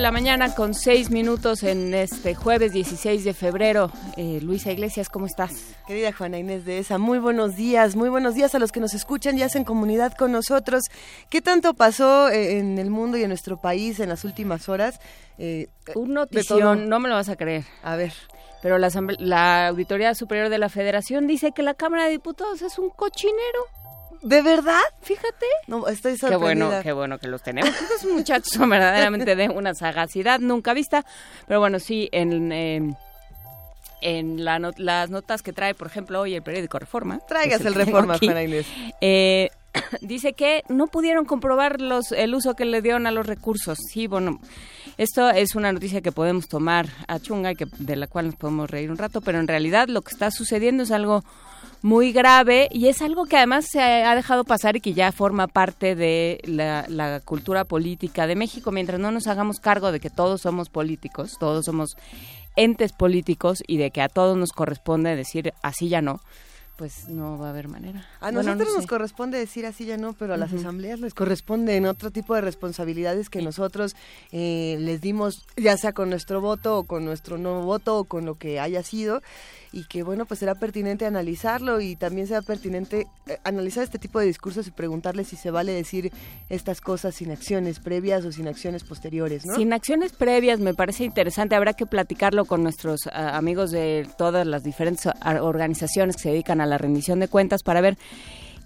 De la mañana con seis minutos en este jueves 16 de febrero. Eh, Luisa Iglesias, ¿cómo estás? Querida Juana Inés de esa, muy buenos días, muy buenos días a los que nos escuchan y hacen comunidad con nosotros. ¿Qué tanto pasó eh, en el mundo y en nuestro país en las últimas horas? Eh, Un notición, no me lo vas a creer. A ver. Pero la, la Auditoría Superior de la Federación dice que la Cámara de Diputados es un cochinero. ¿De verdad? Fíjate. No, estoy sorprendida. Qué bueno, qué bueno que los tenemos. Estos muchachos son verdaderamente de una sagacidad nunca vista. Pero bueno, sí, en... Em, en las notas que trae, por ejemplo, hoy el periódico Reforma. Traigas el, Reforma, Juana Inés. Eh, dice que no pudieron comprobar los, el uso que le dieron a los recursos. Sí, bueno, esto es una noticia que podemos tomar a chunga y que, de la cual nos podemos reír un rato, pero en realidad lo que está sucediendo es algo muy grave y es algo que además se ha dejado pasar y que ya forma parte de la, cultura política de México. Mientras no nos hagamos cargo de que todos somos políticos, todos somos entes políticos y de que a todos nos corresponde decir así ya no, pues no va a haber manera. A nosotros nos corresponde decir así ya no, pero a las asambleas les corresponden otro tipo de responsabilidades que nosotros eh, les dimos, ya sea con nuestro voto o con nuestro no voto o con lo que haya sido y que bueno, pues será pertinente analizarlo y también será pertinente eh, analizar este tipo de discursos y preguntarle si se vale decir estas cosas sin acciones previas o sin acciones posteriores, ¿no? Sin acciones previas me parece interesante, habrá que platicarlo con nuestros ah, amigos de todas las diferentes organizaciones que se dedican a la rendición de cuentas para ver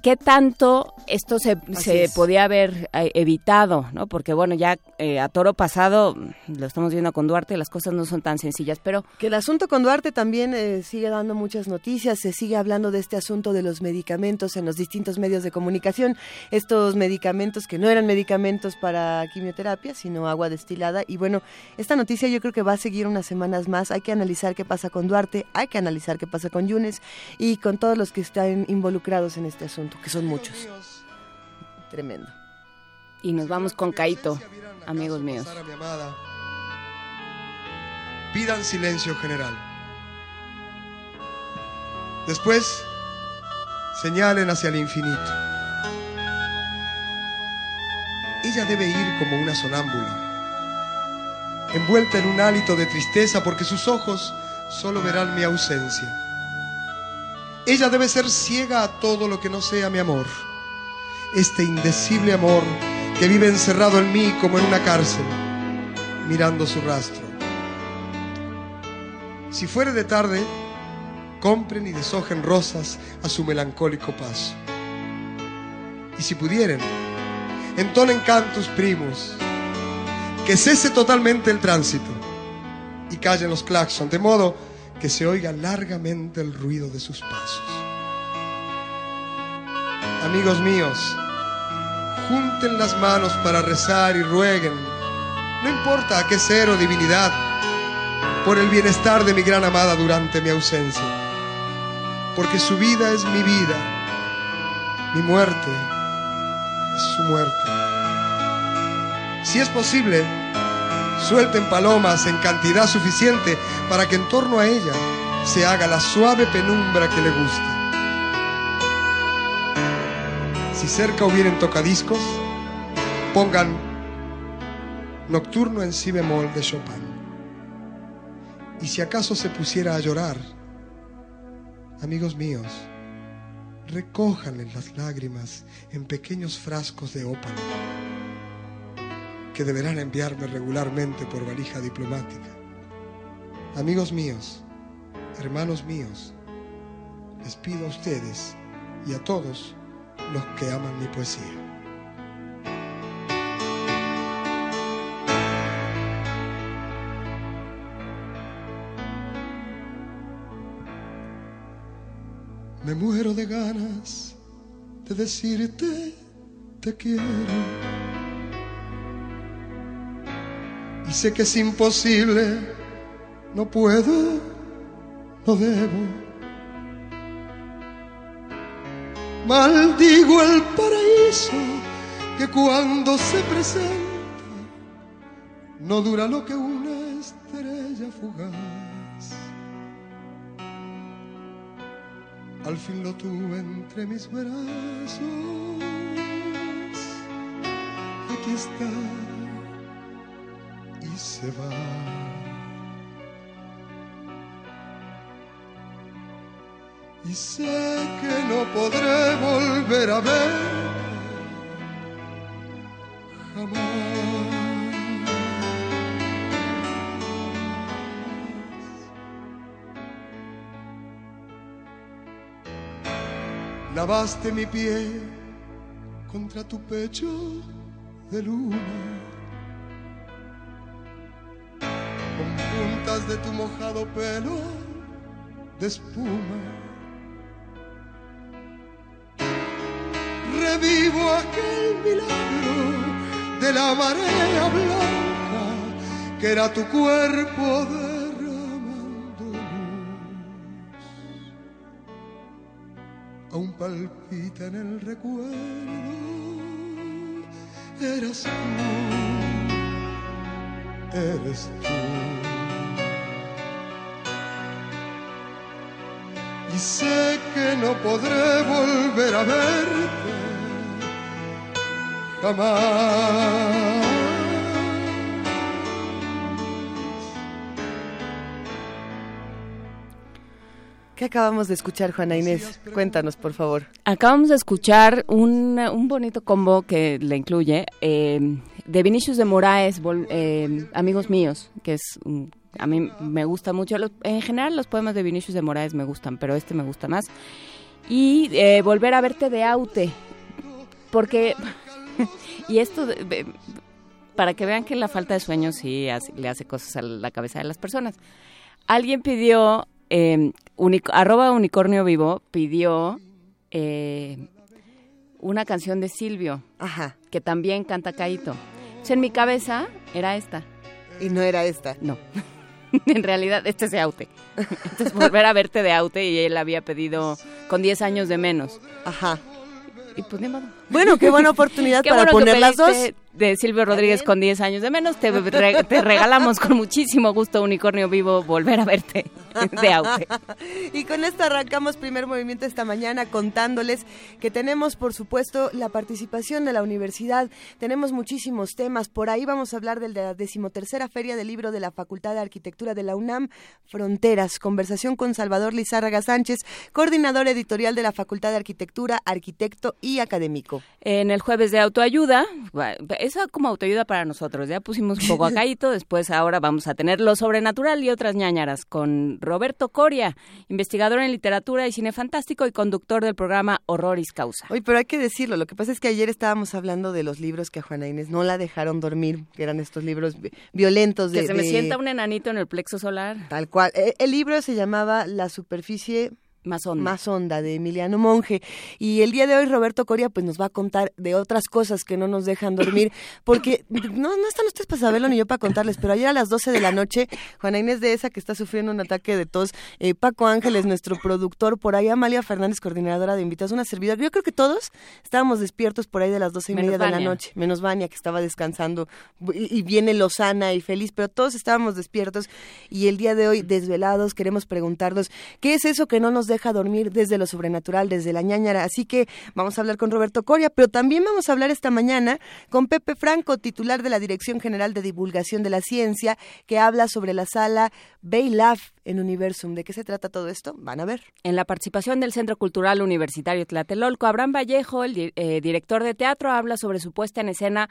¿Qué tanto esto se, se podía haber eh, evitado? ¿no? Porque bueno, ya eh, a toro pasado, lo estamos viendo con Duarte, las cosas no son tan sencillas, pero... Que el asunto con Duarte también eh, sigue dando muchas noticias, se sigue hablando de este asunto de los medicamentos en los distintos medios de comunicación, estos medicamentos que no eran medicamentos para quimioterapia, sino agua destilada. Y bueno, esta noticia yo creo que va a seguir unas semanas más, hay que analizar qué pasa con Duarte, hay que analizar qué pasa con Yunes y con todos los que están involucrados en este asunto que son muchos. Tremendo. Y nos vamos con Caito, amigos míos. Pidan silencio general. Después, señalen hacia el infinito. Ella debe ir como una sonámbula, envuelta en un hálito de tristeza porque sus ojos solo verán mi ausencia. Ella debe ser ciega a todo lo que no sea mi amor. Este indecible amor que vive encerrado en mí como en una cárcel, mirando su rastro. Si fuere de tarde, compren y deshojen rosas a su melancólico paso. Y si pudieren, entonen cantos primos, que cese totalmente el tránsito y callen los claxons, de modo que se oiga largamente el ruido de sus pasos. Amigos míos, junten las manos para rezar y rueguen, no importa a qué ser o divinidad, por el bienestar de mi gran amada durante mi ausencia, porque su vida es mi vida, mi muerte es su muerte. Si es posible, Suelten palomas en cantidad suficiente para que en torno a ella se haga la suave penumbra que le gusta. Si cerca hubieren tocadiscos, pongan Nocturno en si bemol de Chopin. Y si acaso se pusiera a llorar, amigos míos, recójanle las lágrimas en pequeños frascos de ópalo que deberán enviarme regularmente por valija diplomática. Amigos míos, hermanos míos, les pido a ustedes y a todos los que aman mi poesía. Me muero de ganas de decirte te quiero y sé que es imposible, no puedo, no debo. Maldigo el paraíso que cuando se presenta no dura lo que una estrella fugaz. Al fin lo tuve entre mis brazos. Aquí está y se va. Y sé que no podré volver a ver jamás. lavaste mi pie contra tu pecho de luna, de tu mojado pelo de espuma. Revivo aquel milagro de la marea blanca que era tu cuerpo de aún palpita en el recuerdo. Eras tú, eres tú. Y sé que no podré volver a verte jamás. ¿Qué acabamos de escuchar, Juana Inés? Cuéntanos, por favor. Acabamos de escuchar un, un bonito combo que le incluye eh, de Vinicius de Moraes, eh, Amigos Míos, que es a mí me gusta mucho. en general los poemas de Vinicius de Moraes me gustan, pero este me gusta más. Y eh, Volver a verte de Aute, porque... y esto... para que vean que la falta de sueño sí le hace cosas a la cabeza de las personas. Alguien pidió eh, arroba unicornio vivo pidió eh, una canción de Silvio, Ajá. que también canta Caito. En mi cabeza era esta. Y no era esta. No. en realidad, este es de Aute. Entonces, volver a verte de Aute y él había pedido con 10 años de menos. Ajá. Y pues Bueno, qué buena oportunidad para poner las dos de Silvio Rodríguez con 10 años de menos, te, te, regalamos con muchísimo gusto Unicornio Vivo volver a verte de auge. y con esto arrancamos primer movimiento esta mañana contándoles que tenemos, por supuesto, la participación de la universidad. Tenemos muchísimos temas. Por ahí vamos a hablar de la decimotercera Feria del Libro de la Facultad de Arquitectura de la UNAM, Fronteras. Conversación con Salvador Lizárraga Sánchez, coordinador editorial de la Facultad de Arquitectura, arquitecto y académico. En el jueves de autoayuda, esa como autoayuda para nosotros. Ya pusimos un poco a Caito, después ahora vamos a tener lo sobrenatural y otras ñañaras con Roberto Coria, investigador en literatura y cine fantástico y conductor del programa Horroris Causa. Oye, pero hay que decirlo, lo que pasa es que ayer estábamos hablando de los libros que a Juana Inés no la dejaron dormir, que eran estos libros violentos. De, que se me sienta un enanito en el plexo solar. Tal cual. E, el libro se llamaba La superficie más honda. Más onda de Emiliano Monge. Y el día de hoy Roberto Coria pues nos va a contar de otras cosas que no nos dejan dormir, porque no, no están ustedes para saberlo ni yo para contarles, pero ayer a las 12 de la noche, Juana Inés de esa que está sufriendo un ataque de tos, eh, Paco Ángeles, nuestro productor, por ahí Amalia Fernández, coordinadora de invitados, una servidora. Yo creo que todos estábamos despiertos por ahí de las doce y media de la noche, menos Vania que estaba descansando y, y viene Lozana y feliz, pero todos estábamos despiertos y el día de hoy desvelados queremos preguntarnos, ¿qué es eso que no nos deja dormir desde lo sobrenatural, desde la ñañara. Así que vamos a hablar con Roberto Coria, pero también vamos a hablar esta mañana con Pepe Franco, titular de la Dirección General de Divulgación de la Ciencia, que habla sobre la sala Baylaf en Universum. ¿De qué se trata todo esto? Van a ver. En la participación del Centro Cultural Universitario Tlatelolco, Abraham Vallejo, el eh, director de teatro, habla sobre su puesta en escena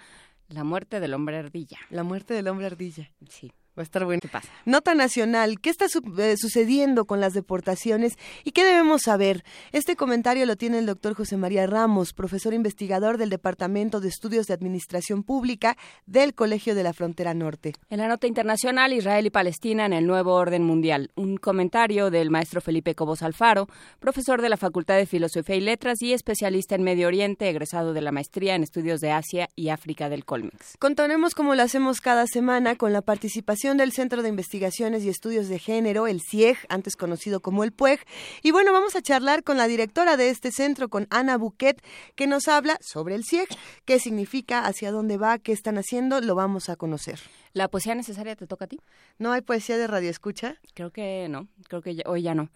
La muerte del hombre ardilla. La muerte del hombre ardilla. Sí. Va a estar bueno. ¿Qué pasa? Nota nacional. ¿Qué está eh, sucediendo con las deportaciones y qué debemos saber? Este comentario lo tiene el doctor José María Ramos, profesor investigador del Departamento de Estudios de Administración Pública del Colegio de la Frontera Norte. En la nota internacional, Israel y Palestina en el nuevo orden mundial. Un comentario del maestro Felipe Cobos Alfaro, profesor de la Facultad de Filosofía y Letras y especialista en Medio Oriente, egresado de la maestría en estudios de Asia y África del Colmex. Contaremos como lo hacemos cada semana con la participación del Centro de Investigaciones y Estudios de Género, el CIEG, antes conocido como el PUEG. Y bueno, vamos a charlar con la directora de este centro, con Ana Buquet, que nos habla sobre el CIEG, qué significa, hacia dónde va, qué están haciendo, lo vamos a conocer. ¿La poesía necesaria te toca a ti? ¿No hay poesía de radio escucha? Creo que no, creo que hoy ya no.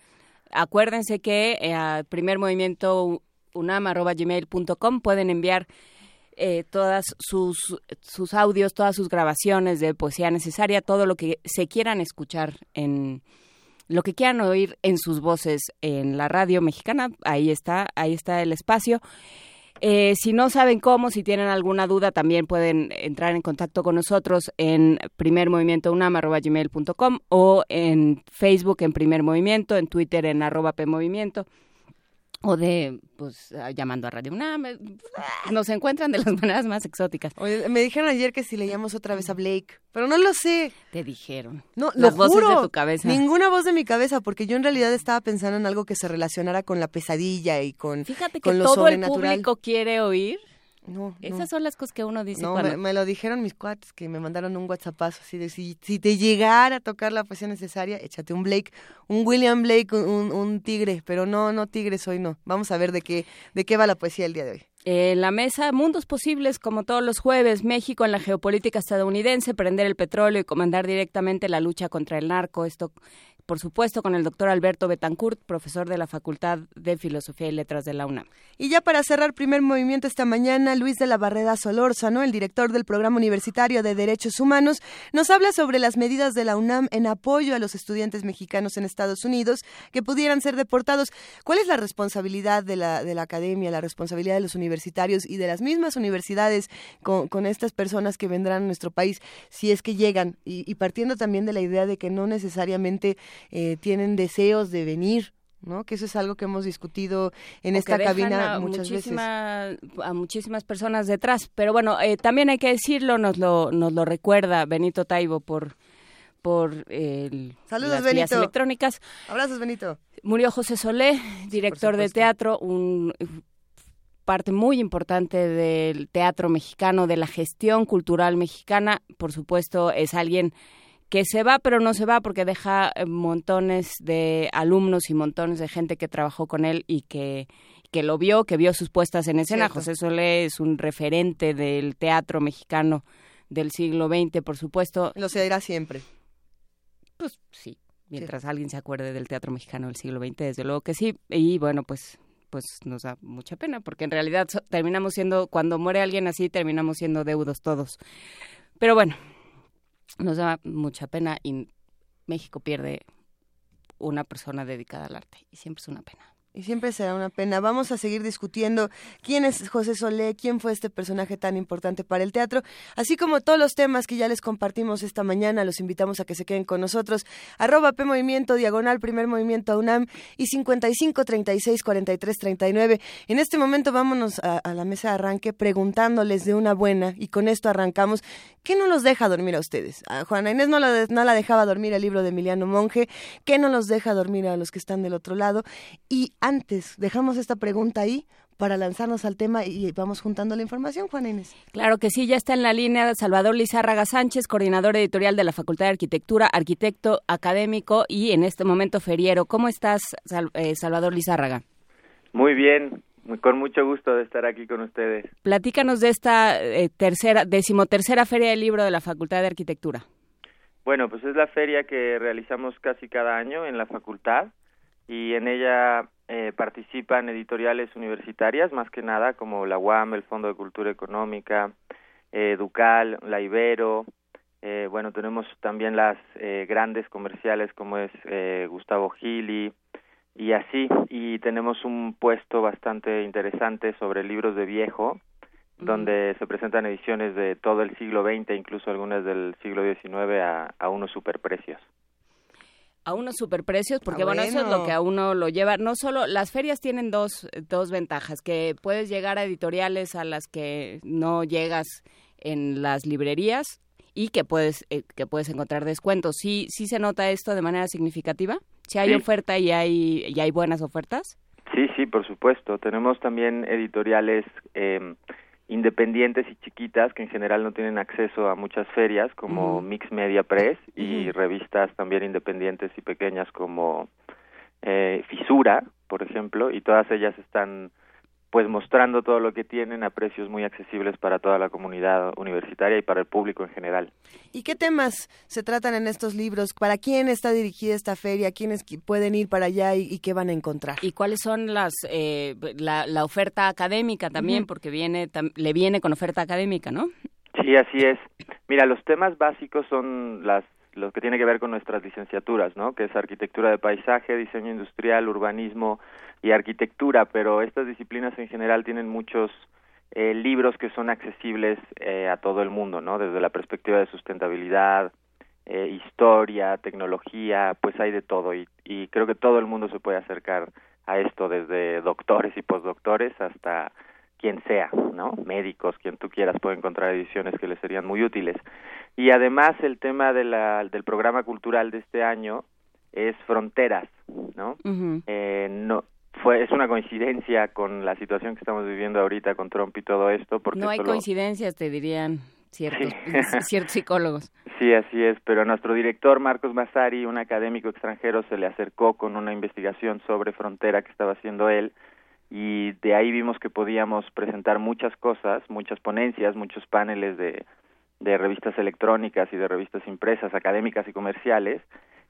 Acuérdense que eh, a primer movimiento unam.gmail.com pueden enviar eh, todas sus, sus audios, todas sus grabaciones de poesía necesaria, todo lo que se quieran escuchar en lo que quieran oír en sus voces en la radio mexicana, ahí está, ahí está el espacio. Eh, si no saben cómo, si tienen alguna duda, también pueden entrar en contacto con nosotros en primermovimientounam.gmail.com o en Facebook en Primer Movimiento, en Twitter en arroba PMovimiento o de pues ah, llamando a Radio UNAM nos encuentran de las maneras más exóticas. Me dijeron ayer que si leíamos otra vez a Blake pero no lo sé. Te dijeron. No las voces de tu cabeza. Ninguna voz de mi cabeza porque yo en realidad estaba pensando en algo que se relacionara con la pesadilla y con fíjate que todo el público quiere oír no, Esas son las cosas que uno dice. No, me, lo dijeron mis cuates que me mandaron un WhatsAppazo así de si, si te llegara a tocar la poesía necesaria, échate un Blake, un William Blake, un, un tigre, pero no, no tigres hoy no. Vamos a ver de qué, de qué va la poesía el día de hoy. En la mesa, mundos posibles, como todos los jueves, México en la geopolítica estadounidense, prender el petróleo y comandar directamente la lucha contra el narco. Esto por supuesto, con el doctor Alberto Betancourt, profesor de la Facultad de Filosofía y Letras de la UNAM. Y ya para cerrar primer movimiento esta mañana, Luis de la Barrera Solórzano, el director del Programa Universitario de Derechos Humanos, nos habla sobre las medidas de la UNAM en apoyo a los estudiantes mexicanos en Estados Unidos que pudieran ser deportados. ¿Cuál es la responsabilidad de la, de la academia, la responsabilidad de los universitarios y de las mismas universidades con, con estas personas que vendrán a nuestro país si es que llegan? Y partiendo también de la idea de que no necesariamente eh, tienen deseos de venir ¿no? Que eso es algo que hemos discutido en esta cabina muchas veces. A muchísimas personas detrás. Pero bueno, eh, también hay que decirlo, nos lo, nos lo recuerda Benito Taibo por por Saludos, las vías electrónicas. Abrazos, Benito. Murió José Solé, director de teatro, un parte muy importante del teatro mexicano, de la gestión cultural mexicana. Por supuesto, es alguien que se va pero no se va porque deja eh, montones de alumnos y montones de gente que trabajó con él y que, que lo vio, que vio sus puestas en escena. José Solé es un referente del teatro mexicano del siglo XX, por supuesto. Lo será siempre. Pues sí, mientras alguien se acuerde del teatro mexicano del siglo XX, desde luego que sí. Y bueno, pues pues nos da mucha pena, porque en realidad terminamos siendo, cuando muere alguien así, terminamos siendo deudos todos. Pero bueno, nos da mucha pena y México pierde una persona dedicada al arte y siempre es una pena. Y siempre será una pena. Vamos a seguir discutiendo quién es José Solé, quién fue este personaje tan importante para el teatro, así como todos los temas que ya les compartimos esta mañana. Los invitamos a que se queden con nosotros. Arroba P Movimiento, diagonal, primer movimiento UNAM y 55 36 43 39. En este momento vámonos a, la mesa de arranque preguntándoles de una buena y con esto arrancamos. ¿Qué no los deja dormir a ustedes? A Juana Inés no la, no la dejaba dormir el libro de Emiliano Monge. ¿Qué no los deja dormir a los que están del otro lado? Y antes, dejamos esta pregunta ahí para lanzarnos al tema y vamos juntando la información, Juan Inés. Claro que sí, ya está en la línea Salvador Lizárraga Sánchez, coordinador editorial de la Facultad de Arquitectura, arquitecto académico y en este momento feriero. ¿Cómo estás, eh, Salvador Lizárraga? Muy bien, con mucho gusto de estar aquí con ustedes. Platícanos de esta eh, tercera, decimotercera Feria del Libro de la Facultad de Arquitectura. Bueno, pues es la feria que realizamos casi cada año en la facultad y en ella eh, participan editoriales universitarias, más que nada, como la UAM, el Fondo de Cultura Económica, eh, Ducal, la Ibero. Eh, bueno, tenemos también las eh, grandes comerciales como es eh, Gustavo Gili y así. Y tenemos un puesto bastante interesante sobre libros de viejo, donde se presentan ediciones de todo el siglo XX, incluso algunas del siglo XIX a, a unos superprecios a unos superprecios, porque ah, bueno. eso es lo que a uno lo lleva. No solo, las ferias tienen dos, dos ventajas, que puedes llegar a editoriales a las que no llegas en las librerías y que puedes, eh, que puedes encontrar descuentos. ¿Sí, ¿Sí se nota esto de manera significativa? ¿Si hay oferta y hay, y hay buenas ofertas? Sí, sí, por supuesto. Tenemos también editoriales eh, independientes y chiquitas que en general no tienen acceso a muchas ferias como Mix Media Press y revistas también independientes y pequeñas como eh, Fisura, por ejemplo, y todas ellas están pues mostrando todo lo que tienen a precios muy accesibles para toda la comunidad universitaria y para el público en general. ¿Y qué temas se tratan en estos libros? ¿Para quién está dirigida esta feria? ¿Quiénes pueden ir para allá y, qué van a encontrar? ¿Y cuáles son las eh, la, oferta académica también? Porque viene le viene con oferta académica, ¿no? Sí, así es. Mira, los temas básicos son las lo que tiene que ver con nuestras licenciaturas, ¿no? Que es arquitectura de paisaje, diseño industrial, urbanismo y arquitectura, pero estas disciplinas en general tienen muchos eh, libros que son accesibles eh, a todo el mundo, ¿no? Desde la perspectiva de sustentabilidad, eh, historia, tecnología, pues hay de todo y, y creo que todo el mundo se puede acercar a esto, desde doctores y postdoctores hasta quien sea, ¿no? Médicos, quien tú quieras puede encontrar ediciones que les serían muy útiles. Y además el tema de la, del programa cultural de este año es fronteras, ¿no? eh, no fue es una coincidencia con la situación que estamos viviendo ahorita con Trump y todo esto porque no hay coincidencias te dirían ciertos ciertos psicólogos. Sí así es pero a nuestro director Marcos Massari un académico extranjero se le acercó con una investigación sobre frontera que estaba haciendo él y de ahí vimos que podíamos presentar muchas cosas muchas ponencias muchos paneles de de revistas electrónicas y de revistas impresas académicas y comerciales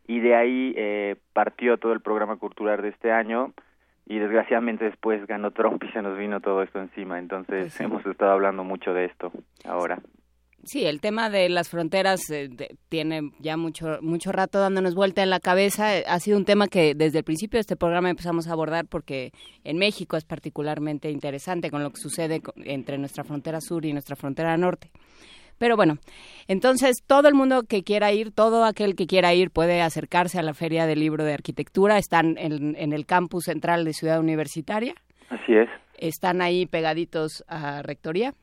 y de ahí eh, partió todo el programa cultural de este año y desgraciadamente después ganó Trump y se nos vino todo esto encima. Entonces pues hemos estado hablando mucho de esto ahora. Sí, el tema de las fronteras eh, tiene ya mucho mucho rato dándonos vuelta en la cabeza. Ha sido un tema que desde el principio de este programa empezamos a abordar porque en México es particularmente interesante con lo que sucede entre nuestra frontera sur y nuestra frontera norte. Pero bueno, entonces todo el mundo que quiera ir, todo aquel que quiera ir puede acercarse a la Feria del Libro de Arquitectura. Están en, el campus central de Ciudad Universitaria. Así es. Están ahí pegaditos a Rectoría.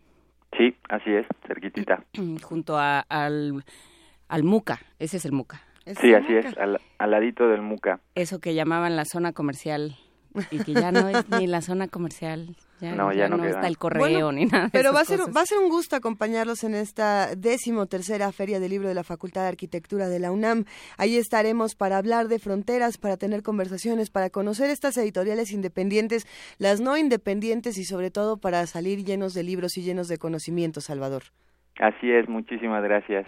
Sí, así es, cerquitita. Junto a, al, al MUCA, ese es el MUCA. Sí, así es, al, al ladito del MUCA. Eso que llamaban la zona comercial y que ya no es ni la zona comercial, ya no, ya no, está el correo ni nada. pero va a ser va a ser un gusto acompañarlos en esta décimo tercera feria del libro de la Facultad de Arquitectura de la UNAM. Ahí estaremos para hablar de fronteras, para tener conversaciones, para conocer estas editoriales independientes, las no independientes y sobre todo para salir llenos de libros y llenos de conocimiento, Salvador. Así es, muchísimas gracias.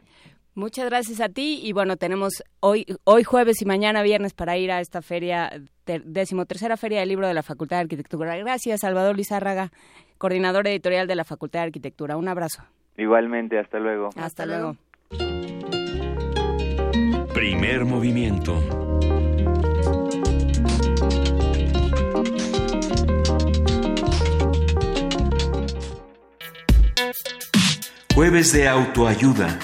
Muchas gracias a ti y bueno, tenemos hoy, hoy jueves y mañana viernes para ir a esta feria, decimotercera feria del libro de la Facultad de Arquitectura. Gracias, Salvador Lizárraga, coordinador editorial de la Facultad de Arquitectura. Un abrazo. Igualmente, hasta luego. Hasta, luego. Primer movimiento. Jueves de autoayuda.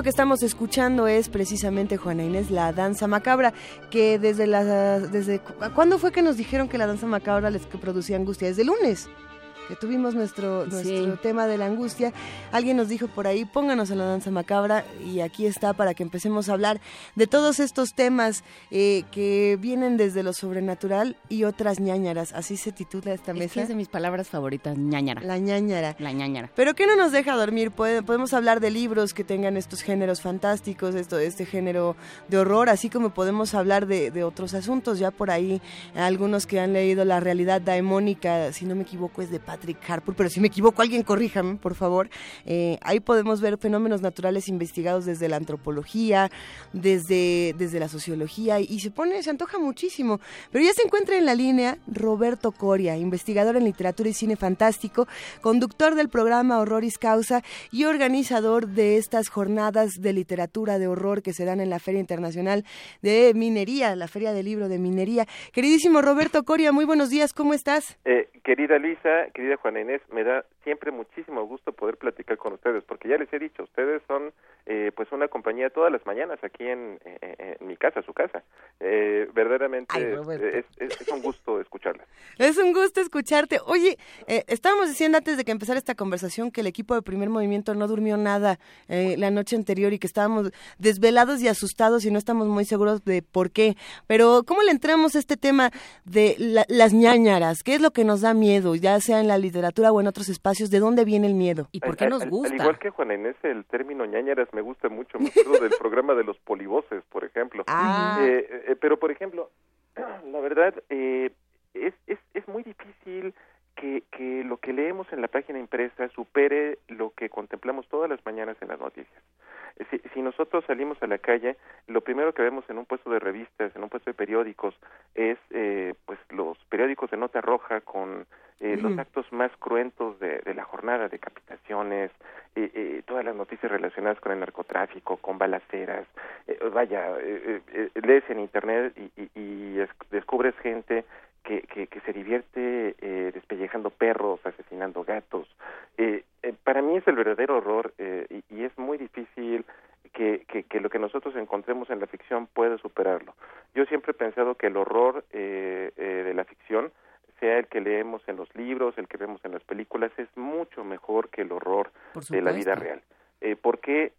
Esto que estamos escuchando es precisamente Juana Inés, la danza macabra, que desde la... Desde, ¿Cuándo fue que nos dijeron que la danza macabra les producía angustia? Desde el lunes que tuvimos nuestro, nuestro tema de la angustia, alguien nos dijo por ahí, pónganos a la danza macabra y aquí está para que empecemos a hablar de todos estos temas eh, que vienen desde lo sobrenatural y otras ñañaras, así se titula esta mesa. Es, de mis palabras favoritas, ñañara. La ñañara. La ñañara. Pero ¿qué no nos deja dormir? podemos hablar de libros que tengan estos géneros fantásticos, esto, este género de horror, así como podemos hablar de, de otros asuntos, ya por ahí algunos que han leído La realidad daemónica, si no me equivoco es de Pat Patrick pero si me equivoco, alguien corríjame, por favor. Eh, ahí podemos ver fenómenos naturales investigados desde la antropología, desde, desde la sociología, y se pone, se antoja muchísimo. Pero ya se encuentra en la línea Roberto Coria, investigador en literatura y cine fantástico, conductor del programa Horroris Causa y organizador de estas jornadas de literatura de horror que se dan en la Feria Internacional de Minería, la Feria del Libro de Minería. Queridísimo Roberto Coria, muy buenos días, ¿cómo estás? Eh, querida Lisa, querida Juana Inés, me da siempre muchísimo gusto poder platicar con ustedes, porque ya les he dicho, ustedes son eh, pues una compañía todas las mañanas aquí en, mi casa, su casa. Eh, verdaderamente es, un gusto escucharles. Es un gusto escucharte. Oye, eh, estábamos diciendo antes de que empezara esta conversación que el equipo de primer movimiento no durmió nada eh, la noche anterior y que estábamos desvelados y asustados y no estamos muy seguros de por qué. Pero, ¿cómo le entramos a este tema de las ñañaras? ¿Qué es lo que nos da miedo, ya sea en la literatura o en otros espacios? ¿De dónde viene el miedo? ¿Y por qué nos gusta? Al, igual que Juan Inés, el término ñañaras me gusta mucho. Me acuerdo del programa de los polivoces, por ejemplo. Ah. Eh, pero, por ejemplo, la verdad, es, es, es muy difícil que, que lo que leemos en la página impresa supere lo que contemplamos todas las mañanas en las noticias. Si, si, nosotros salimos a la calle, lo primero que vemos en un puesto de revistas, en un puesto de periódicos, es eh, pues los periódicos de nota roja con eh, los actos más cruentos de, de la jornada, decapitaciones, eh, eh, todas las noticias relacionadas con el narcotráfico, con balaceras. Eh, vaya, lees en internet y, y, y descubres gente que, que, que se divierte eh, despellejando perros, asesinando gatos. Eh, eh, para mí es el verdadero horror y, y, es muy difícil que, que, que, lo que nosotros encontremos en la ficción pueda superarlo. Yo siempre he pensado que el horror de la ficción, sea el que leemos en los libros, el que vemos en las películas, es mucho mejor que el horror de la vida real. porque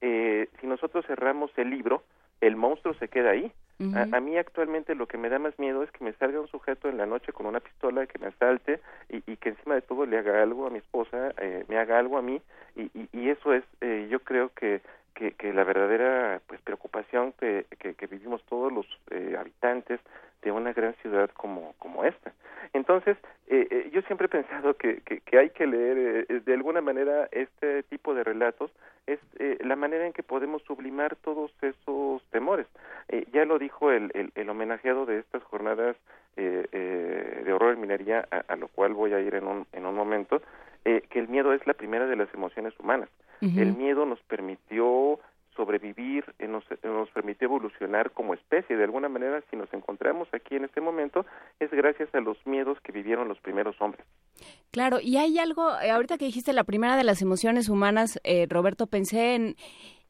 si nosotros cerramos el libro, el monstruo se queda ahí. A, mí actualmente lo que me da más miedo es que me salga un sujeto en la noche con una pistola que me asalte y, y que encima de todo le haga algo a mi esposa, eh, me haga algo a mí. Y, y, y eso es, eh, yo creo que, que, que, la verdadera pues preocupación que, que, que vivimos todos los eh, habitantes de una gran ciudad como, como esta. Entonces, eh, eh, yo siempre he pensado que, que, que hay que leer eh, de alguna manera este tipo de relatos, es eh, la manera en que podemos sublimar todos esos temores. Eh, ya lo dijo el, el, el, homenajeado de estas jornadas eh, de horror en minería, a, a, lo cual voy a ir en un, en un momento, que el miedo es la primera de las emociones humanas. Uh -huh. El miedo nos permitió sobrevivir, eh, nos, nos permite evolucionar como especie. De alguna manera, si nos encontramos aquí en este momento, es gracias a los miedos que vivieron los primeros hombres. Claro, y hay algo, eh, ahorita que dijiste la primera de las emociones humanas, eh, Roberto, pensé en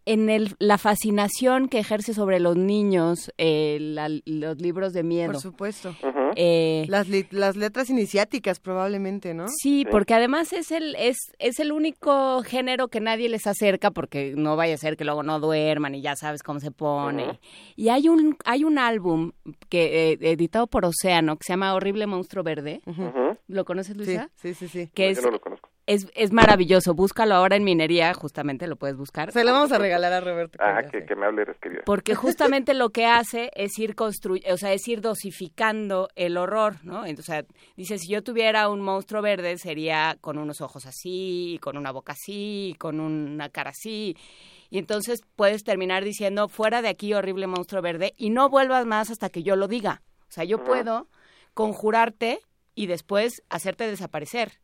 en el, la fascinación que ejerce sobre los niños eh, la, los libros de miedo. Por supuesto. Uh -huh. eh, las, las letras iniciáticas probablemente, ¿no? Sí, porque además es el, es, es el único género que nadie les acerca porque no vaya a ser que luego no duerman y ya sabes cómo se pone. Uh -huh. Y hay un, hay un álbum que eh, editado por Océano que se llama Horrible Monstruo Verde. Uh -huh. ¿Lo conoces, Luisa? Sí, sí, sí. sí. Que no, es, yo no lo conozco es, es maravilloso. Búscalo ahora en minería, justamente lo puedes buscar. Se lo vamos a regalar a Roberto. Ah, que, que, me hable, querido. Porque justamente lo que hace es ir construyendo, o sea, es ir dosificando el horror, ¿no? Entonces, o sea, dice, si yo tuviera un monstruo verde, sería con unos ojos así, con una boca así, con una cara así. Y entonces puedes terminar diciendo, fuera de aquí, horrible monstruo verde, y no vuelvas más hasta que yo lo diga. O sea, yo uh -huh. puedo conjurarte y después hacerte desaparecer.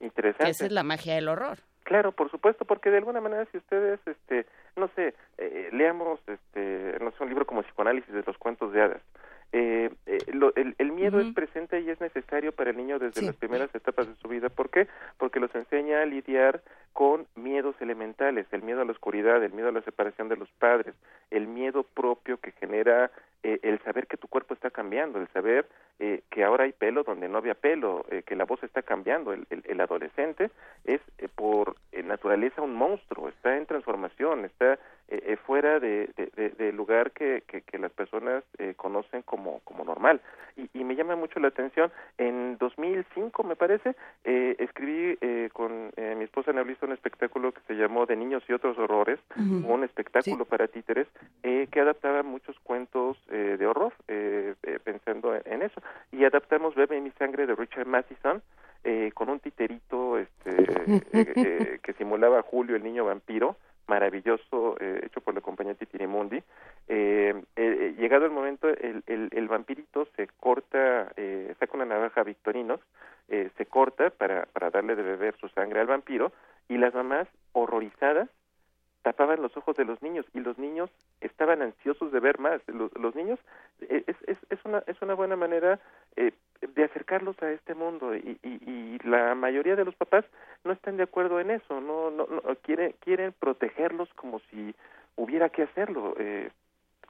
Interesante. Esa es la magia del horror. Claro, por supuesto, porque de alguna manera si ustedes, este, no sé, eh, leamos, este, no sé, un libro como Psicoanálisis de los cuentos de hadas, eh, eh, lo, el, el, miedo uh -huh. es presente y es necesario para el niño desde sí. las primeras etapas de su vida. ¿Por qué? Porque los enseña a lidiar con miedos elementales, el miedo a la oscuridad, el miedo a la separación de los padres, el miedo propio que genera eh, el saber que tu cuerpo está cambiando, el saber eh, que ahora hay pelo donde no había pelo, eh, que la voz está cambiando. El, el, el adolescente es eh, por naturaleza un monstruo, está en transformación, está fuera de, de, de, del lugar que, que, que las personas conocen como, como normal. Y, y, me llama mucho la atención, en 2005 me parece, escribí con mi esposa Neblista un espectáculo que se llamó De Niños y Otros Horrores, uh -huh. un espectáculo sí. para títeres que adaptaba muchos cuentos de horror, pensando en, en eso. Y adaptamos Bebe mi sangre de Richard Matheson eh, con un titerito este, eh, eh, que simulaba a Julio el niño vampiro maravilloso hecho por la compañía Titirimundi. Llegado el momento el, el, el vampirito se corta saca una navaja Victorinos se corta para para darle de beber su sangre al vampiro y las mamás horrorizadas tapaban los ojos de los niños y los niños estaban ansiosos de ver más. Los, los niños eh, es, es, es, una, es una buena manera eh, de acercarlos a este mundo y, y, y, la mayoría de los papás no están de acuerdo en eso, no, no, no quieren, quieren protegerlos como si hubiera que hacerlo. Eh,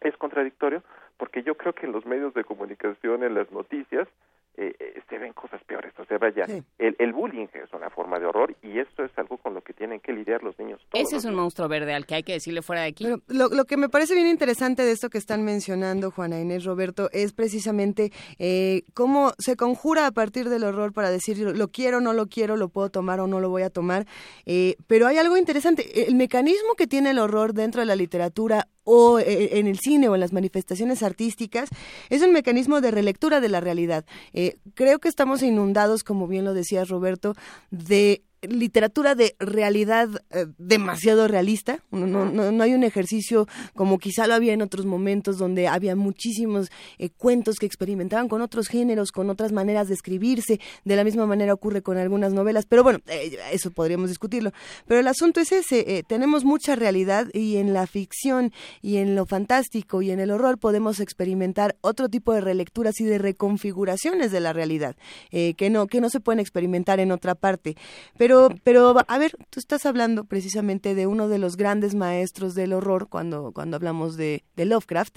es contradictorio porque yo creo que en los medios de comunicación, en las noticias, eh, eh, se ven cosas peores. O sea, vaya, el, el, bullying es una forma de horror y esto es algo con lo que tienen que lidiar los niños. Ese es un monstruo verde al que hay que decirle fuera de aquí. lo, lo, que me parece bien interesante de esto que están mencionando Juana Inés Roberto es precisamente eh, cómo se conjura a partir del horror para decir lo quiero, no lo quiero, lo puedo tomar o no lo voy a tomar. Eh, pero hay algo interesante, el mecanismo que tiene el horror dentro de la literatura o eh, en el cine o en las manifestaciones artísticas, es un mecanismo de relectura de la realidad. Eh, creo que estamos inundados, como bien lo decía Roberto, de literatura de realidad eh, demasiado realista. No, no, no, hay un ejercicio como quizá lo había en otros momentos donde había muchísimos eh, cuentos que experimentaban con otros géneros, con otras maneras de escribirse. De la misma manera ocurre con algunas novelas, pero bueno, eh, eso podríamos discutirlo. Pero el asunto es ese, tenemos mucha realidad y en la ficción y en lo fantástico y en el horror podemos experimentar otro tipo de relecturas y de reconfiguraciones de la realidad que no que no se pueden experimentar en otra parte. Pero pero, pero, a ver, tú estás hablando precisamente de uno de los grandes maestros del horror cuando, cuando hablamos de, de Lovecraft.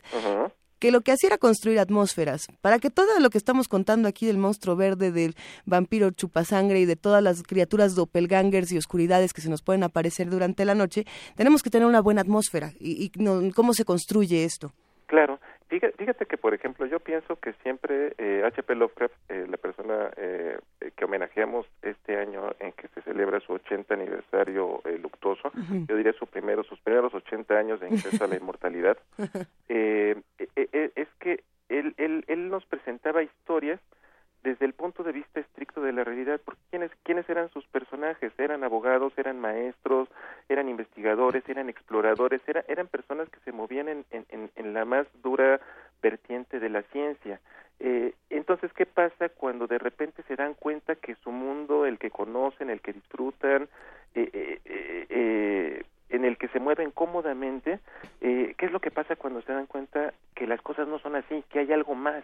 que lo que hacía era construir atmósferas, para que todo lo que estamos contando aquí del monstruo verde, del vampiro chupasangre y de todas las criaturas doppelgangers y oscuridades que se nos pueden aparecer durante la noche, tenemos que tener una buena atmósfera. ¿Y, y cómo se construye esto? Claro, Fíjate que, por ejemplo, yo pienso que siempre eh, H.P. Lovecraft, eh, la persona eh, que homenajeamos este año en que se celebra su 80 aniversario eh, luctuoso, yo diría su primero, sus primeros 80 años de ingreso a la inmortalidad, eh, es que él, él, él nos presentaba historias desde el punto de vista estricto de la realidad, porque ¿quiénes, quiénes eran sus personajes? Eran abogados, eran maestros, eran investigadores, eran exploradores, era, eran personas que se movían en, en, en la más dura vertiente de la ciencia. Eh, entonces, ¿qué pasa cuando de repente se dan cuenta que su mundo, el que conocen, el que disfrutan, eh, eh, eh en el que se mueven cómodamente, eh, ¿qué es lo que pasa cuando se dan cuenta que las cosas no son así, que hay algo más,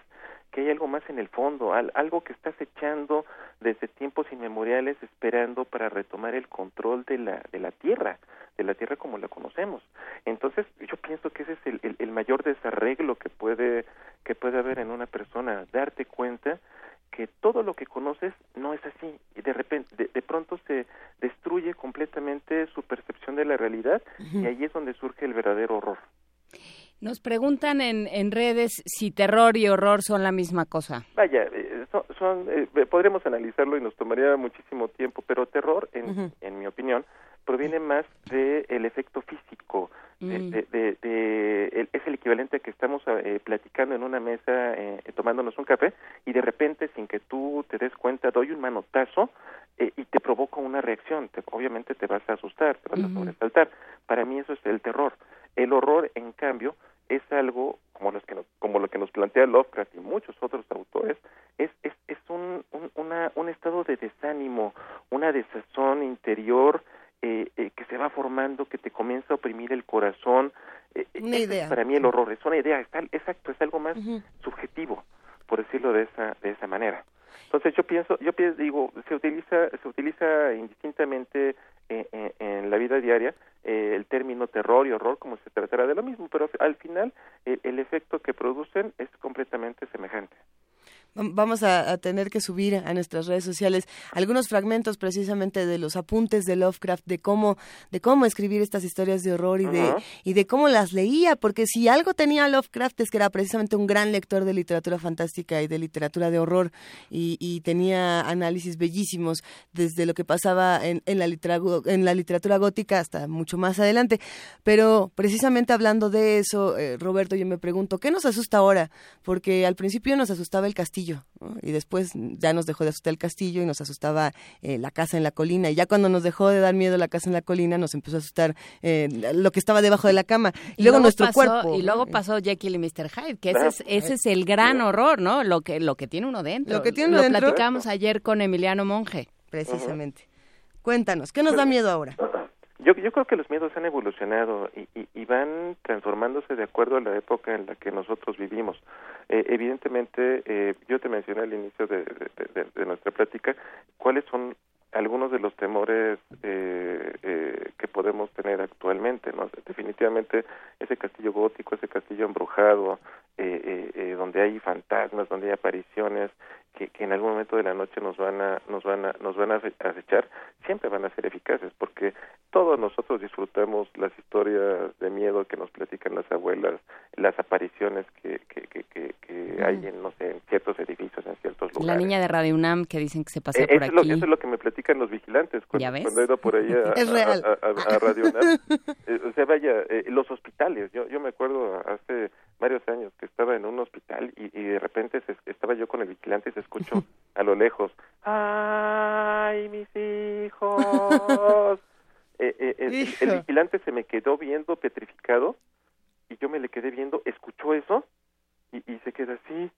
que hay algo más en el fondo, algo que estás echando desde tiempos inmemoriales esperando para retomar el control de la, de la tierra, de la tierra como la conocemos. Entonces, yo pienso que ese es el, el mayor desarreglo que puede, que puede haber en una persona, darte cuenta que todo lo que conoces no es así y de repente de, pronto se destruye completamente su percepción de la realidad y ahí es donde surge el verdadero horror. Nos preguntan en, en redes si terror y horror son la misma cosa. Vaya, eh, son, eh, podríamos analizarlo y nos tomaría muchísimo tiempo, pero terror, en, en mi opinión, proviene más del el efecto físico, Mm. de, de, es el equivalente a que estamos eh, platicando en una mesa eh, tomándonos un café y de repente sin que tú te des cuenta doy un manotazo eh, y te provoca una reacción te, obviamente te vas a asustar te vas a sobresaltar. Para mí eso es el terror. El horror en cambio es algo como los que nos, como lo que nos plantea Lovecraft y muchos otros autores es es, es un, un, una, un estado de desánimo una desazón interior eh, eh, que se va formando, que te comienza a oprimir el corazón. Eh, una idea. para mí el horror es una idea, exacto, es algo más subjetivo, por decirlo de esa, de esa manera. Entonces yo pienso, yo pienso, digo, se utiliza, se utiliza indistintamente en la vida diaria el término terror y horror como se tratará de lo mismo, pero al final el efecto que producen es completamente semejante. Vamos a, tener que subir a nuestras redes sociales algunos fragmentos precisamente de los apuntes de Lovecraft, de cómo, de cómo escribir estas historias de horror y de, y de cómo las leía, porque si algo tenía Lovecraft es que era precisamente un gran lector de literatura fantástica y de literatura de horror y, y tenía análisis bellísimos desde lo que pasaba en, en, la en la literatura gótica hasta mucho más adelante. Pero precisamente hablando de eso, eh, Roberto, yo me pregunto, ¿qué nos asusta ahora? Porque al principio nos asustaba el castillo castillo. Y después ya nos dejó de asustar el castillo y nos asustaba eh, la casa en la colina. Y ya cuando nos dejó de dar miedo la casa en la colina, nos empezó a asustar eh, lo que estaba debajo de la cama. Y, luego, nuestro cuerpo. Y luego pasó Jekyll y Mr. Hyde, que ese es, ese es el gran horror, ¿no? Lo que, lo que tiene uno dentro. Lo que tiene uno lo platicamos ayer con Emiliano Monge. Precisamente. Cuéntanos, ¿qué nos da miedo ahora? Yo, yo creo que los miedos han evolucionado y, y, van transformándose de acuerdo a la época en la que nosotros vivimos. Eh, evidentemente, eh, yo te mencioné al inicio de, de, nuestra plática cuáles son algunos de los temores eh, eh, que podemos tener actualmente, ¿no? Definitivamente ese castillo gótico, ese castillo embrujado, eh, eh, eh, donde hay fantasmas, donde hay apariciones que, que, en algún momento de la noche nos van a nos van a nos van a acechar, siempre van a ser eficaces porque todos nosotros disfrutamos las historias de miedo que nos platican las abuelas, las apariciones que que, que, que, hay en no sé en ciertos edificios, en ciertos lugares. La niña de Radio UNAM que dicen que se pasea por aquí. Lo, eso es lo que me platican los vigilantes cuando, cuando he ido por ahí a, a, Radio UNAM. o sea, vaya, los hospitales. Yo yo me acuerdo hace varios años que estaba en un hospital y, y de repente se, estaba yo con el vigilante y se escuchó a lo lejos, ¡ay, mis hijos! eh, eh, el, el, vigilante se me quedó viendo petrificado y yo me le quedé viendo, escuchó eso y, y se queda así.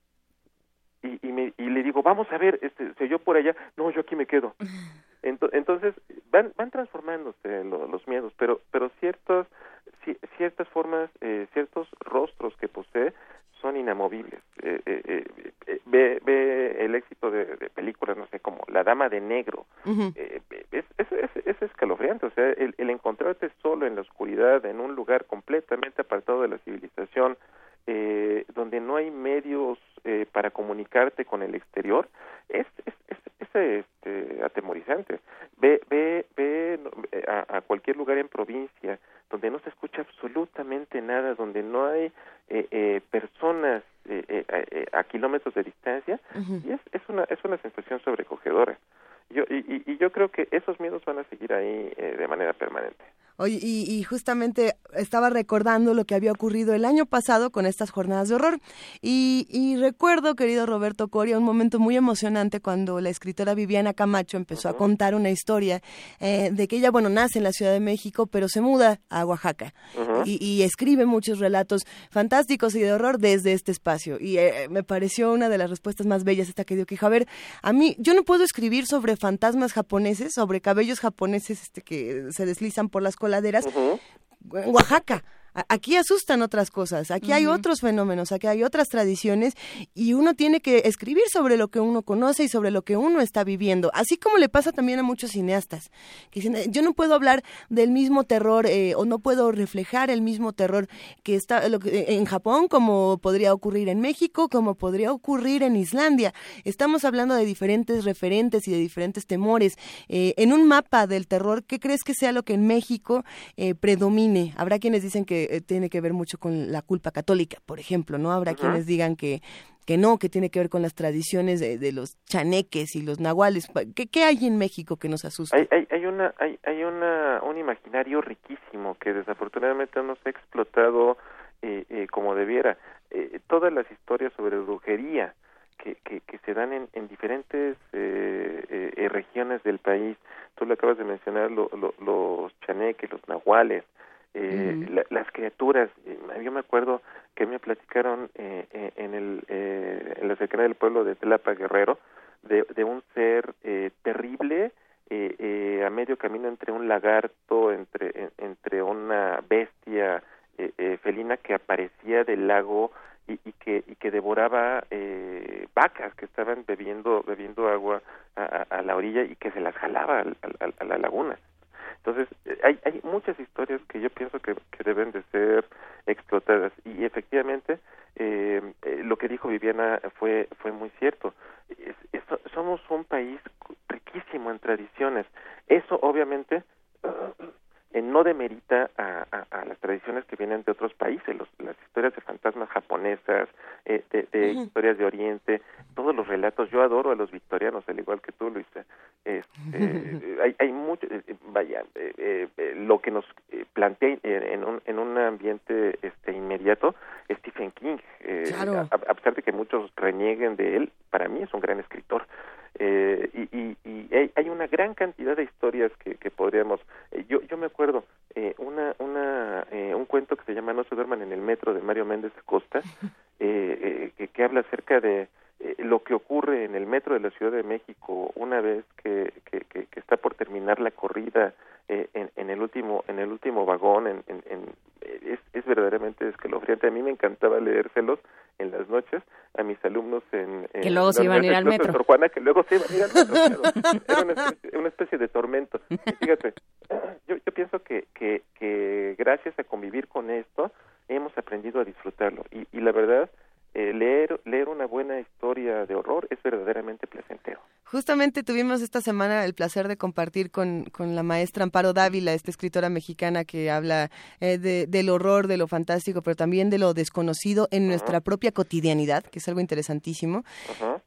Y, y, me, y le digo, vamos a ver, este, se oyó por allá, no, yo aquí me quedo. Entonces, van, van transformándose los miedos, pero, pero ciertos ciertas formas, eh, ciertos rostros que posee son inamovibles. Eh, eh, eh ve, ve el éxito de, de, películas, no sé, como La Dama de Negro. es, es, es, es, escalofriante, o sea, el, el, encontrarte solo en la oscuridad, en un lugar completamente apartado de la civilización, donde no hay medios para comunicarte con el exterior, es, es, es, este, atemorizante. Ve, ve, ve a, a cualquier lugar en provincia, donde no se escucha absolutamente nada, donde no hay eh, eh, personas eh, eh, eh, a kilómetros de distancia, y es, es, una, es una sensación sobrecogedora. Yo, y, y, yo creo que esos miedos van a seguir ahí de manera permanente. Oye, y, justamente estaba recordando lo que había ocurrido el año pasado con estas jornadas de horror. Y, recuerdo, querido Roberto Coria, un momento muy emocionante cuando la escritora Viviana Camacho empezó a contar una historia eh, de que ella, bueno, nace en la Ciudad de México, pero se muda a Oaxaca. y, escribe muchos relatos fantásticos y de horror desde este espacio. Y eh, me pareció una de las respuestas más bellas esta que dio que dijo, a ver, a mí, yo no puedo escribir sobre fantasmas japoneses, sobre cabellos japoneses este, que se deslizan por las coladeras, Oaxaca. Aquí asustan otras cosas, aquí hay otros fenómenos, aquí hay otras tradiciones y uno tiene que escribir sobre lo que uno conoce y sobre lo que uno está viviendo, así como le pasa también a muchos cineastas, que dicen, eh, yo no puedo hablar del mismo terror eh, o no puedo reflejar el mismo terror que está eh, en Japón como podría ocurrir en México, como podría ocurrir en Islandia. Estamos hablando de diferentes referentes y de diferentes temores. en un mapa del terror, ¿qué crees que sea lo que en México predomine? Habrá quienes dicen que eh, tiene que ver mucho con la culpa católica, por ejemplo, ¿no? Habrá quienes digan que, que no, que tiene que ver con las tradiciones de, los chaneques y los nahuales. ¿Qué, ¿Qué, hay en México que nos asusta? Hay, hay, hay, una, hay, hay una, un imaginario riquísimo que desafortunadamente no se ha explotado eh, eh, como debiera. todas las historias sobre brujería que, que, que se dan en, en diferentes regiones del país, tú lo acabas de mencionar, los chaneques, los nahuales, eh, las criaturas. Eh, yo me acuerdo que me platicaron eh, eh en, el, eh, en la cercanía del pueblo de Tlapa Guerrero de, de un ser eh, terrible a medio camino entre un lagarto, entre, entre una bestia felina que aparecía del lago y, y, que y que devoraba vacas que estaban bebiendo bebiendo agua a, a, la orilla y que se las jalaba a la laguna entonces, eh, hay, hay muchas historias que yo pienso que, que deben de ser explotadas y efectivamente eh, eh lo que dijo Viviana fue fue muy cierto. somos un país riquísimo en tradiciones. Eso obviamente eh, no demerita a, a, las tradiciones que vienen de otros países, los, las historias de fantasmas japonesas, eh, de, historias de Oriente, todos los relatos. Yo adoro a los victorianos, al igual que tú, Luisa. Este, hay, hay mucho, eh, vaya, lo que nos plantea en un, en un ambiente este inmediato, Stephen King, a, a pesar de que muchos renieguen de él, para mí es un gran escritor. Eh, y, y, hay una gran cantidad de historias que, que podríamos eh, yo yo me acuerdo eh, una una eh, un cuento que se llama no se duerman en el metro de Mario Méndez Costa que, que habla acerca de lo que ocurre en el metro de la Ciudad de México una vez que, que, que está por terminar la corrida en, en, el último en el último vagón en, en, es, es verdaderamente escalofriante. A mí me encantaba leérselos en las noches a mis alumnos en, que luego se iban a ir al metro. Juana, que luego se iban a ir al metro era una especie, una especie, de tormento. Fíjate yo, yo pienso que, que que gracias a convivir con esto hemos aprendido a disfrutarlo. Y, y la verdad eh, leer leer una buena historia de horror es verdaderamente placentero Justamente tuvimos esta semana el placer de compartir con, con la maestra Amparo Dávila, esta escritora mexicana que habla eh, de, del horror, de lo fantástico, pero también de lo desconocido en nuestra propia cotidianidad, que es algo interesantísimo.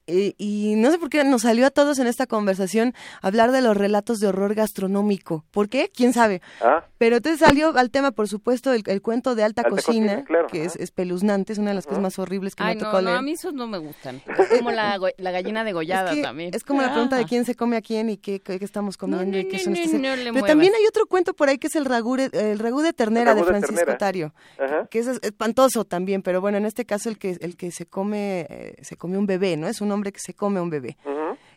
Eh, y no sé por qué nos salió a todos en esta conversación hablar de los relatos de horror gastronómico. ¿Por qué? ¿Quién sabe? Ah. Pero entonces salió al tema, por supuesto, el, cuento de alta, cocina, que es espeluznante, es una de las cosas más horribles que me tocó no, leer. No, a mí esos no me gustan. Es como la, la gallina degollada también. como la pregunta de quién se come a quién y qué, qué estamos comiendo y qué son Pero también hay otro cuento por ahí que es el ragú, el ragú de ternera de Francisco Tario, que es espantoso también, pero bueno, en este caso el que el que se come eh, se come un bebé, ¿no? Es un hombre que se come un bebé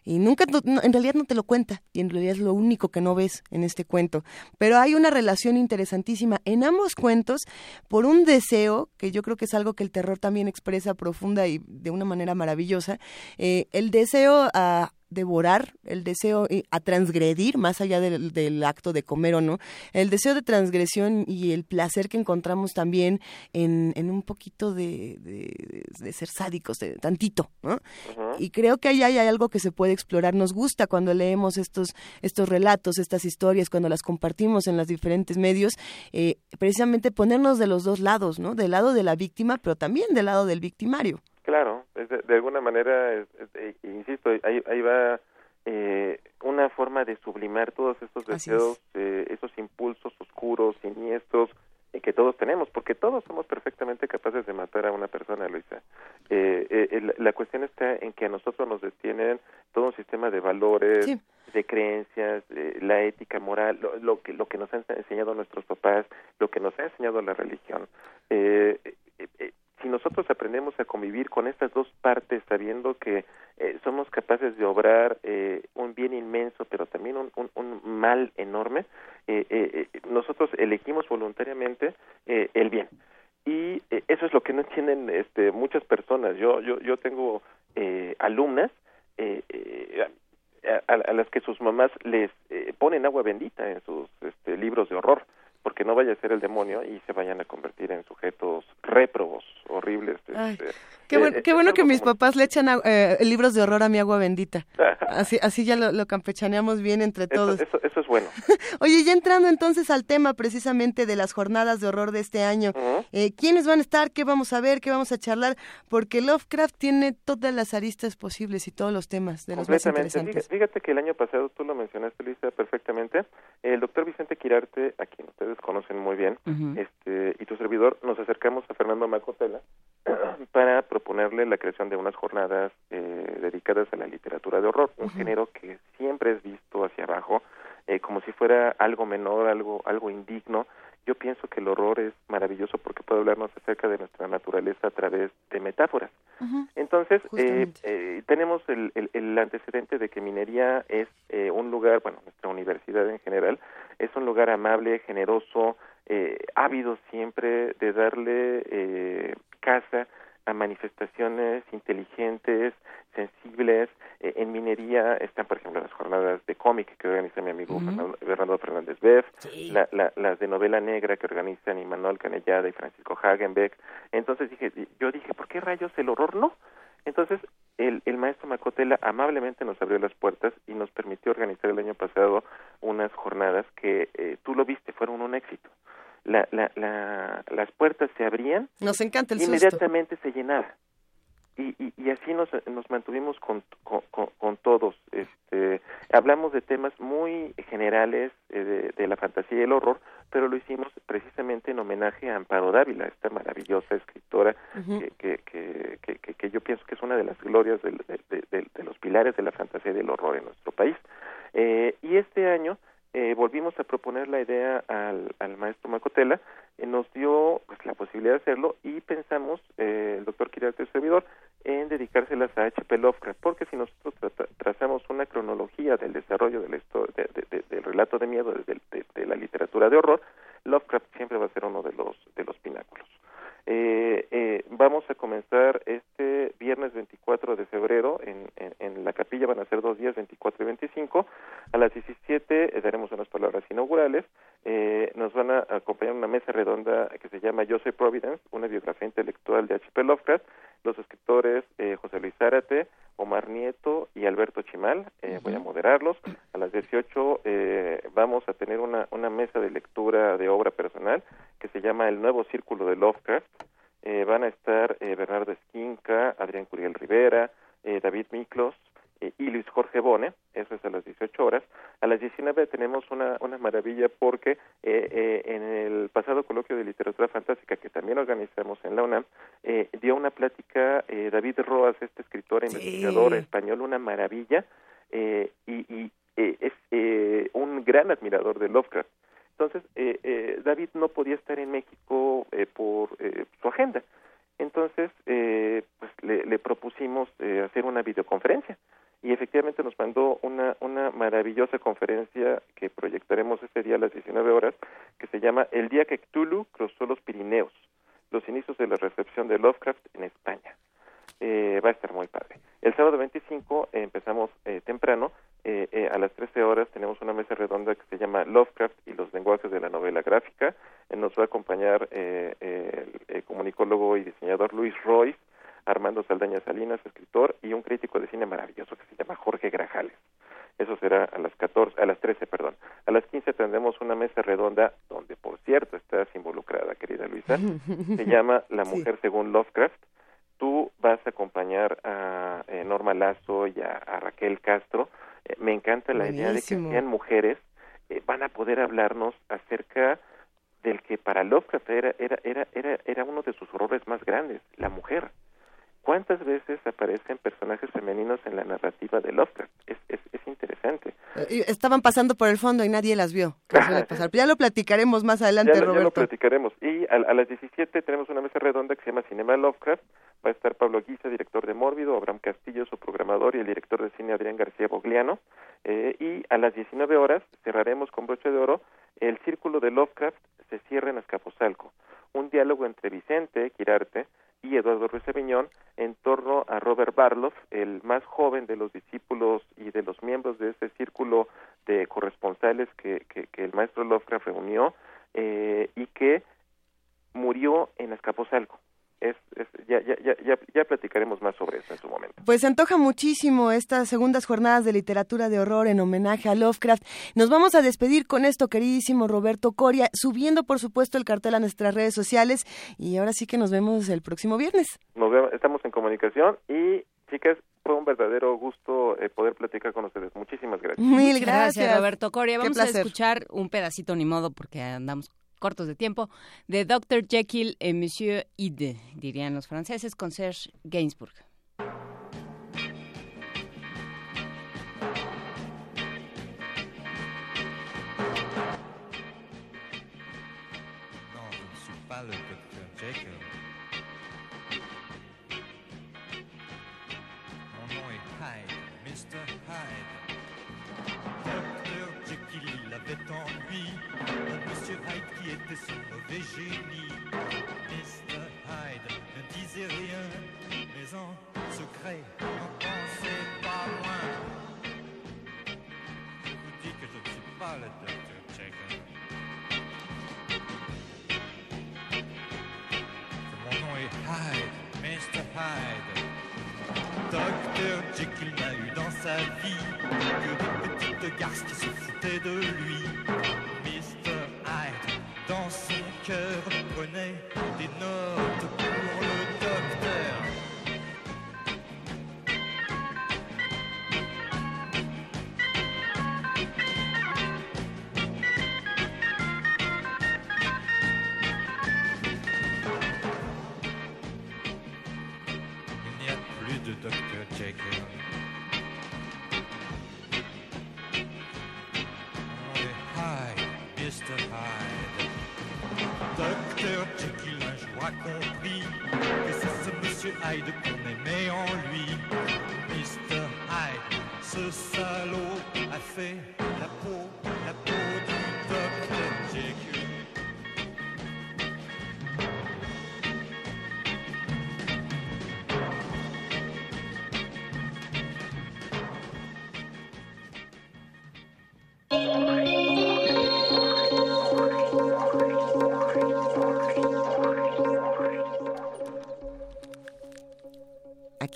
y nunca, en realidad no te lo cuenta, y en realidad es lo único que no ves en este cuento. Pero hay una relación interesantísima en ambos cuentos por un deseo, que yo creo que es algo que el terror también expresa profunda y de una manera maravillosa, eh, el deseo a devorar, el deseo a transgredir, más allá del, acto de comer o no, el deseo de transgresión y el placer que encontramos también en, en un poquito de, de, ser sádicos, de tantito, ¿no? Y creo que ahí hay, algo que se puede explorar. Nos gusta cuando leemos estos, estos relatos, estas historias, cuando las compartimos en los diferentes medios, eh, precisamente ponernos de los dos lados, ¿no? Del lado de la víctima, pero también del lado del victimario. Claro, de, alguna manera, insisto, ahí, ahí va eh, una forma de sublimar todos estos deseos, eh, esos impulsos oscuros, siniestros, eh, que todos tenemos, porque todos somos perfectamente capaces de matar a una persona, Luisa. Eh, la cuestión está en que a nosotros nos detienen todo un sistema de valores, de creencias, la ética moral, lo, lo, que lo que nos han enseñado nuestros papás, lo que nos ha enseñado la religión. Eh, si nosotros aprendemos a convivir con estas dos partes sabiendo que eh, somos capaces de obrar eh, un bien inmenso pero también un, mal enorme eh, nosotros elegimos voluntariamente el bien. Y eso es lo que no entienden este muchas personas. Yo yo yo tengo alumnas a, a, las que sus mamás les ponen agua bendita en sus este, libros de horror porque no vaya a ser el demonio y se vayan a convertir en sujetos réprobos, horribles. Este, qué, bueno, qué bueno que mis papás le echan eh, libros de horror a mi agua bendita. así, así ya lo, campechaneamos bien entre todos. Eso, eso, es bueno. Oye, ya entrando entonces al tema precisamente de las jornadas de horror de este año, eh, ¿quiénes van a estar? ¿Qué vamos a ver? ¿Qué vamos a charlar? Porque Lovecraft tiene todas las aristas posibles y todos los temas de los más interesantes. Fíjate que el año pasado tú lo mencionaste, Luisa, perfectamente. El doctor Vicente Quirarte, a quien ustedes conocen muy bien, este, y tu servidor, nos acercamos a Fernando Macotela para proponerle la creación de unas jornadas eh, dedicadas a la literatura de horror, un género que siempre es visto hacia abajo, eh, como si fuera algo menor, algo, algo indigno. Yo pienso que el horror es maravilloso porque puede hablarnos acerca de nuestra naturaleza a través de metáforas. Entonces, eh, eh, tenemos el, el, el, antecedente de que minería es eh, un lugar, bueno, nuestra universidad en general, es un lugar amable, generoso, eh, ávido siempre de darle eh, casa a manifestaciones inteligentes, sensibles. Eh, en minería están, por ejemplo, las jornadas de cómic que organiza mi amigo Fernando, Fernández Beff, las de novela negra que organizan Immanuel Canellada y Francisco Hagenbeck. Entonces dije, yo dije, ¿por qué rayos el horror no? Entonces el, el maestro Macotela amablemente nos abrió las puertas y nos permitió organizar el año pasado unas jornadas que eh, tú lo viste, fueron un éxito. La, la, la, las puertas se abrían, Nos encanta el susto. inmediatamente se llenaba. Y, y, y así nos, nos mantuvimos con, con, con- con todos. Este, hablamos de temas muy generales eh, de, de la fantasía y el horror, pero lo hicimos precisamente en homenaje a Amparo Dávila, esta maravillosa escritora Ujú. que, que, que, que- que- que yo pienso que es una de las glorias de- de los pilares de la fantasía y del horror en nuestro país. Eh, y este año eh, volvimos a proponer la idea al, al maestro Macotela, eh, nos dio pues, la posibilidad de hacerlo y pensamos, eh, el doctor Quirarte el servidor, en dedicárselas a H.P. Lovecraft, porque si nosotros trazamos una cronología del desarrollo de la histo- de- de- de- del relato de miedo de la literatura de horror, Lovecraft siempre va a ser uno de los de los pináculos. Eh, eh, vamos a comenzar este viernes 24 de febrero en, en, la capilla, van a ser dos días, 24 y 25. A las 17 eh, daremos unas palabras inaugurales. Eh, nos van a acompañar una mesa redonda que se llama Yo soy Providence, una biografía intelectual de H.P. Lovecraft. Los escritores eh, José Luis Zárate, Omar Nieto y Alberto Chimal. Eh, Voy a moderarlos. A las 18 eh, vamos a tener una, una mesa de lectura de obra personal que se llama El Nuevo Círculo de Lovecraft. Eh, van a estar eh, Bernardo Esquinca, Adrián Curiel Rivera, eh, David Miklos eh, y Luis Jorge Bone, eso es a las 18 horas. A las 19 tenemos una, una maravilla porque eh, eh, en el pasado coloquio de literatura fantástica que también organizamos en la UNAM, eh, dio una plática eh, David Roas, este escritor e Sí. investigador español, una maravilla, eh, y, y, eh, es eh, un gran admirador de Lovecraft. Entonces, eh, eh, David no podía estar en México eh, por eh, su agenda. Entonces, eh, pues le, le propusimos eh, hacer una videoconferencia y efectivamente nos mandó una, una maravillosa conferencia que proyectaremos este día a las 19 horas, que se llama El día que Cthulhu cruzó los Pirineos, los inicios de la recepción de Lovecraft en España. Eh, va a estar muy padre. El sábado 25 eh, empezamos eh, temprano, eh, eh, a las 13 horas tenemos una mesa redonda que se llama Lovecraft y los lenguajes de la novela gráfica. Eh, nos va a acompañar el, el comunicólogo y diseñador Luis Royce, Armando Saldaña Salinas, escritor, y un crítico de cine maravilloso que se llama Jorge Grajales. Eso será a las 14, a las 13, perdón. A las 15 tendremos una mesa redonda donde, por cierto, estás involucrada, querida Luisa. Se llama La Sí. mujer según Lovecraft. Tú vas a acompañar a eh, Norma Lazo y a, a Raquel Castro. Eh, me encanta la idea de que sean mujeres. eh, van a poder hablarnos acerca del que para Lovecraft era, era, era, era, era uno de sus horrores más grandes, la mujer. ¿Cuántas veces aparecen personajes femeninos en la narrativa de Lovecraft? Es, es, es interesante. Eh, Estaban pasando por el fondo y nadie las vio. pasar. Ya lo platicaremos más adelante, ya, lo- ya lo Roberto. platicaremos. Y a, a las 17 tenemos una mesa redonda que se llama Cinema Lovecraft. Va a estar Pablo Guisa, director de Mórbido, Abraham Castillo, su programador, y el director de cine Adrián García Bogliano. Eh, y a las 19 horas cerraremos con broche de oro El Círculo de Lovecraft se cierra en Azcapotzalco. Un diálogo entre Vicente Quirarte y Eduardo Ruiz en torno a Robert Barloff, el más joven de los discípulos y de los miembros de este círculo de corresponsales que, que, que el maestro Lovecraft reunió eh, y que murió en Azcapotzalco. Es, es, ya, ya, ya, ya, ya platicaremos más sobre eso en su momento. Pues se antoja muchísimo estas segundas jornadas de literatura de horror en homenaje a Lovecraft. Nos vamos a despedir con esto, queridísimo Roberto Coria, subiendo por supuesto el cartel a nuestras redes sociales y ahora sí que nos vemos el próximo viernes. Nos vemos, estamos en comunicación y chicas, fue un verdadero gusto eh, poder platicar con ustedes. Muchísimas gracias. Mil Muchas gracias. Roberto Coria. Qué Vamos a escuchar un pedacito, ni modo, porque andamos cortos de tiempo, de Dr. Jekyll et Monsieur Hyde, dirían los franceses, con Serge Gainsbourg. Docteur Jekyll. Était son mauvais génie. Mr. Hyde ne disait rien, mais en secret, n'en pensait pas loin. Je vous dis que je ne suis pas le docteur Jekyll. Mon nom est Hyde, Mr. Hyde. Docteur eu dans sa vie que des petites garces qui se foutaient de lui.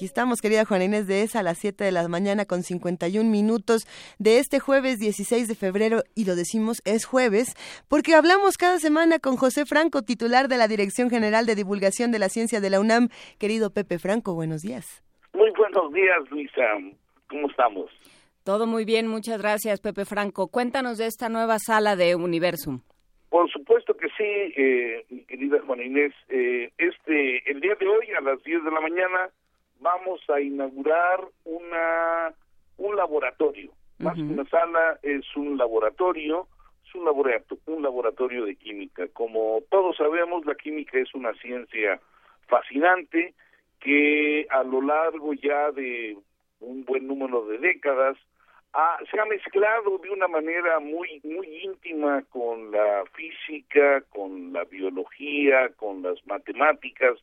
Aquí estamos, querida Juana Inés de ESA, a las 7 de la mañana con 51 minutos de este jueves 16 de febrero, y lo decimos es jueves, porque hablamos cada semana con José Franco, titular de la Dirección General de Divulgación de la Ciencia de la UNAM. Querido Pepe Franco, buenos días. Muy buenos días, Luisa. ¿Cómo estamos? Todo muy bien, muchas gracias, Pepe Franco. Cuéntanos de esta nueva sala de Universum. Por supuesto que sí, eh, mi querida Juana Inés. Eh, este, el día de hoy a las 10 de la mañana vamos a inaugurar una un laboratorio. Más que una sala, es un laboratorio, es un laboratorio, un laboratorio de química. Como todos sabemos, la química es una ciencia fascinante que a lo largo ya de un buen número de décadas ha- se ha mezclado de una manera muy muy íntima con la física, con la biología, con las matemáticas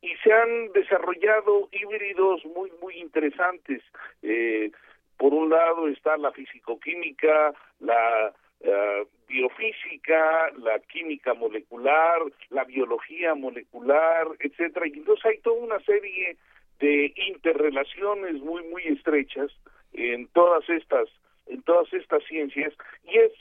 y se han desarrollado híbridos muy muy interesantes. Eh, por un lado está la fisicoquímica, la eh, biofísica, la química molecular, la biología molecular, etcétera. Y entonces hay toda una serie de interrelaciones muy muy estrechas en todas estas en todas estas ciencias y es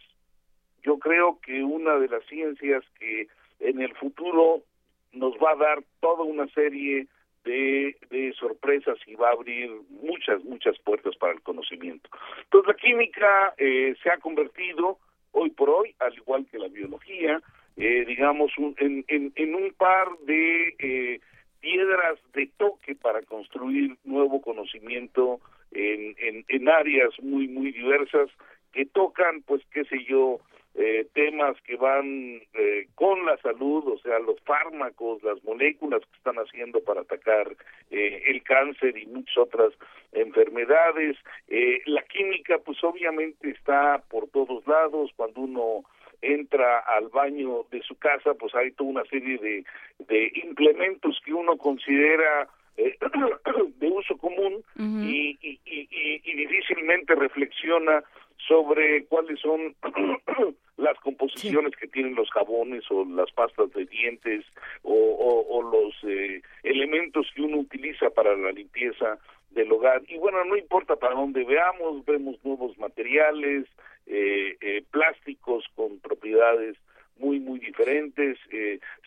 yo creo que una de las ciencias que en el futuro nos va a dar toda una serie de, de sorpresas y va a abrir muchas, muchas puertas para el conocimiento. Entonces la química eh, se ha convertido hoy por hoy, al igual que la biología, eh, digamos, un- en, en, en un par de eh, piedras de toque para construir nuevo conocimiento en, en, en áreas muy, muy diversas que tocan, pues, qué sé yo, eh, temas que van eh, con la salud, o sea, los fármacos, las moléculas que están haciendo para atacar eh, el cáncer y muchas otras enfermedades. Eh, la química, pues obviamente está por todos lados. Cuando uno entra al baño de su casa, pues hay toda una serie de, de implementos que uno considera eh, de uso común y, y, y, y- y difícilmente reflexiona sobre cuáles son las composiciones que tienen los jabones o las pastas de dientes o, o- o los eh, elementos que uno utiliza para la limpieza del hogar. Y bueno, no importa para dónde veamos, vemos nuevos materiales, eh, eh, plásticos con propiedades muy muy diferentes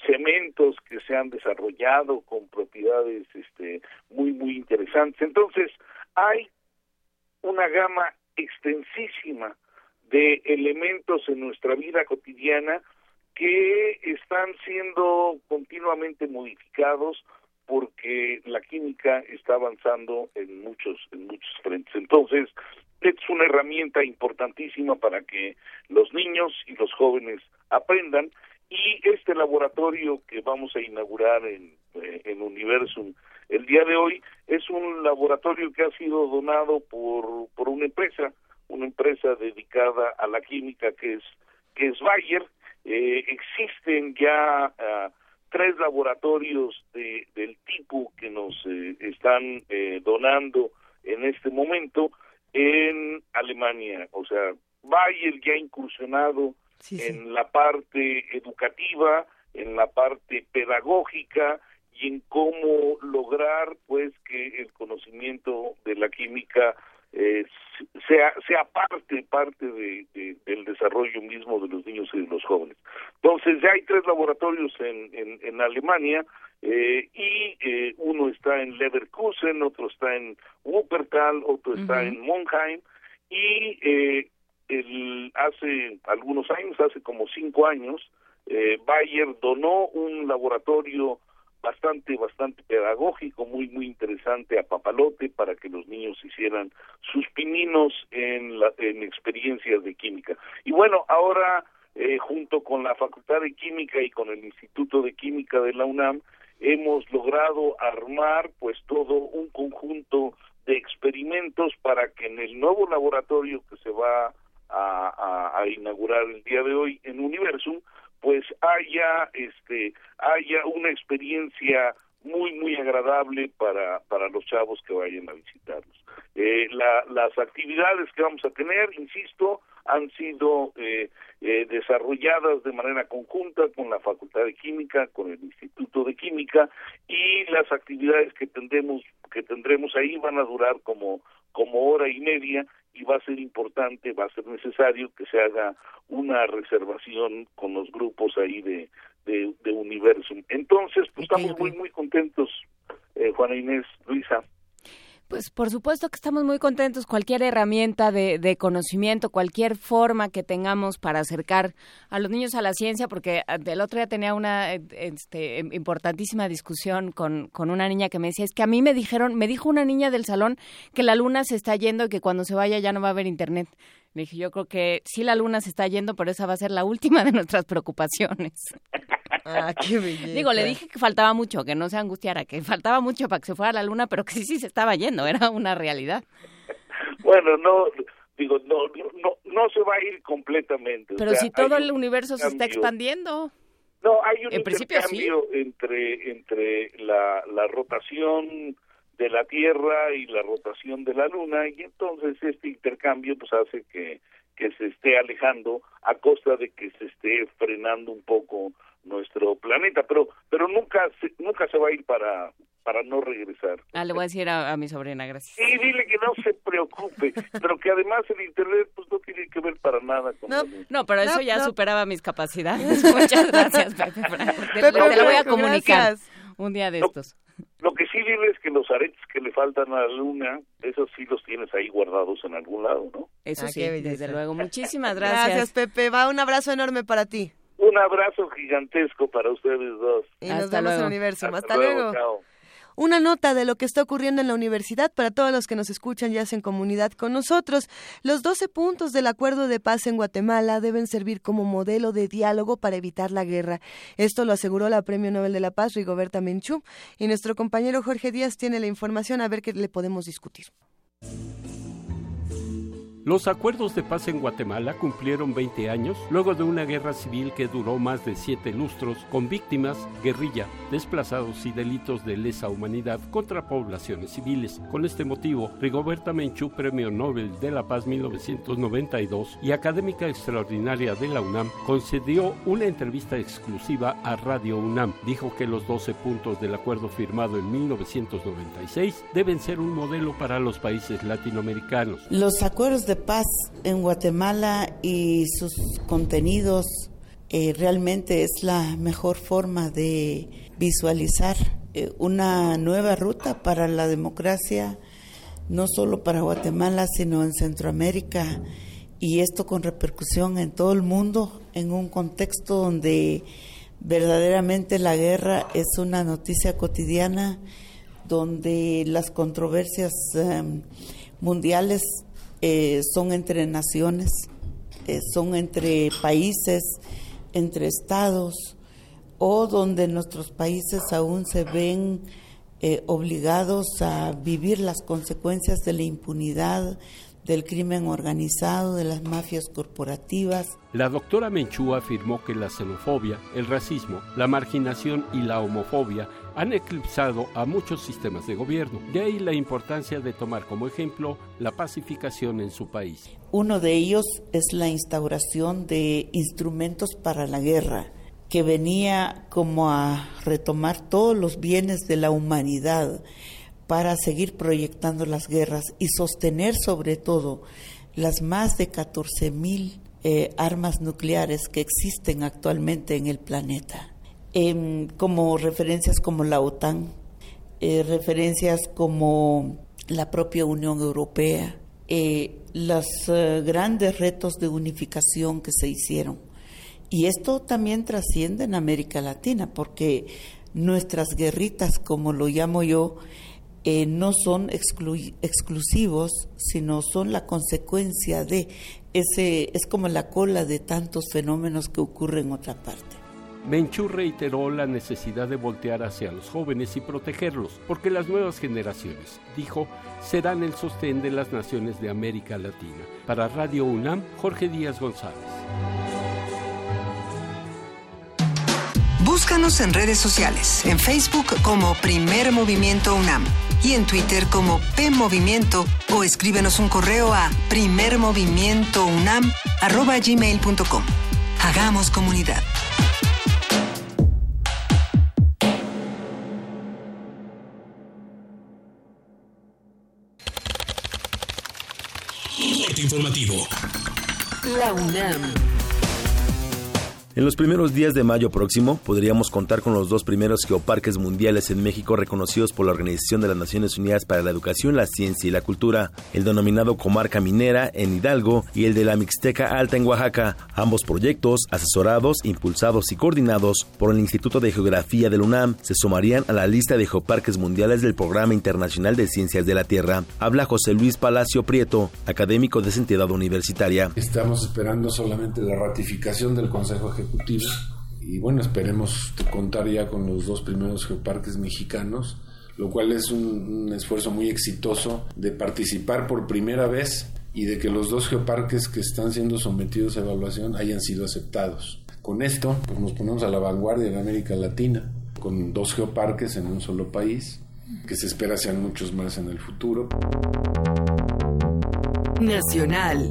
cementos que se han desarrollado con propiedades este muy muy interesantes entonces hay una gama extensísima de elementos en nuestra vida cotidiana que están siendo continuamente modificados porque la química está avanzando en muchos en muchos frentes. Entonces es una herramienta importantísima para que los niños y los jóvenes aprendan y este laboratorio que vamos a inaugurar en, eh, en Universum el día de hoy es un laboratorio que ha sido donado por, por una empresa, una empresa dedicada a la química que es que es Bayer. Eh, existen ya ah, tres laboratorios de, del tipo que nos eh, están eh, donando en este momento en Alemania. O sea, Bayer ya ha incursionado en la parte educativa, en la parte pedagógica y en cómo lograr pues que el conocimiento de la química eh, sea, sea parte, parte de, de- del desarrollo mismo de los niños y de los jóvenes. Entonces ya hay tres laboratorios en, en, en Alemania eh, y eh, uno está en Leverkusen, otro está en Wuppertal, otro está en Monheim y eh, el, hace algunos años, hace como cinco años, eh, Bayer donó un laboratorio bastante, bastante pedagógico, muy, muy interesante a Papalote para que los niños hicieran sus pininos en, la, en experiencias de química. Y bueno, ahora eh, junto con la Facultad de Química y con el Instituto de Química de la UNAM hemos logrado armar pues todo un conjunto de experimentos para que en el nuevo laboratorio que se va a, a- a inaugurar el día de hoy en Universum pues haya este haya una experiencia muy muy agradable para para los chavos que vayan a visitarlos. Eh, la- las actividades que vamos a tener insisto han sido eh, eh, desarrolladas de manera conjunta con la Facultad de Química, con el Instituto de Química y las actividades que tendremos que tendremos ahí van a durar como como hora y media y va a ser importante, va a ser necesario que se haga una reservación con los grupos ahí de de, de Universum. Entonces, pues estamos muy muy contentos, eh, Juana Inés, Luisa. Pues por supuesto que estamos muy contentos. Cualquier herramienta de, de conocimiento, cualquier forma que tengamos para acercar a los niños a la ciencia, porque ah, el otro día tenía una eh, este, importantísima discusión con, con una niña que me decía, es que a mí me dijeron, me dijo una niña del salón que la luna se está yendo y que cuando se vaya ya no va a haber internet. Le dije, yo creo que sí la luna se está yendo, pero esa va a ser la última de nuestras preocupaciones. Ah, qué belleza. Digo, le dije que faltaba mucho, que no se angustiara, que faltaba mucho para que se fuera la luna, pero que sí, sí se estaba yendo, era una realidad. Bueno, no digo no no no se va a ir completamente. o Pero sea, si todo el un universo se está expandiendo. No, hay un En principio, intercambio entre entre la, la rotación de la Tierra y la rotación de la Luna y entonces este intercambio pues hace que que se esté alejando a costa de que se esté frenando un poco nuestro planeta, pero pero nunca se, nunca se va a ir para para no regresar. Ah, le voy a decir a, a mi sobrina, gracias. Y dile que no se preocupe, pero que además el internet pues no tiene que ver para nada con luna. No, pero eso No, ya no. superaba mis capacidades. Muchas gracias, Pepe. Te, Pepe te lo voy a comunicar gracias. un día de No. estos. Lo que sí dile es que los aretes que le faltan a la luna, esos sí los tienes ahí guardados en algún lado, ¿no? Eso Ah, sí, belleza. desde luego. Muchísimas Gracias. gracias. Pepe. Va un abrazo enorme para ti. Un abrazo gigantesco para ustedes dos. Y nos vemos en Universum. Hasta, luego. luego. chao. Una nota de lo que está ocurriendo en la universidad para todos los que nos escuchan y hacen comunidad con nosotros. Los 12 puntos del acuerdo de paz en Guatemala deben servir como modelo de diálogo para evitar la guerra. Esto lo aseguró la Premio Nobel de la Paz, Rigoberta Menchú. Y nuestro compañero Jorge Díaz tiene la información a ver qué le podemos discutir. Los acuerdos de paz en Guatemala cumplieron 20 años luego de una guerra civil que duró más de siete lustros con víctimas, guerrilla, desplazados y delitos de lesa humanidad contra poblaciones civiles. Con este motivo, Rigoberta Menchú, Premio Nobel de la Paz 1992 y académica extraordinaria de la UNAM, concedió una entrevista exclusiva a Radio UNAM. Dijo que los 12 puntos del acuerdo firmado en 1996 deben ser un modelo para los países latinoamericanos. Los acuerdos de paz en Guatemala y sus contenidos eh, realmente es la mejor forma de visualizar eh, una nueva ruta para la democracia, no solo para Guatemala, sino en Centroamérica, y esto con repercusión en todo el mundo, en un contexto donde verdaderamente la guerra es una noticia cotidiana, donde las controversias eh, mundiales eh, son entre naciones, eh, son entre países, entre estados, o donde nuestros países aún se ven eh, obligados a vivir las consecuencias de la impunidad, del crimen organizado, de las mafias corporativas. La doctora Menchú afirmó que la xenofobia, el racismo, la marginación y la homofobia han eclipsado a muchos sistemas de gobierno. De ahí la importancia de tomar como ejemplo la pacificación en su país. Uno de ellos es la instauración de instrumentos para la guerra, que venía como a retomar todos los bienes de la humanidad para seguir proyectando las guerras y sostener sobre todo las más de 14 mil eh, armas nucleares que existen actualmente en el planeta. Em, como referencias como la OTAN, eh, referencias como la propia Unión Europea, eh, los grandes retos de unificación que se hicieron. Y esto también trasciende en América Latina, porque nuestras guerritas, como lo llamo yo, eh, no son exclusivos, sino son la consecuencia de ese, es como la cola de tantos fenómenos que ocurren en otra parte. Menchú reiteró la necesidad de voltear hacia los jóvenes y protegerlos, porque las nuevas generaciones, dijo, serán el sostén de las naciones de América Latina. Para Radio UNAM, Jorge Díaz González. Búscanos en redes sociales, en Facebook como Primer Movimiento UNAM y en Twitter como P Movimiento o escríbenos un correo a primermovimientounam@gmail.com. Hagamos comunidad. Informativo. La UNAM. En los primeros días de mayo próximo podríamos contar con los dos primeros geoparques mundiales en México reconocidos por la Organización de las Naciones Unidas para la Educación, la Ciencia y la Cultura, el denominado Comarca Minera en Hidalgo y el de la Mixteca Alta en Oaxaca, ambos proyectos asesorados, impulsados y coordinados por el Instituto de Geografía del UNAM se sumarían a la lista de geoparques mundiales del Programa Internacional de Ciencias de la Tierra. Habla José Luis Palacio Prieto, académico de esa entidad universitaria. Estamos esperando solamente la ratificación del Consejo y bueno, esperemos contar ya con los dos primeros geoparques mexicanos, lo cual es un, esfuerzo muy exitoso de participar por primera vez y de que los dos geoparques que están siendo sometidos a evaluación hayan sido aceptados. Con esto, pues nos ponemos a la vanguardia de América Latina, con dos geoparques en un solo país, que se espera sean muchos más en el futuro. Nacional.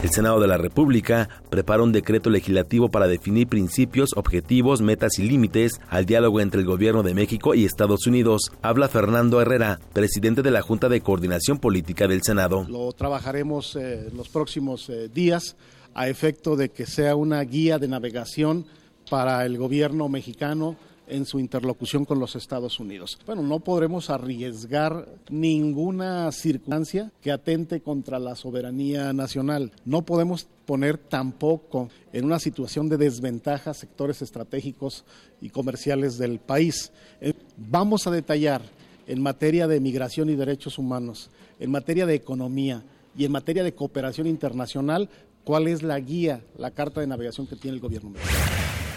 El Senado de la República prepara un decreto legislativo para definir principios, objetivos, metas y límites al diálogo entre el Gobierno de México y Estados Unidos. Habla Fernando Herrera, presidente de la Junta de Coordinación Política del Senado. Lo trabajaremos en eh, los próximos eh, días a efecto de que sea una guía de navegación para el gobierno mexicano en su interlocución con los Estados Unidos. Bueno, no podremos arriesgar ninguna circunstancia que atente contra la soberanía nacional. No podemos poner tampoco en una situación de desventaja sectores estratégicos y comerciales del país. Eh, vamos a detallar en materia de migración y derechos humanos, en materia de economía y en materia de cooperación internacional, cuál es la guía, la carta de navegación que tiene el gobierno.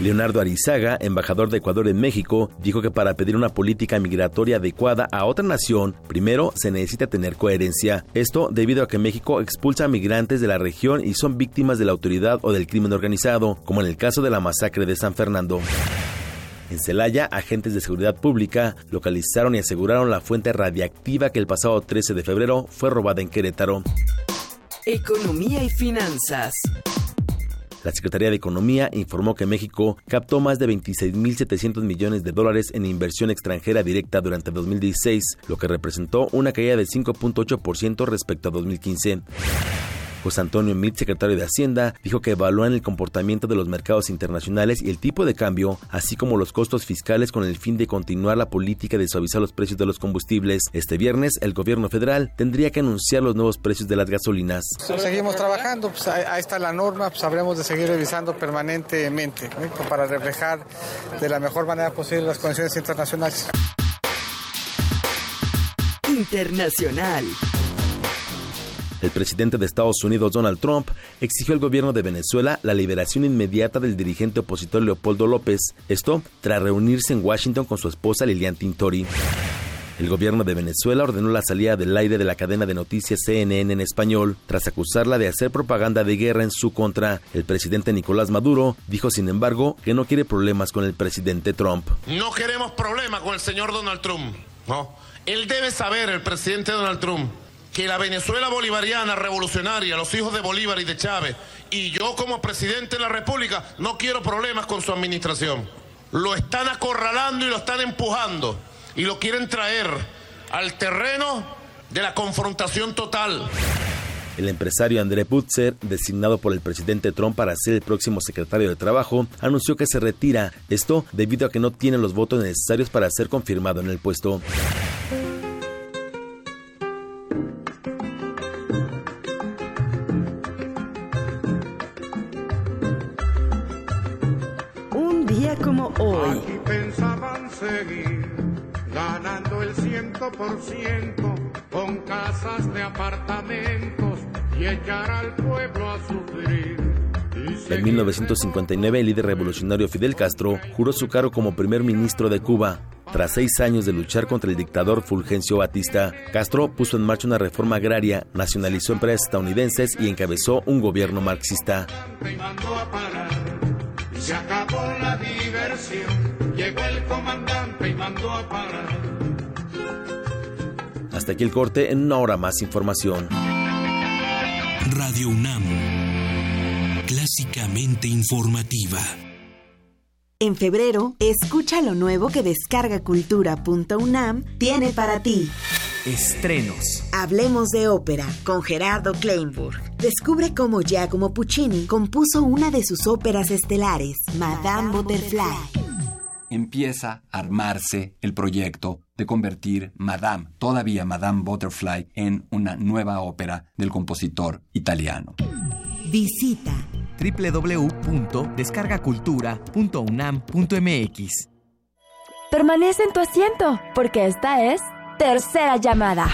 Leonardo Arizaga, embajador de Ecuador en México, dijo que para pedir una política migratoria adecuada a otra nación, primero se necesita tener coherencia. Esto debido a que México expulsa a migrantes de la región y son víctimas de la autoridad o del crimen organizado, como en el caso de la masacre de San Fernando. En Celaya, agentes de seguridad pública localizaron y aseguraron la fuente radiactiva que el pasado 13 de febrero fue robada en Querétaro. Economía y finanzas. La Secretaría de Economía informó que México captó más de 26.700 millones de dólares en inversión extranjera directa durante 2016, lo que representó una caída de 5.8% respecto a 2015. José Antonio Mit, secretario de Hacienda, dijo que evalúan el comportamiento de los mercados internacionales y el tipo de cambio, así como los costos fiscales con el fin de continuar la política de suavizar los precios de los combustibles. Este viernes, el gobierno federal tendría que anunciar los nuevos precios de las gasolinas. Seguimos trabajando, pues ahí está la norma, pues habremos de seguir revisando permanentemente para reflejar de la mejor manera posible las condiciones internacionales. Internacional. El presidente de Estados Unidos, Donald Trump, exigió al gobierno de Venezuela la liberación inmediata del dirigente opositor Leopoldo López, esto tras reunirse en Washington con su esposa Lilian Tintori. El gobierno de Venezuela ordenó la salida del aire de la cadena de noticias CNN en español, tras acusarla de hacer propaganda de guerra en su contra. El presidente Nicolás Maduro dijo, sin embargo, que no quiere problemas con el presidente Trump. No queremos problemas con el señor Donald Trump. No. Él debe saber, el presidente Donald Trump, que la Venezuela bolivariana revolucionaria, los hijos de Bolívar y de Chávez, y yo como presidente de la República, no quiero problemas con su administración. Lo están acorralando y lo están empujando y lo quieren traer al terreno de la confrontación total. El empresario André Putzer, designado por el presidente Trump para ser el próximo secretario de Trabajo, anunció que se retira, esto debido a que no tiene los votos necesarios para ser confirmado en el puesto. Día como hoy. Aquí pensaban seguir ganando el ciento por ciento con casas de apartamentos y echar al pueblo a sufrir. En 1959, el líder revolucionario Fidel Castro juró su cargo como primer ministro de Cuba. Tras seis años de luchar contra el dictador Fulgencio Batista, Castro puso en marcha una reforma agraria, nacionalizó empresas estadounidenses y encabezó un gobierno marxista. Se acabó la diversión. Llegó el comandante y mandó a parar. Hasta aquí el corte, en una hora más información. Radio UNAM. Clásicamente informativa. En febrero, escucha lo nuevo que descargacultura.unam tiene para ti. Estrenos. Hablemos de ópera con Gerardo Kleinburg. Descubre cómo Giacomo Puccini compuso una de sus óperas estelares, Madame Butterfly. Empieza a armarse el proyecto de convertir Madame, todavía Madame Butterfly, en una nueva ópera del compositor italiano. Visita www.descargacultura.unam.mx Permanece en tu asiento, porque esta es Tercera Llamada.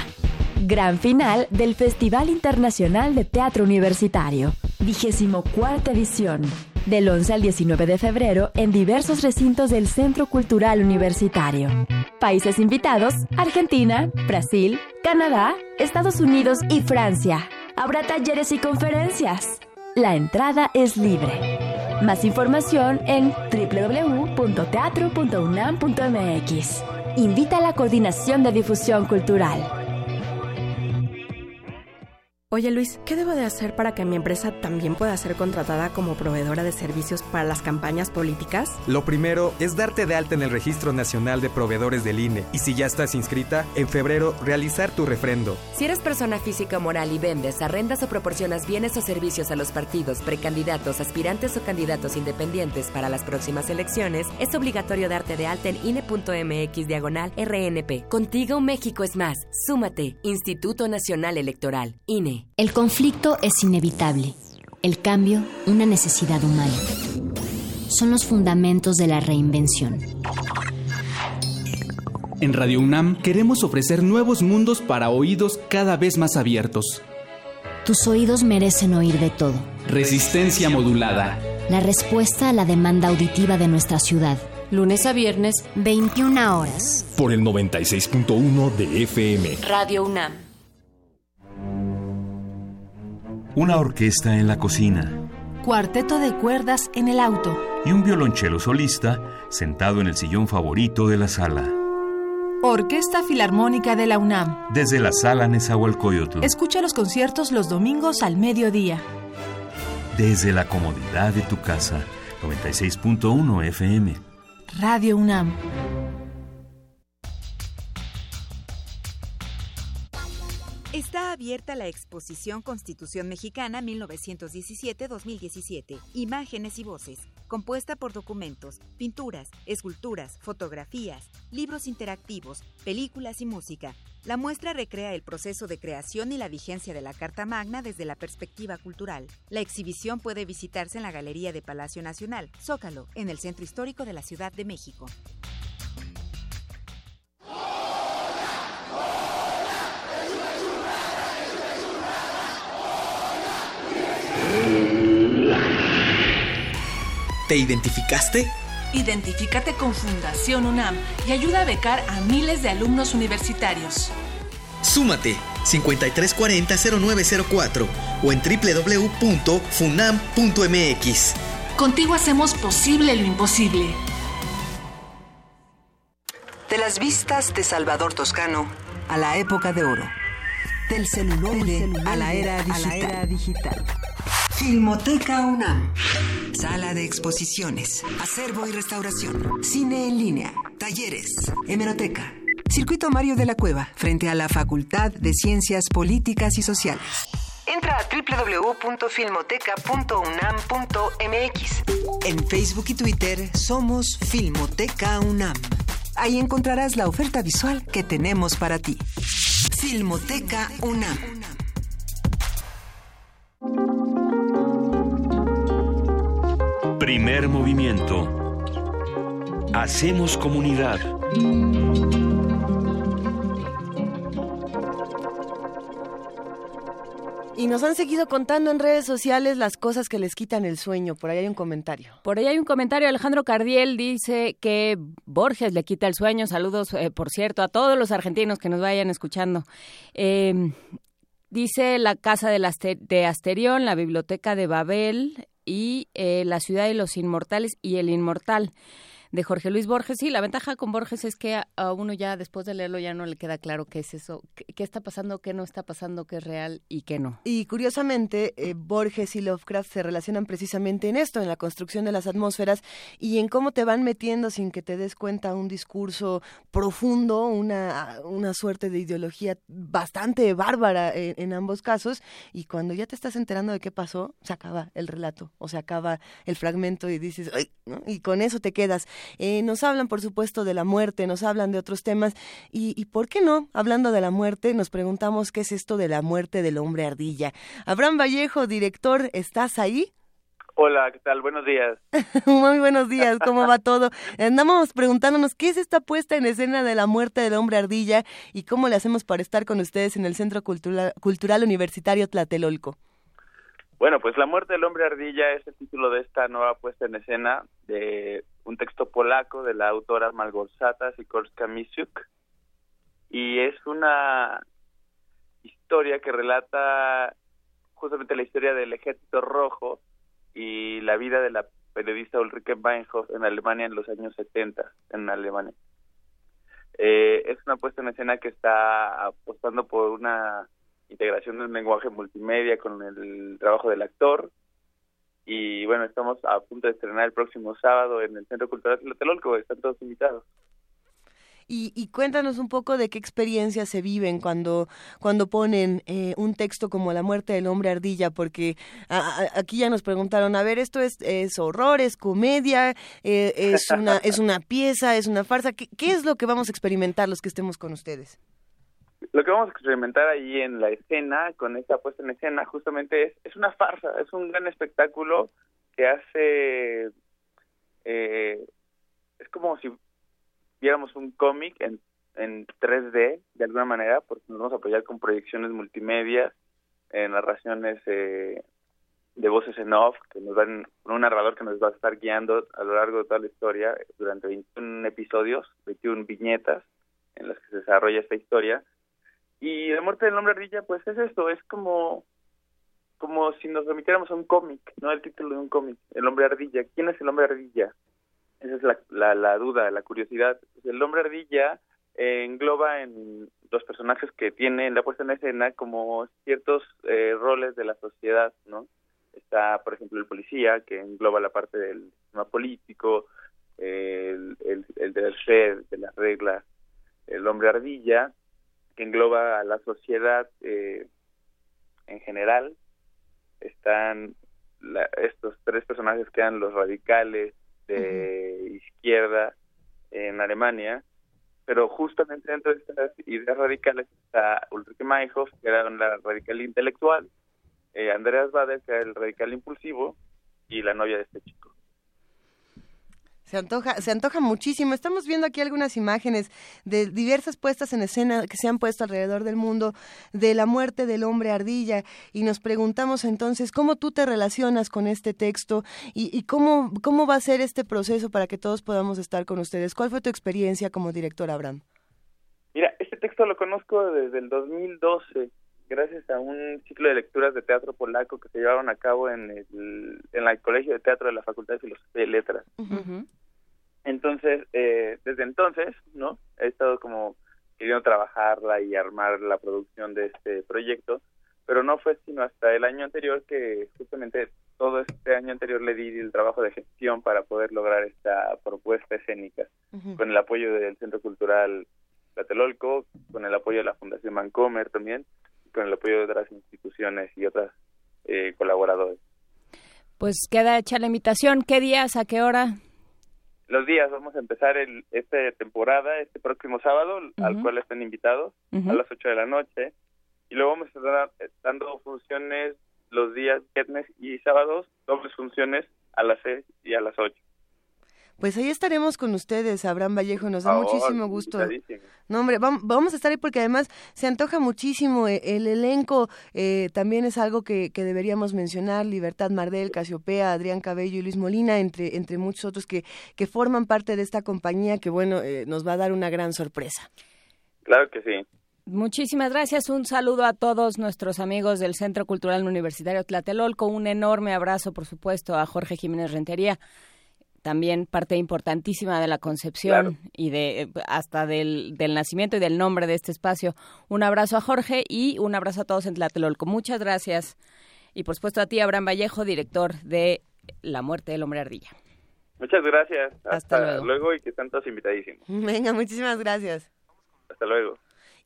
Gran final del Festival Internacional de Teatro Universitario, 24 edición, del 11 al 19 de febrero en diversos recintos del Centro Cultural Universitario. Países invitados, Argentina, Brasil, Canadá, Estados Unidos y Francia. Habrá talleres y conferencias. La entrada es libre. Más información en www.teatro.unam.mx. Invita a la Coordinación de Difusión Cultural. Oye Luis, ¿qué debo de hacer para que mi empresa también pueda ser contratada como proveedora de servicios para las campañas políticas? Lo primero es darte de alta en el Registro Nacional de Proveedores del INE y si ya estás inscrita, en febrero realizar tu refrendo. Si eres persona física o moral y vendes, arrendas o proporcionas bienes o servicios a los partidos, precandidatos, aspirantes o candidatos independientes para las próximas elecciones, es obligatorio darte de alta en INE.mx diagonal RNP. Contigo México es más. Súmate. Instituto Nacional Electoral. INE. El conflicto es inevitable, el cambio una necesidad humana. Son los fundamentos de la reinvención. En Radio UNAM queremos ofrecer nuevos mundos para oídos cada vez más abiertos. Tus oídos merecen oír de todo. Resistencia modulada. La respuesta a la demanda auditiva de nuestra ciudad. Lunes a viernes, 21 horas. Por el 96.1 de FM. Radio UNAM. Una orquesta en la cocina. Cuarteto de cuerdas en el auto. Y un violonchelo solista sentado en el sillón favorito de la sala. Orquesta Filarmónica de la UNAM. Desde la sala Nezahualcóyotl. Escucha los conciertos los domingos al mediodía. Desde la comodidad de tu casa. 96.1 FM. Radio UNAM. Está abierta la exposición Constitución Mexicana 1917-2017, Imágenes y Voces, compuesta por documentos, pinturas, esculturas, fotografías, libros interactivos, películas y música. La muestra recrea el proceso de creación y la vigencia de la Carta Magna desde la perspectiva cultural. La exhibición puede visitarse en la Galería de Palacio Nacional, Zócalo, en el Centro Histórico de la Ciudad de México. ¿Te identificaste? Identifícate con Fundación UNAM y ayuda a becar a miles de alumnos universitarios. Súmate 5340-0904 o en www.funam.mx. Contigo hacemos posible lo imposible. De las vistas de Salvador Toscano a la época de oro. Del celuloide, a, la era digital. Filmoteca UNAM. Sala de exposiciones, acervo y restauración, cine en línea, talleres, hemeroteca, Circuito Mario de la Cueva, frente a la Facultad de Ciencias Políticas y Sociales. Entra a www.filmoteca.unam.mx. En Facebook y Twitter somos Filmoteca UNAM. Ahí encontrarás la oferta visual que tenemos para ti. Filmoteca UNAM. Primer movimiento. Hacemos comunidad. Y nos han seguido contando en redes sociales las cosas que les quitan el sueño. Por ahí hay un comentario. Por ahí hay un comentario. Alejandro Cardiel dice que Borges le quita el sueño. Saludos, eh, por cierto, a todos los argentinos que nos vayan escuchando. Eh, dice la Casa de, de Asterión, la Biblioteca de Babel y eh, La Ciudad de los Inmortales y El Inmortal de Jorge Luis Borges. Sí, la ventaja con Borges es que a, uno ya después de leerlo ya no le queda claro qué es eso, qué, está pasando, qué no está pasando, qué es real y qué no. Y curiosamente, eh, Borges y Lovecraft se relacionan precisamente en esto, en la construcción de las atmósferas y en cómo te van metiendo sin que te des cuenta un discurso profundo, una, una suerte de ideología bastante bárbara en, ambos casos y cuando ya te estás enterando de qué pasó, se acaba el relato o se acaba el fragmento y dices, ¡ay! y con eso te quedas. Eh, nos hablan, por supuesto, de la muerte, nos hablan de otros temas. Y, y, ¿por qué no? Hablando de la muerte, nos preguntamos qué es esto de la muerte del hombre ardilla. Abraham Vallejo, director, ¿estás ahí? Hola, ¿qué tal? Buenos días. Muy buenos días, ¿cómo va todo? Andamos preguntándonos qué es esta puesta en escena de la muerte del hombre ardilla y cómo le hacemos para estar con ustedes en el Centro Cultural Universitario Tlatelolco. Bueno, pues La muerte del hombre ardilla es el título de esta nueva puesta en escena de un texto polaco de la autora Malgorzata Sikorska Misiuk y es una historia que relata justamente la historia del Ejército Rojo y la vida de la periodista Ulrike Weinhoff en Alemania en los años 70 en Alemania. Eh, es una puesta en escena que está apostando por una integración del lenguaje multimedia con el trabajo del actor. Y bueno, estamos a punto de estrenar el próximo sábado en el Centro Cultural Tlatelolco, están todos invitados. Y, cuéntanos un poco de qué experiencias se viven cuando, cuando ponen eh, un texto como La muerte del hombre ardilla, porque aquí ya nos preguntaron, a ver, esto es, es horror, es comedia, eh, es, una, es una pieza, es una farsa, ¿Qué, ¿qué es lo que vamos a experimentar los que estemos con ustedes? Lo que vamos a experimentar ahí en la escena, con esta puesta en escena, justamente es, es una farsa, es un gran espectáculo que hace, eh, es como si viéramos un cómic en, en 3D, de alguna manera, porque nos vamos a apoyar con proyecciones multimedia, en narraciones eh, de voces en off, que nos dan, con un narrador que nos va a estar guiando a lo largo de toda la historia, durante 21 episodios, 21 viñetas en las que se desarrolla esta historia, y la muerte del hombre ardilla, pues es esto, es como como si nos remitiéramos a un cómic, no el título de un cómic, el hombre ardilla. ¿Quién es el hombre ardilla? Esa es la, la, la duda, la curiosidad. El hombre ardilla eh, engloba en los personajes que tiene en la puesta en escena como ciertos eh, roles de la sociedad, ¿no? Está, por ejemplo, el policía, que engloba la parte del sistema político, el, el, el del ser, de las reglas, el hombre ardilla, que engloba a la sociedad eh, en general. Están estos tres personajes que eran los radicales de izquierda en Alemania, pero justamente dentro de estas ideas radicales está Ulrike Meinhof, que era la radical intelectual, eh, Andreas Bader, que era el radical impulsivo, y la novia de este chico. Se antoja, se antoja muchísimo. Estamos viendo aquí algunas imágenes de diversas puestas en escena que se han puesto alrededor del mundo de la muerte del hombre ardilla y nos preguntamos entonces cómo tú te relacionas con este texto y, cómo, cómo va a ser este proceso para que todos podamos estar con ustedes. ¿Cuál fue tu experiencia como director, Abraham? Mira, este texto lo conozco desde el 2012 gracias a un ciclo de lecturas de teatro polaco que se llevaron a cabo en el, en el Colegio de Teatro de la Facultad de Filosofía y Letras. Entonces, eh, desde entonces, ¿no? He estado como queriendo trabajarla y armar la producción de este proyecto, pero no fue sino hasta el año anterior que justamente todo este año anterior le di el trabajo de gestión para poder lograr esta propuesta escénica con el apoyo del Centro Cultural Tlatelolco, con el apoyo de la Fundación Mancomer también, con el apoyo de otras instituciones y otras eh, colaboradores. Pues queda hecha la invitación. ¿Qué días, a qué hora? Los días, vamos a empezar el, esta temporada, este próximo sábado, al cual están invitados, a las 8 de la noche. Y luego vamos a estar dando funciones los días viernes y sábados, dobles funciones a las 6 y a las 8. Pues ahí estaremos con ustedes, Abraham Vallejo, nos da muchísimo gusto. No, hombre, vamos a estar ahí porque además se antoja muchísimo. Eh, el elenco eh, también es algo que, deberíamos mencionar. Libertad Mardel, Casiopea, Adrián Cabello y Luis Molina, entre, entre muchos otros que, que forman parte de esta compañía que, bueno, eh, nos va a dar una gran sorpresa. Claro que sí. Muchísimas gracias. Un saludo a todos nuestros amigos del Centro Cultural Universitario Tlatelolco. Un enorme abrazo, por supuesto, a Jorge Jiménez Rentería también parte importantísima de la concepción y de hasta del, del, nacimiento y del nombre de este espacio. Un abrazo a Jorge y un abrazo a todos en Tlatelolco. Muchas gracias. Y por supuesto a ti, Abraham Vallejo, director de La muerte del hombre ardilla. Muchas gracias. Hasta, luego. luego. y que están todos invitadísimos. Venga, muchísimas gracias. Hasta luego.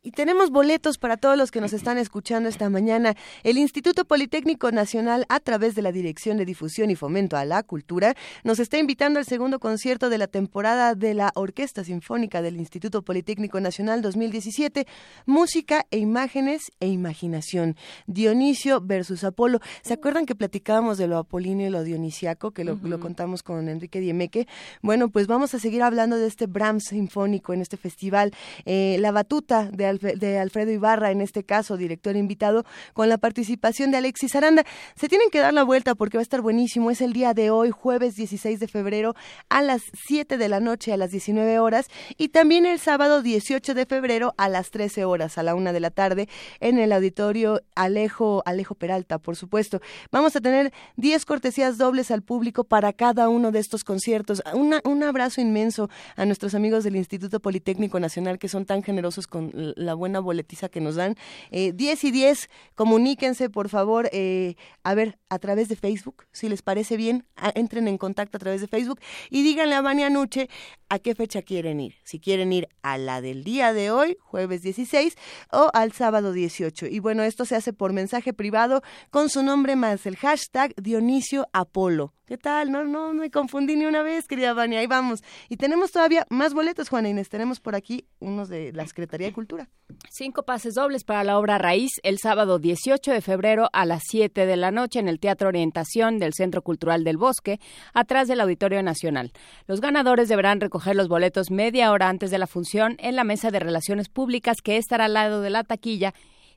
Y tenemos boletos para todos los que nos están escuchando esta mañana. El Instituto Politécnico Nacional, a través de la Dirección de Difusión y Fomento a la Cultura, nos está invitando al segundo concierto de la temporada de la Orquesta Sinfónica del Instituto Politécnico Nacional 2017, Música e Imágenes e Imaginación. Dionisio versus Apolo. ¿Se acuerdan que platicábamos de lo apolíneo y lo dionisiaco, que lo, contamos con Enrique Diemeque? Bueno, pues vamos a seguir hablando de este Brahms Sinfónico en este festival. Eh, la batuta de de Alfredo Ibarra, en este caso, director invitado, con la participación de Alexis Aranda. Se tienen que dar la vuelta porque va a estar buenísimo. Es el día de hoy, jueves 16 de febrero, a las 7 de la noche, a las 19 horas, y también el sábado 18 de febrero, a las 13 horas, a la 1 de la tarde, en el auditorio Alejo, Alejo Peralta, por supuesto. Vamos a tener 10 cortesías dobles al público para cada uno de estos conciertos. un abrazo inmenso a nuestros amigos del Instituto Politécnico Nacional que son tan generosos con la buena boletiza que nos dan. Eh, 10 y 10, comuníquense por favor, eh, a ver, a través de Facebook, si les parece bien, entren en contacto a través de Facebook y díganle a Vania Nuche a qué fecha quieren ir. Si quieren ir a la del día de hoy, jueves 16, o al sábado 18. Y bueno, esto se hace por mensaje privado con su nombre más el hashtag Dionisio Apolo. ¿Qué tal? No, no me confundí ni una vez, querida Vania. Ahí vamos. Y tenemos todavía más boletos, Juana Inés. Tenemos por aquí unos de la Secretaría de Cultura. Cinco pases dobles para la obra Raíz el sábado 18 de febrero a las 7 de la noche en el Teatro Orientación del Centro Cultural del Bosque, atrás del Auditorio Nacional. Los ganadores deberán recoger los boletos media hora antes de la función en la mesa de relaciones públicas que estará al lado de la taquilla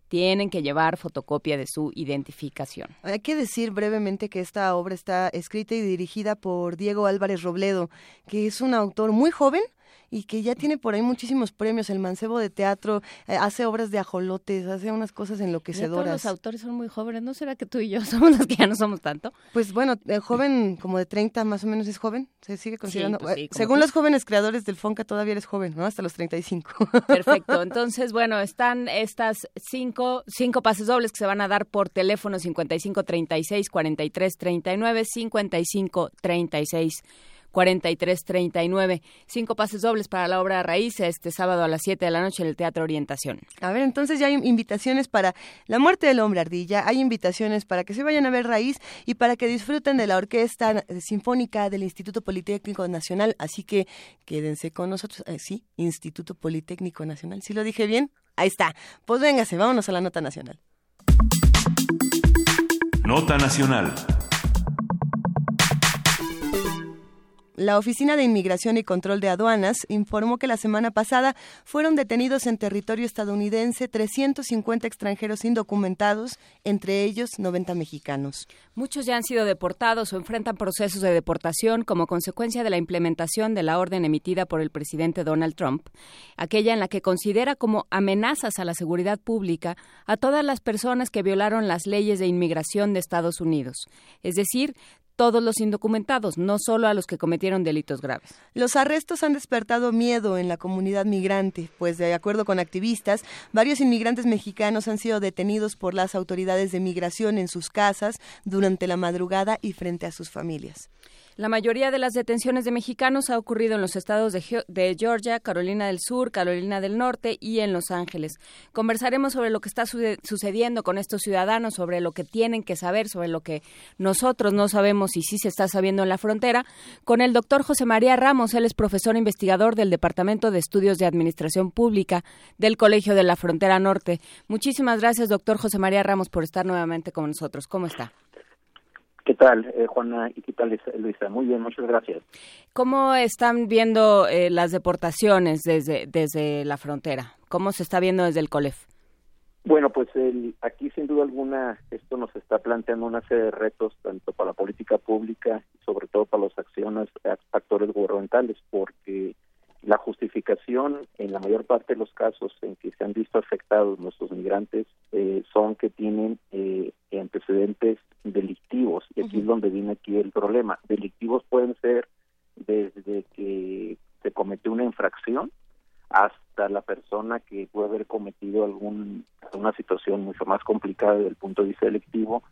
tienen que llevar fotocopia de su identificación. Hay que decir brevemente que esta obra está escrita y dirigida por Diego Álvarez Robledo, que es un autor muy joven, y que ya tiene por ahí muchísimos premios. El mancebo de teatro eh, hace obras de ajolotes, hace unas cosas enloquecedoras. todos los autores son muy jóvenes. ¿No será que tú y yo somos los que ya no somos tanto? Pues bueno, el joven como de 30 más o menos es joven. Se sigue considerando. Pues eh, según los jóvenes creadores del Fonca todavía eres joven, ¿no? Hasta los 35. Perfecto. Entonces, bueno, están estas cinco, cinco pases dobles que se van a dar por teléfono 55 36 43 39 55 36 4339. Cinco pases dobles para la obra Raíz este sábado a las 7 de la noche en el Teatro Orientación. A ver, entonces ya hay invitaciones para La muerte del hombre ardilla, hay invitaciones para que se vayan a ver Raíz y para que disfruten de la Orquesta Sinfónica del Instituto Politécnico Nacional. Así que quédense con nosotros. Eh, sí, Instituto Politécnico Nacional. ¿Sí lo dije bien? Ahí está. Pues véngase, vámonos a la nota nacional. Nota nacional. La Oficina de Inmigración y Control de Aduanas informó que la semana pasada fueron detenidos en territorio estadounidense 350 extranjeros indocumentados, entre ellos 90 mexicanos. Muchos ya han sido deportados o enfrentan procesos de deportación como consecuencia de la implementación de la orden emitida por el presidente Donald Trump, aquella en la que considera como amenazas a la seguridad pública a todas las personas que violaron las leyes de inmigración de Estados Unidos, es decir, todos los indocumentados, no solo a los que cometieron delitos graves. Los arrestos han despertado miedo en la comunidad migrante, pues de acuerdo con activistas, varios inmigrantes mexicanos han sido detenidos por las autoridades de migración en sus casas durante la madrugada y frente a sus familias. La mayoría de las detenciones de mexicanos ha ocurrido en los estados de, Georgia, Carolina del Sur, Carolina del Norte y en Los Ángeles. Conversaremos sobre lo que está sucediendo con estos ciudadanos, sobre lo que tienen que saber, sobre lo que nosotros no sabemos y sí se está sabiendo en la frontera, con el doctor José María Ramos. Él es profesor investigador del Departamento de Estudios de Administración Pública del Colegio de la Frontera Norte. Muchísimas gracias, doctor José María Ramos, por estar nuevamente con nosotros. ¿Cómo está? ¿Qué tal, eh, Juana? ¿Y qué tal, Luisa? Muy bien, muchas gracias. ¿Cómo están viendo eh, las deportaciones desde, desde la frontera? ¿Cómo se está viendo desde el COLEF? Bueno, pues aquí sin duda alguna esto nos está planteando una serie de retos tanto para la política pública y sobre todo para los acciones, actores gubernamentales, porque la justificación en la mayor parte de los casos en que se han visto afectados nuestros migrantes eh, son que tienen eh, antecedentes delictivos y aquí es donde viene aquí el problema. Delictivos pueden ser desde que se cometió una infracción hasta la persona que puede haber cometido algún una situación mucho más complicada desde el punto de vista delictivo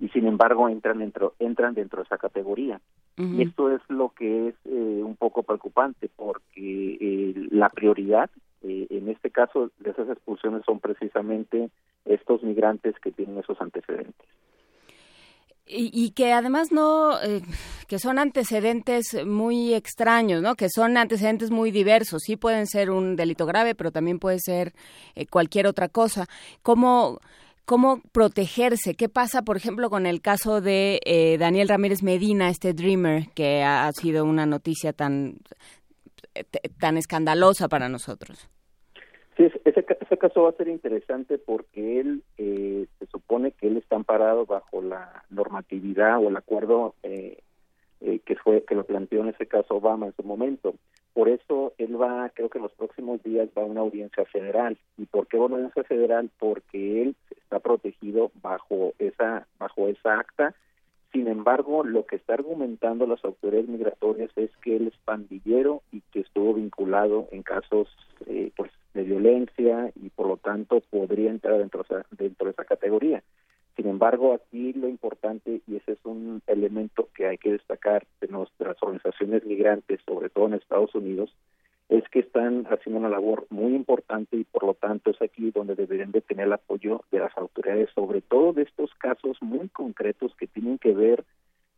y sin embargo entran dentro entran dentro de esa categoría y esto es lo que es eh, un poco preocupante porque eh, la prioridad eh, en este caso de esas expulsiones son precisamente estos migrantes que tienen esos antecedentes y, que además no, que son antecedentes muy extraños, ¿no? Que son antecedentes muy diversos. Sí pueden ser un delito grave, pero también puede ser cualquier otra cosa. ¿Cómo, cómo protegerse. ¿Qué pasa, por ejemplo, con el caso de eh, Daniel Ramírez Medina, este Dreamer, que ha sido una noticia tan, tan escandalosa para nosotros? Sí, ese, caso va a ser interesante porque él eh, se supone que él está amparado bajo la normatividad o el acuerdo eh, que fue que lo planteó en ese caso Obama en su momento. Por eso él va, creo que en los próximos días va a una audiencia federal. ¿Y por qué una audiencia federal? Porque él está protegido bajo esa, bajo esa acta. Sin embargo, lo que está argumentando las autoridades migratorias es que él es pandillero y que estuvo vinculado en casos eh, pues, de violencia y por lo tanto podría entrar dentro, dentro de esa categoría. Sin embargo, aquí lo importante, y ese es un elemento que hay que destacar de nuestras organizaciones migrantes, sobre todo en Estados Unidos, es que están haciendo una labor muy importante y por lo tanto es aquí donde deberían de tener el apoyo de las autoridades, sobre todo de estos casos muy concretos que tienen que ver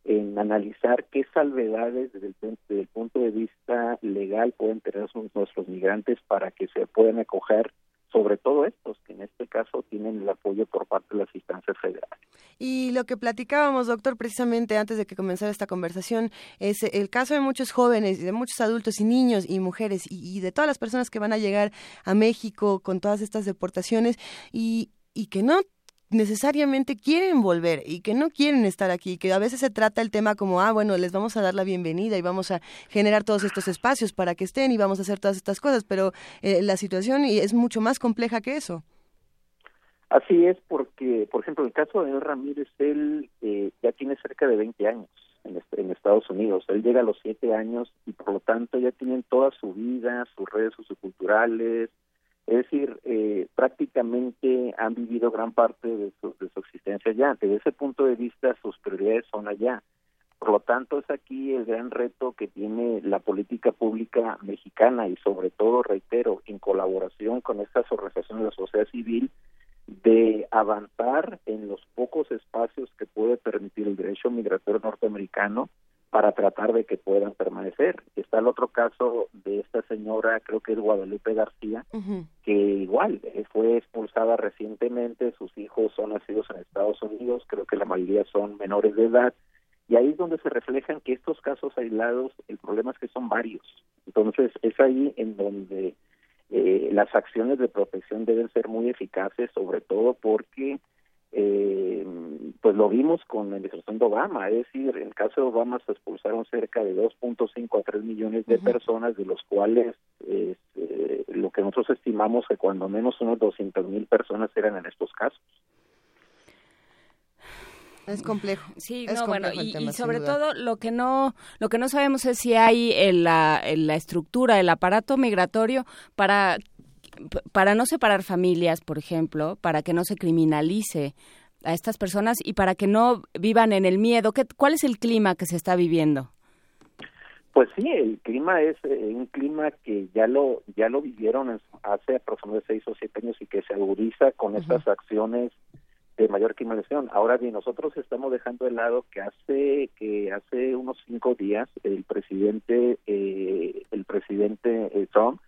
en analizar qué salvedades desde el, desde el punto de vista legal pueden tener nuestros migrantes para que se puedan acoger sobre todo estos, que en este caso tienen el apoyo por parte de las instancias federales. Y lo que platicábamos, doctor, precisamente antes de que comenzara esta conversación, es el caso de muchos jóvenes, de muchos adultos y niños y mujeres y, de todas las personas que van a llegar a México con todas estas deportaciones y, y que no necesariamente quieren volver y que no quieren estar aquí, que a veces se trata el tema como, ah, bueno, les vamos a dar la bienvenida y vamos a generar todos estos espacios para que estén y vamos a hacer todas estas cosas, pero eh, la situación es mucho más compleja que eso. Así es, porque, por ejemplo, el caso de Ramírez, él eh, ya tiene cerca de 20 años en, en Estados Unidos. Él llega a los 7 años y, por lo tanto, ya tienen toda su vida, sus redes socioculturales, es decir, eh, prácticamente han vivido gran parte de su, de su existencia allá. Desde ese punto de vista, sus prioridades son allá. Por lo tanto, es aquí el gran reto que tiene la política pública mexicana y sobre todo, reitero, en colaboración con estas organizaciones de la sociedad civil, de avanzar en los pocos espacios que puede permitir el derecho migratorio norteamericano para tratar de que puedan permanecer. Está el otro caso de esta señora, creo que es Guadalupe García, que igual eh, fue expulsada recientemente, sus hijos son nacidos en Estados Unidos, creo que la mayoría son menores de edad, y ahí es donde se reflejan que estos casos aislados, el problema es que son varios. Entonces es ahí en donde eh, las acciones de protección deben ser muy eficaces, sobre todo porque eh, pues lo vimos con la administración de Obama, es decir, en el caso de Obama se expulsaron cerca de 2.5 a 3 millones de personas, de los cuales eh, lo que nosotros estimamos que cuando menos unos 200 mil personas eran en estos casos. Es complejo. Sí, no, bueno, y, sobre todo lo que no lo que no sabemos es si hay en la, en la estructura, el aparato migratorio para para no separar familias, por ejemplo, para que no se criminalice a estas personas y para que no vivan en el miedo. ¿Qué, ¿Cuál es el clima que se está viviendo? Pues sí, el clima es eh, un clima que ya lo ya lo vivieron hace aproximadamente seis o siete años y que se agudiza con estas acciones de mayor criminalización. Ahora bien, nosotros estamos dejando de lado que hace que hace unos cinco días el presidente eh, el presidente eh, Trump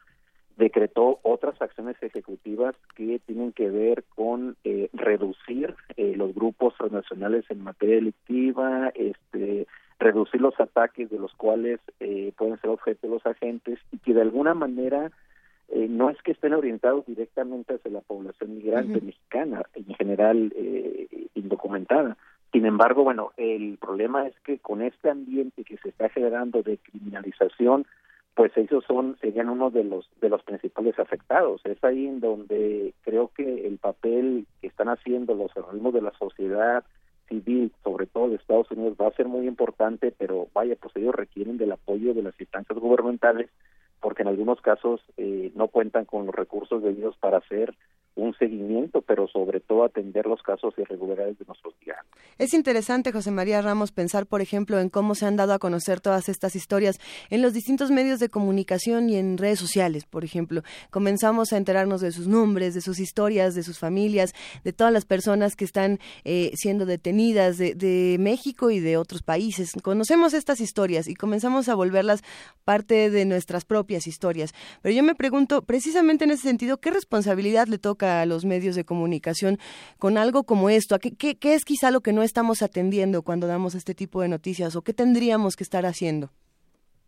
decretó otras acciones ejecutivas que tienen que ver con eh, reducir los grupos transnacionales en materia delictiva, este reducir los ataques de los cuales eh, pueden ser objeto los agentes y que de alguna manera eh, no es que estén orientados directamente hacia la población migrante mexicana, en general eh, indocumentada. Sin embargo, bueno, el problema es que con este ambiente que se está generando de criminalización, pues ellos son serían uno de los de los principales afectados. Es ahí en donde creo que el papel que están haciendo los organismos de la sociedad, civil, sobre todo de Estados Unidos, va a ser muy importante, pero vaya, pues ellos requieren del apoyo de las instancias gubernamentales porque en algunos casos eh, no cuentan con los recursos debidos para hacer un seguimiento, pero sobre todo atender los casos irregulares de nuestros días. Es interesante, José María Ramos, pensar, por ejemplo, en cómo se han dado a conocer todas estas historias en los distintos medios de comunicación y en redes sociales, por ejemplo. Comenzamos a enterarnos de sus nombres, de sus historias, de sus familias, de todas las personas que están eh, siendo detenidas de, de México y de otros países. Conocemos estas historias y comenzamos a volverlas parte de nuestras propias historias. Pero yo me pregunto, precisamente en ese sentido, ¿qué responsabilidad le toca a los medios de comunicación con algo como esto? ¿Qué, qué, es quizá lo que no estamos atendiendo cuando damos este tipo de noticias o qué tendríamos que estar haciendo?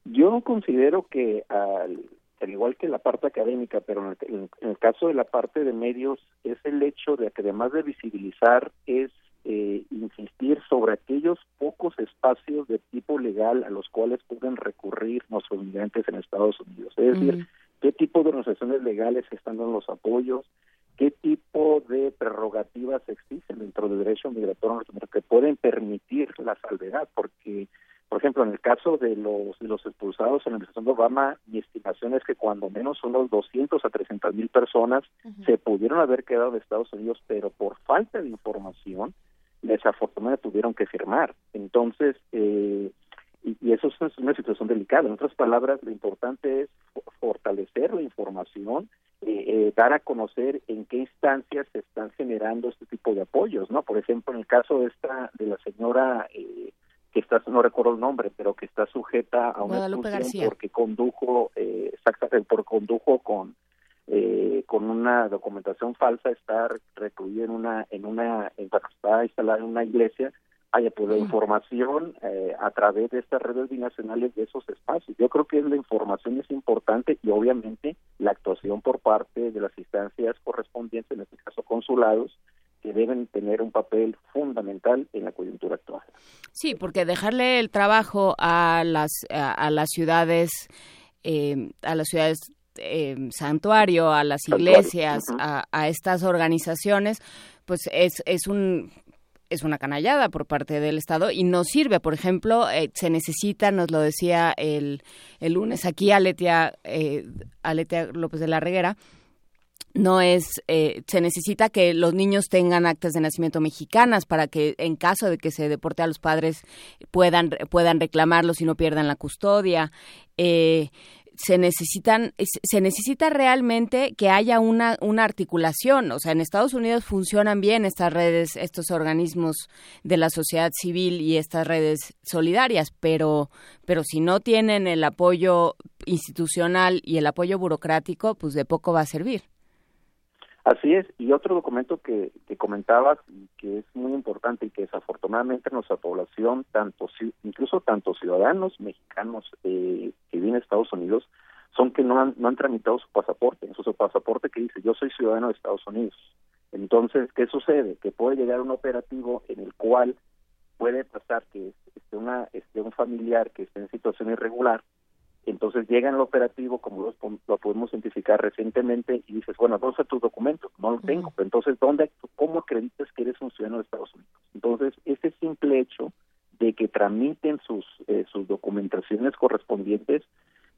Yo considero que al, igual que la parte académica, pero en el, caso de la parte de medios es el hecho de que además de visibilizar es eh, insistir sobre aquellos pocos espacios de tipo legal a los cuales pueden recurrir nuestros migrantes en Estados Unidos. Es decir, qué tipo de organizaciones legales están dando los apoyos, qué tipo de prerrogativas existen dentro del derecho migratorio que pueden permitir la salvedad, porque, por ejemplo, en el caso de los, de los expulsados en la administración de Obama, mi estimación es que cuando menos unos 200 a 300 mil personas se pudieron haber quedado en Estados Unidos, pero por falta de información, desafortunadamente tuvieron que firmar. Entonces, eh, y, y, eso es una situación delicada. En otras palabras, lo importante es fortalecer la información eh, eh, dar a conocer en qué instancias se están generando este tipo de apoyos, ¿no? Por ejemplo, en el caso de esta de la señora eh, que está no recuerdo el nombre, pero que está sujeta a una expulsión porque condujo eh, exactamente por condujo con eh, con una documentación falsa estar recluida en una en una en, está instalada en una iglesia haya pues la información eh, a través de estas redes binacionales de esos espacios. Yo creo que la información es importante y obviamente la actuación por parte de las instancias correspondientes, en este caso consulados, que deben tener un papel fundamental en la coyuntura actual. Sí, porque dejarle el trabajo a las a, las ciudades eh, a las ciudades eh, santuario, a las iglesias, a, a, estas organizaciones, pues es, es un es una canallada por parte del Estado y no sirve. Por ejemplo, eh, se necesita, nos lo decía el, el lunes aquí Aletia, eh, López de la Reguera, no es eh, se necesita que los niños tengan actas de nacimiento mexicanas para que en caso de que se deporte a los padres puedan puedan reclamarlos y no pierdan la custodia eh, se necesitan se necesita realmente que haya una una articulación. O sea en Estados Unidos funcionan bien estas redes estos organismos de la sociedad civil y estas redes solidarias pero pero si no tienen el apoyo institucional y el apoyo burocrático pues de poco va a servir Así es, y otro documento que, que comentabas que es muy importante y que desafortunadamente nuestra población, tanto incluso tanto ciudadanos mexicanos eh, que viven en Estados Unidos, son que no han, no han tramitado su pasaporte, su pasaporte que dice yo soy ciudadano de Estados Unidos. Entonces, ¿qué sucede? Que puede llegar un operativo en el cual puede pasar que esté, una, esté un familiar que esté en situación irregular entonces llega el operativo, como lo, podemos identificar recientemente, y dices, bueno, ¿dónde están tus documentos? No los tengo. Entonces, ¿dónde, ¿cómo acreditas que eres un ciudadano de Estados Unidos? Entonces, ese simple hecho de que tramiten sus, eh, sus documentaciones correspondientes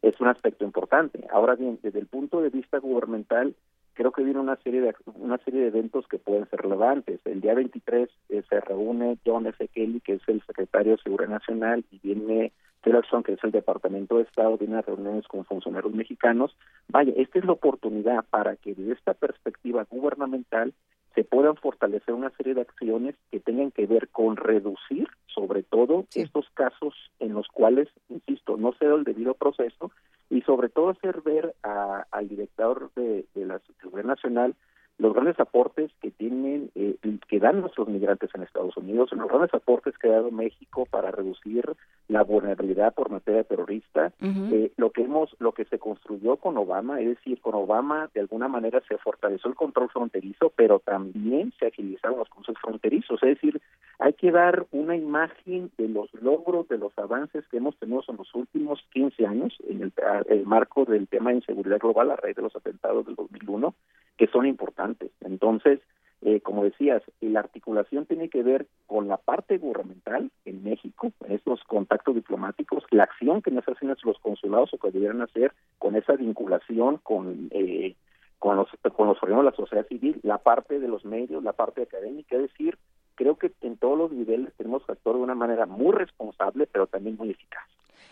es un aspecto importante. Ahora bien, desde el punto de vista gubernamental, creo que viene una serie de una serie de eventos que pueden ser relevantes. El día 23 eh, se reúne John F. Kelly, que es el secretario de Seguridad Nacional, y viene Tillerson, que es el Departamento de Estado, tiene reuniones con funcionarios mexicanos. Vaya, esta es la oportunidad para que desde esta perspectiva gubernamental se puedan fortalecer una serie de acciones que tengan que ver con reducir, sobre todo, estos casos en los cuales, insisto, no se da el debido proceso y sobre todo hacer ver al director de, de la Seguridad Nacional los grandes aportes que tienen, eh, que dan nuestros migrantes en Estados Unidos, los grandes aportes que ha dado México para reducir la vulnerabilidad por materia terrorista, eh, lo que hemos, lo que se construyó con Obama, es decir, con Obama de alguna manera se fortaleció el control fronterizo, pero también se agilizaron los cruces fronterizos, es decir, hay que dar una imagen de los logros, de los avances que hemos tenido en los últimos 15 años en el, el marco del tema de inseguridad global a raíz de los atentados del 2001 que son importantes. Entonces, eh, como decías, la articulación tiene que ver con la parte gubernamental en México, estos contactos diplomáticos, la acción que nos hacen los consulados o que debieran hacer con esa vinculación con eh, con los con los de la sociedad civil, la parte de los medios, la parte académica, es decir, creo que en todos los niveles tenemos que actuar de una manera muy responsable, pero también muy eficaz.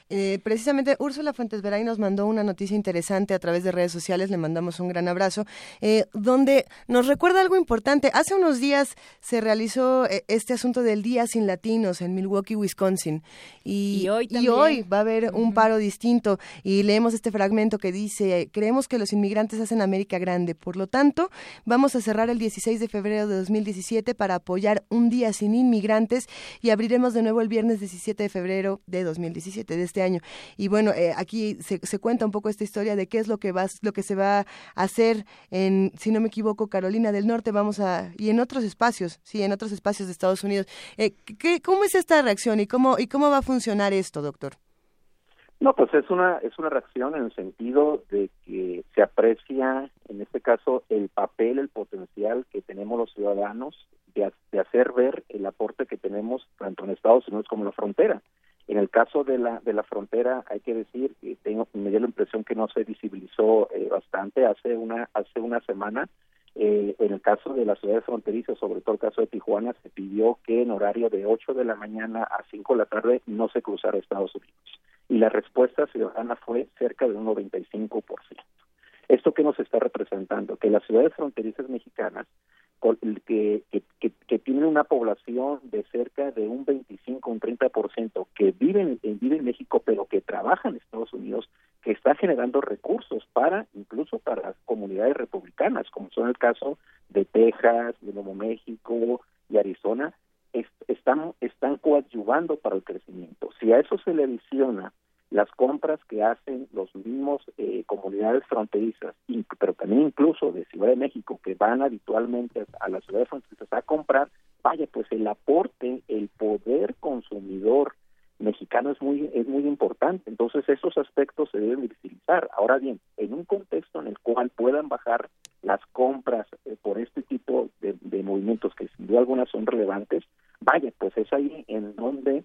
Eh, precisamente Úrsula Fuentes Veray nos mandó una noticia interesante a través de redes sociales, le mandamos un gran abrazo, eh, donde nos recuerda algo importante. Hace unos días se realizó eh, este asunto del Día sin Latinos en Milwaukee, Wisconsin. Y, hoy, va a haber un paro distinto. Y leemos este fragmento que dice, creemos que los inmigrantes hacen América grande. Por lo tanto, vamos a cerrar el 16 de febrero de 2017 para apoyar un día sin inmigrantes y abriremos de nuevo el viernes 17 de febrero de 2017 de este año. Y bueno, eh, aquí se, cuenta un poco esta historia de qué es lo que va, lo que se va a hacer en, si no me equivoco, Carolina del Norte, vamos a y en otros espacios, sí, en otros espacios de Estados Unidos. Eh, ¿qué, ¿Cómo es esta reacción y cómo y cómo va a funcionar esto, doctor? No, pues es una es una reacción en el sentido de que se aprecia, en este caso, el papel, el potencial que tenemos los ciudadanos de hacer ver el aporte que tenemos tanto en Estados Unidos como en la frontera. En el caso de la de la frontera hay que decir que tengo me dio la impresión que no se visibilizó eh, bastante hace una hace una semana eh, en el caso de las ciudades fronterizas, sobre todo el caso de Tijuana, se pidió que en horario de 8 de la mañana a 5 de la tarde no se cruzara Estados Unidos. Y la respuesta ciudadana fue cerca de un 95%. ¿Esto qué nos está representando? Que las ciudades fronterizas mexicanas que, que, que, tienen una población de cerca de un 25, un 30% que viven, vive en México, pero que trabajan en Estados Unidos, que está generando recursos para, incluso para las comunidades republicanas, como son el caso de Texas, de Nuevo México y Arizona, están, están coadyuvando para el crecimiento. Si a eso se le adiciona las compras que hacen los mismos eh, comunidades fronterizas, pero también incluso de Ciudad de México, que van habitualmente a las ciudades fronterizas a comprar, vaya, pues el aporte, el poder consumidor mexicano es muy es muy importante. Entonces esos aspectos se deben utilizar. Ahora bien, en un contexto en el cual puedan bajar las compras eh, por este tipo de, de movimientos que sin duda alguna son relevantes, vaya, pues es ahí en donde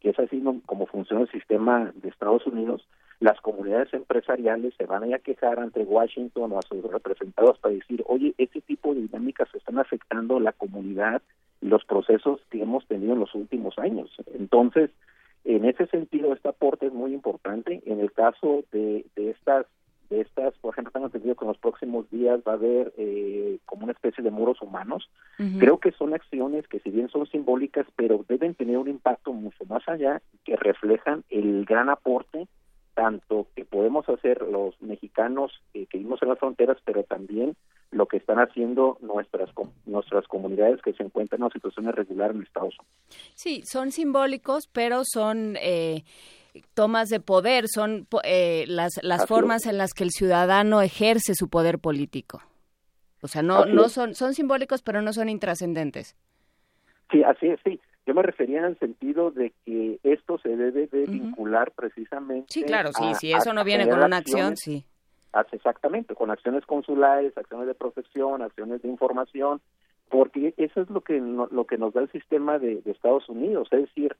que es así como funciona el sistema de Estados Unidos, las comunidades empresariales se van a quejar ante Washington o a sus representados para decir, oye, este tipo de dinámicas están afectando la comunidad y los procesos que hemos tenido en los últimos años. Entonces, en ese sentido, este aporte es muy importante. En el caso de, de estas de estas, por ejemplo, tengo entendido que en los próximos días va a haber eh, como una especie de muros humanos. Creo que son acciones que si bien son simbólicas, pero deben tener un impacto mucho más allá, que reflejan el gran aporte tanto que podemos hacer los mexicanos que vivimos en las fronteras, pero también lo que están haciendo nuestras nuestras comunidades que se encuentran en una situación irregular en Estados Unidos. Sí, son simbólicos, pero son eh, tomas de poder, son eh, las, las formas en las que el ciudadano ejerce su poder político. O sea, no, no son, son simbólicos, pero no son intrascendentes. Sí, así es, sí. Yo me refería en el sentido de que esto se debe de vincular precisamente. Sí, claro, sí, si eso no viene con una acción, sí. Exactamente, con acciones consulares, acciones de protección, acciones de información, porque eso es lo que lo que nos da el sistema de, de Estados Unidos, es decir,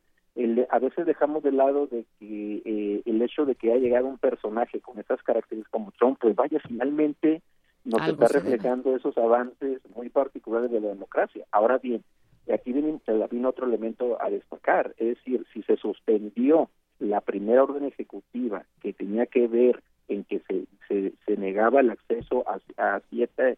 a veces dejamos de lado de que eh, el hecho de que haya llegado un personaje con esas características como Trump, pues vaya, finalmente nos está reflejando esos avances muy particulares de la democracia. Ahora bien, aquí viene, viene otro elemento a destacar, es decir, si se suspendió la primera orden ejecutiva que tenía que ver en que se, se, negaba el acceso a, a, siete,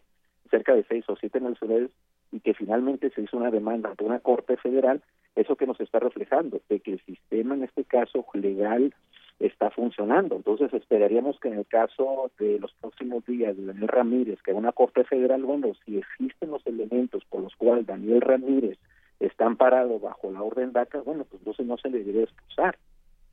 cerca de seis o siete nacionales y que finalmente se hizo una demanda ante una corte federal, eso que nos está reflejando, de que el sistema en este caso legal está funcionando. Entonces esperaríamos que en el caso de los próximos días de Daniel Ramírez, que una corte federal, bueno, si existen los elementos por los cuales Daniel Ramírez está amparado bajo la orden DACA, bueno, pues entonces no se le debe expulsar.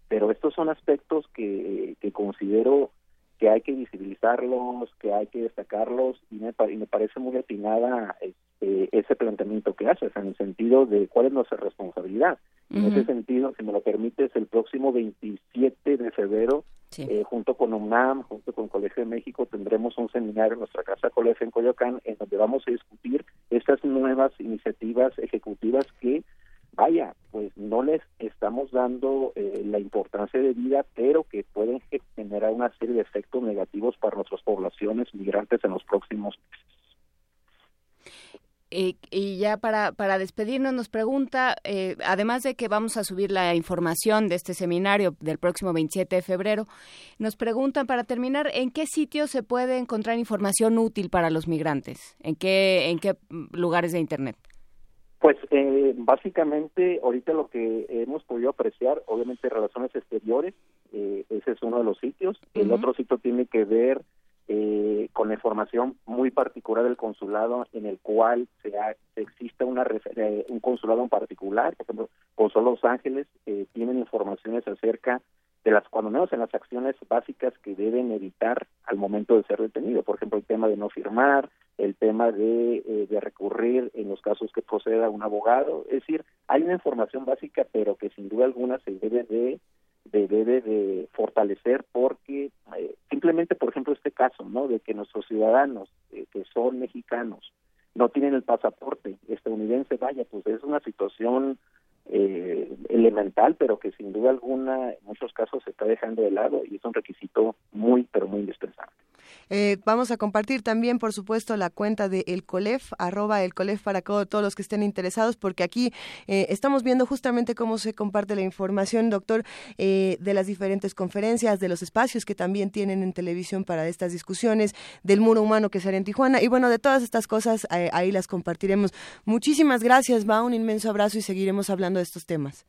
Pero estos son aspectos que, que considero que hay que visibilizarlos, que hay que destacarlos y me, y me parece muy atinada este, ese planteamiento que haces en el sentido de cuál es nuestra responsabilidad. En ese sentido, si me lo permites, el próximo 27 de febrero, eh, junto con UNAM, junto con Colegio de México, tendremos un seminario en nuestra casa colegio en Coyoacán, en donde vamos a discutir estas nuevas iniciativas ejecutivas que vaya, pues no les estamos dando eh, la importancia de vida, pero que pueden generar una serie de efectos negativos para nuestras poblaciones migrantes en los próximos meses. Eh, y ya para, para despedirnos nos pregunta, eh, además de que vamos a subir la información de este seminario del próximo 27 de febrero, nos preguntan para terminar, ¿en qué sitios se puede encontrar información útil para los migrantes? ¿En qué, en qué lugares de Internet? Pues eh, básicamente ahorita lo que hemos podido apreciar, obviamente relaciones exteriores, eh, ese es uno de los sitios. El otro sitio tiene que ver eh, con la información muy particular del consulado en el cual se, exista una un consulado en particular, por ejemplo, Consulado Los Ángeles tienen informaciones acerca de las, cuando menos en las acciones básicas que deben evitar al momento de ser detenido. Por ejemplo, el tema de no firmar, el tema de, eh, de recurrir en los casos que proceda un abogado. Es decir, hay una información básica, pero que sin duda alguna se debe de, debe de fortalecer porque eh, simplemente, por ejemplo, este caso, ¿no? De que nuestros ciudadanos eh, que son mexicanos no tienen el pasaporte estadounidense, vaya, pues es una situación eh, elemental, pero que sin duda alguna en muchos casos se está dejando de lado y es un requisito muy, pero muy indispensable. Eh, vamos a compartir también, por supuesto, la cuenta de El Colef, arroba El Colef para todos los que estén interesados, porque aquí eh, estamos viendo justamente cómo se comparte la información, doctor, de las diferentes conferencias, de los espacios que también tienen en televisión para estas discusiones, del muro humano que será en Tijuana, y bueno, de todas estas cosas ahí las compartiremos. Muchísimas gracias, va un inmenso abrazo y seguiremos hablando de estos temas.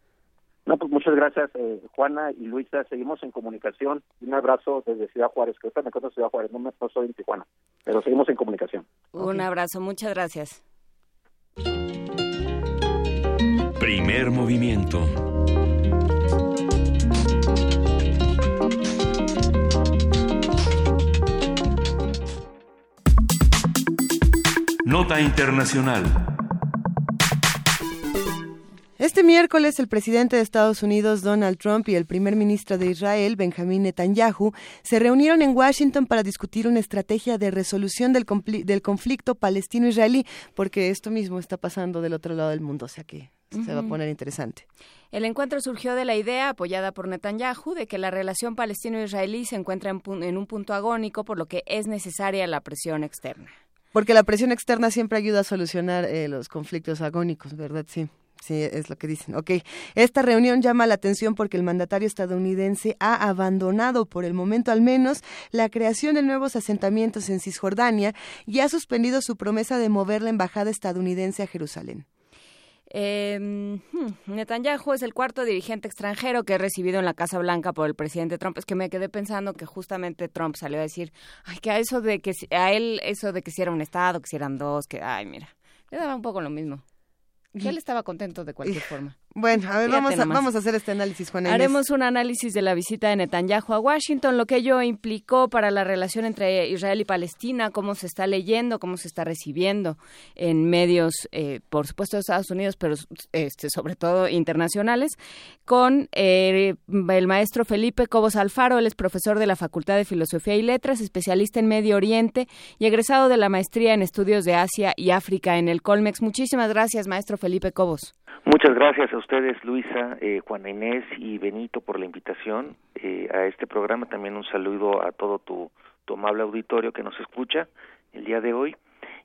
No, pues muchas gracias, eh, Juana y Luisa. Seguimos en comunicación. Un abrazo desde Ciudad Juárez, que ahorita me encuentro en Ciudad Juárez, no, me, no soy en Tijuana, pero seguimos en comunicación. Un abrazo, muchas gracias. Primer movimiento. Nota Internacional. Este miércoles el presidente de Estados Unidos Donald Trump y el primer ministro de Israel Benjamin Netanyahu se reunieron en Washington para discutir una estrategia de resolución del, del conflicto palestino-israelí, porque esto mismo está pasando del otro lado del mundo, o sea que se va a poner interesante. El encuentro surgió de la idea, apoyada por Netanyahu, de que la relación palestino-israelí se encuentra en, un punto agónico, por lo que es necesaria la presión externa. Porque la presión externa siempre ayuda a solucionar eh, los conflictos agónicos, ¿verdad? Sí. Sí, es lo que dicen. Ok, esta reunión llama la atención porque el mandatario estadounidense ha abandonado, por el momento al menos, la creación de nuevos asentamientos en Cisjordania y ha suspendido su promesa de mover la embajada estadounidense a Jerusalén. Eh, Netanyahu es el cuarto dirigente extranjero que he recibido en la Casa Blanca por el presidente Trump. Es que me quedé pensando que justamente Trump salió a decir, ay, que a eso de que a él eso de que si era un estado, que si eran dos, que ay, mira, le daba un poco lo mismo. Ya él estaba contento de cualquier forma. Bueno, a ver, vamos a, vamos a, hacer este análisis, Juan Haremos un análisis de la visita de Netanyahu a Washington, lo que ello implicó para la relación entre Israel y Palestina, cómo se está leyendo, cómo se está recibiendo en medios, eh, por supuesto de Estados Unidos, pero este, sobre todo internacionales, con eh, el maestro Felipe Cobos Alfaro, él es profesor de la Facultad de Filosofía y Letras, especialista en Medio Oriente y egresado de la maestría en Estudios de Asia y África en el Colmex. Muchísimas gracias, maestro Felipe Cobos. Muchas gracias ustedes, Luisa, eh, Juana Inés y Benito, por la invitación eh, a este programa. También un saludo a todo tu, tu amable auditorio que nos escucha el día de hoy.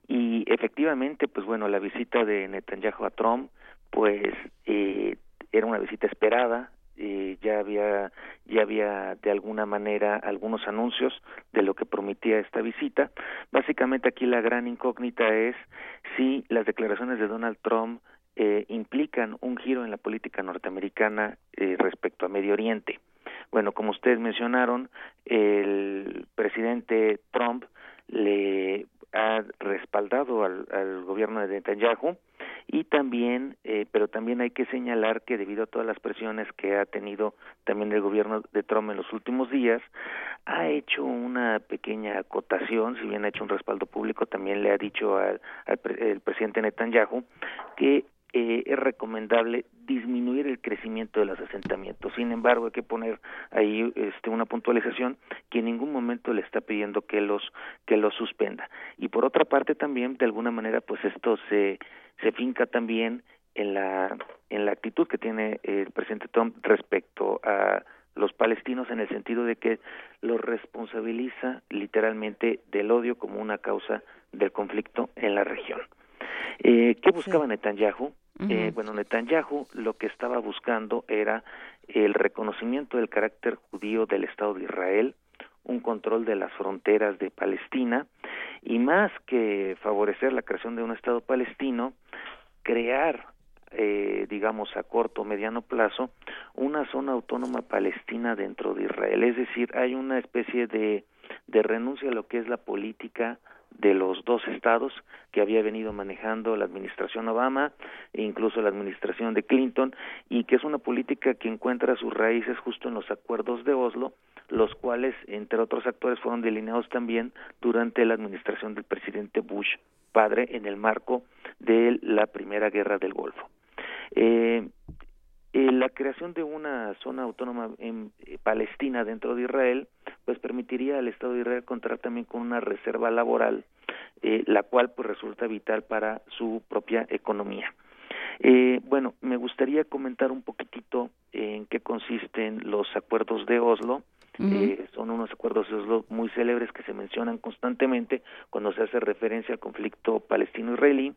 Y efectivamente, pues bueno, la visita de Netanyahu a Trump, pues eh, era una visita esperada, eh, ya había ya había de alguna manera algunos anuncios de lo que prometía esta visita. Básicamente aquí la gran incógnita es si las declaraciones de Donald Trump eh, implican un giro en la política norteamericana eh, respecto a Medio Oriente. Bueno, como ustedes mencionaron, el presidente Trump le ha respaldado al, gobierno de Netanyahu y también, eh, pero también hay que señalar que debido a todas las presiones que ha tenido también el gobierno de Trump en los últimos días, ha hecho una pequeña acotación, si bien ha hecho un respaldo público, también le ha dicho al, presidente Netanyahu que eh, es recomendable disminuir el crecimiento de los asentamientos. Sin embargo, hay que poner ahí este, una puntualización que en ningún momento le está pidiendo que los que los suspenda. Y por otra parte también, de alguna manera, pues esto se se finca también en la en la actitud que tiene el presidente Trump respecto a los palestinos en el sentido de que los responsabiliza literalmente del odio como una causa del conflicto en la región. Eh, ¿Qué buscaba Netanyahu? Eh, bueno, Netanyahu lo que estaba buscando era el reconocimiento del carácter judío del Estado de Israel, un control de las fronteras de Palestina y más que favorecer la creación de un Estado palestino, crear eh, digamos a corto o mediano plazo una zona autónoma palestina dentro de Israel. Es decir hay una especie de de renuncia a lo que es la política de los dos estados que había venido manejando la administración Obama e incluso la administración de Clinton y que es una política que encuentra sus raíces justo en los acuerdos de Oslo los cuales entre otros actores fueron delineados también durante la administración del presidente Bush padre en el marco de la primera guerra del Golfo. Eh, eh, la creación de una zona autónoma en eh, Palestina dentro de Israel, pues permitiría al Estado de Israel contar también con una reserva laboral, eh, la cual pues resulta vital para su propia economía. Eh, bueno, me gustaría comentar un poquitito en qué consisten los acuerdos de Oslo. eh, son unos acuerdos de Oslo muy célebres que se mencionan constantemente cuando se hace referencia al conflicto palestino-israelí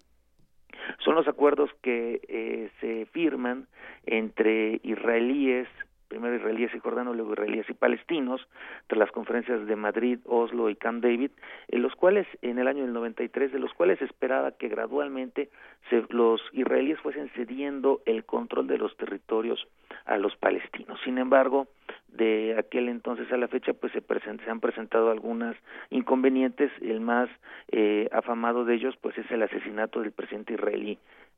son los acuerdos que eh, se firman entre israelíes, primero israelíes y jordanos, luego israelíes y palestinos, tras las conferencias de Madrid, Oslo y Camp David, en los cuales, en el año del 93, de los cuales esperaba que gradualmente se, los israelíes fuesen cediendo el control de los territorios a los palestinos. Sin embargo, de aquel entonces a la fecha pues se, se han presentado algunas inconvenientes el más eh, afamado de ellos pues es el asesinato del presidente israelí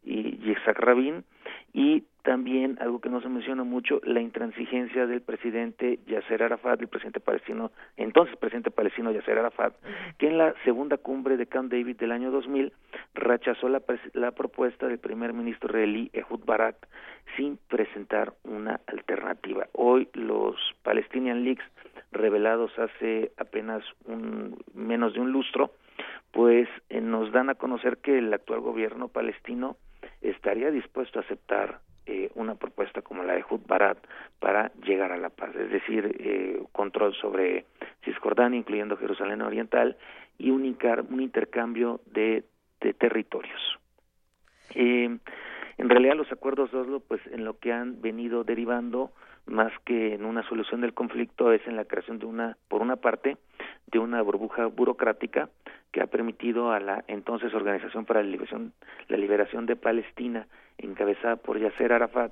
Yitzhak Rabin y también algo que no se menciona mucho la intransigencia del presidente Yasser Arafat, del presidente palestino, entonces presidente palestino Yasser Arafat, que en la segunda cumbre de Camp David del año 2000 rechazó la, la propuesta del primer ministro israelí Ehud Barak sin presentar una alternativa. Hoy los Palestinian Leaks revelados hace apenas un menos de un lustro, pues eh, nos dan a conocer que el actual gobierno palestino estaría dispuesto a aceptar eh, una propuesta como la de Hud Barat para llegar a la paz, es decir, eh, control sobre Cisjordania, incluyendo Jerusalén Oriental, y un, intercambio de, de territorios. Eh, en realidad los acuerdos de Oslo, pues en lo que han venido derivando, más que en una solución del conflicto, es en la creación de una, por una parte, de una burbuja burocrática que ha permitido a la entonces Organización para la Liberación, la Liberación de Palestina, encabezada por Yasser Arafat,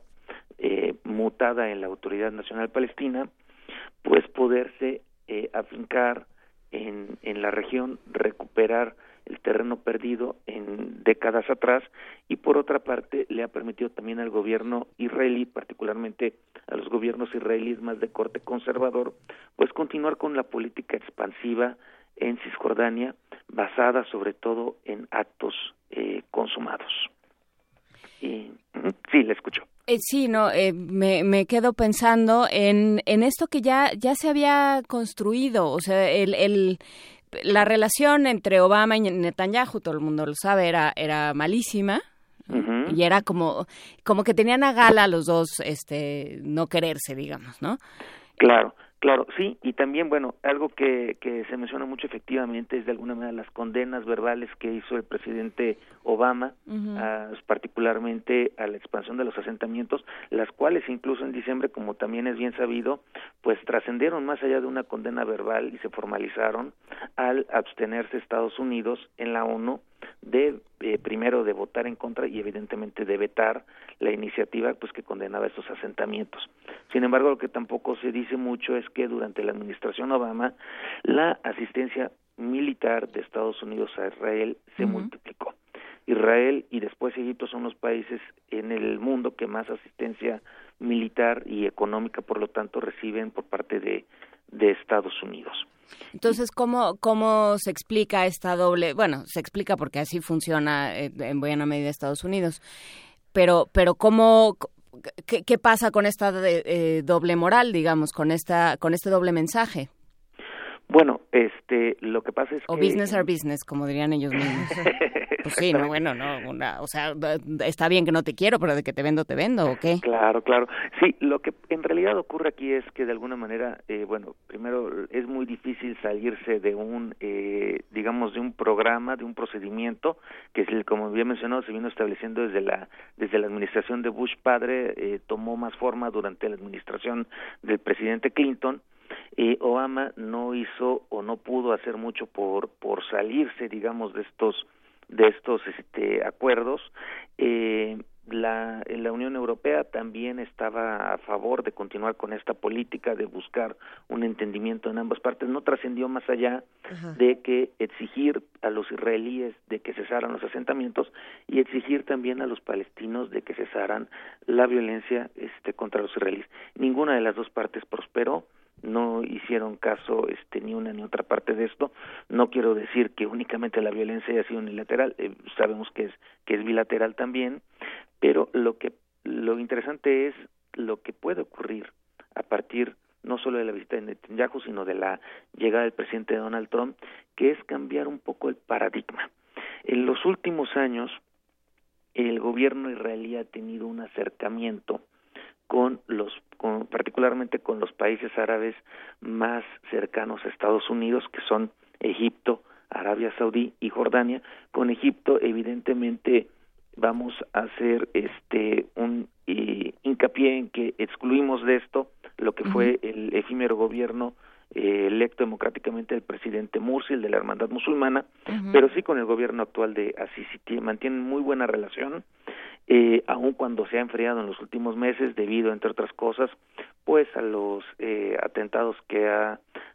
eh, mutada en la Autoridad Nacional Palestina, pues poderse eh, afincar en, en la región, recuperar el terreno perdido en décadas atrás y por otra parte le ha permitido también al gobierno israelí, particularmente a los gobiernos israelíes más de corte conservador, pues continuar con la política expansiva en Cisjordania basada sobre todo en actos eh, consumados. Y, sí, le escucho. Eh, sí, no, eh, me, me, quedo pensando en, en esto que ya, ya se había construido, o sea, el, el, la relación entre Obama y Netanyahu, todo el mundo lo sabe, era, era malísima. Uh -huh. Y era como, como que tenían a gala los dos este, no quererse, digamos, ¿no? Claro, Claro, sí, y también, bueno, algo que, que se menciona mucho efectivamente es de alguna manera las condenas verbales que hizo el presidente Obama, particularmente a la expansión de los asentamientos, las cuales incluso en diciembre, como también es bien sabido, pues trascendieron más allá de una condena verbal y se formalizaron al abstenerse Estados Unidos en la ONU de eh, primero de votar en contra y evidentemente de vetar la iniciativa pues que condenaba estos asentamientos. Sin embargo, lo que tampoco se dice mucho es que durante la administración Obama la asistencia militar de Estados Unidos a Israel se multiplicó. Israel y después Egipto son los países en el mundo que más asistencia militar y económica, por lo tanto, reciben por parte de, de Estados Unidos. Entonces, ¿cómo, ¿cómo se explica esta doble? Bueno, se explica porque así funciona eh, en buena medida Estados Unidos, pero, pero ¿cómo, qué, qué pasa con esta eh, doble moral, digamos, con, esta, con este doble mensaje? Bueno, este, lo que pasa es o que... business are business, como dirían ellos mismos. pues sí, no, bueno, no, una, o sea, está bien que no te quiero, pero de que te vendo, te vendo, ¿o qué? Claro, claro. Sí, lo que en realidad ocurre aquí es que de alguna manera, eh, bueno, primero es muy difícil salirse de un, eh, digamos, de un programa, de un procedimiento que, es el, como bien mencionado, se vino estableciendo desde la, desde la administración de Bush padre, eh, tomó más forma durante la administración del presidente Clinton, eh, Obama no hizo o no pudo hacer mucho por por salirse digamos de estos de estos este acuerdos eh, la, la Unión Europea también estaba a favor de continuar con esta política de buscar un entendimiento en ambas partes. No trascendió más allá de que exigir a los israelíes de que cesaran los asentamientos y exigir también a los palestinos de que cesaran la violencia este, contra los israelíes. Ninguna de las dos partes prosperó no hicieron caso este ni una ni otra parte de esto. No quiero decir que únicamente la violencia haya sido unilateral eh, sabemos que es que es bilateral también pero lo que lo interesante es lo que puede ocurrir a partir no solo de la visita de Netanyahu sino de la llegada del presidente Donald Trump que es cambiar un poco el paradigma. En los últimos años el gobierno israelí ha tenido un acercamiento con los con, particularmente con los países árabes más cercanos a Estados Unidos que son Egipto, Arabia Saudí y Jordania. Con Egipto evidentemente vamos a hacer este un eh, hincapié en que excluimos de esto lo que fue el efímero gobierno eh, electo democráticamente del presidente Mursi, el de la Hermandad Musulmana, pero sí con el gobierno actual de Asisi. Mantienen muy buena relación eh, aun cuando se ha enfriado en los últimos meses debido, entre otras cosas, pues a los eh, atentados que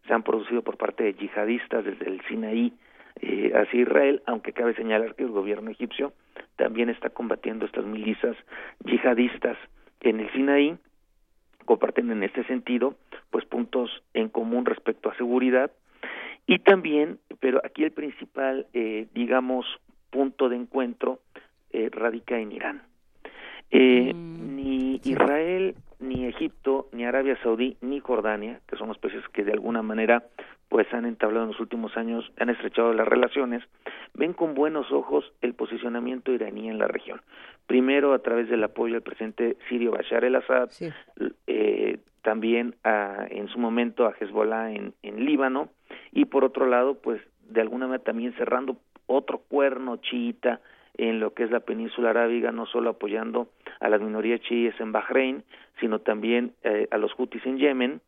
se han producido por parte de yihadistas desde el Sinaí eh, hacia Israel, aunque cabe señalar que el gobierno egipcio también está combatiendo estas milicias yihadistas en el Sinaí, comparten en este sentido pues puntos en común respecto a seguridad. Y también, pero aquí el principal, eh, digamos, punto de encuentro eh, radica en Irán. Eh, mm, ni Israel, ni Egipto, ni Arabia Saudí, ni Jordania, que son los países que de alguna manera pues han entablado en los últimos años, han estrechado las relaciones, ven con buenos ojos el posicionamiento iraní en la región. Primero a través del apoyo al presidente sirio Bashar el-Assad, eh, también a, en su momento a Hezbollah en, en Líbano, y por otro lado, pues de alguna manera también cerrando otro cuerno chiita en lo que es la península arábiga, no solo apoyando a las minorías chiíes en Bahrein, sino también eh, a los hutis en Yemen,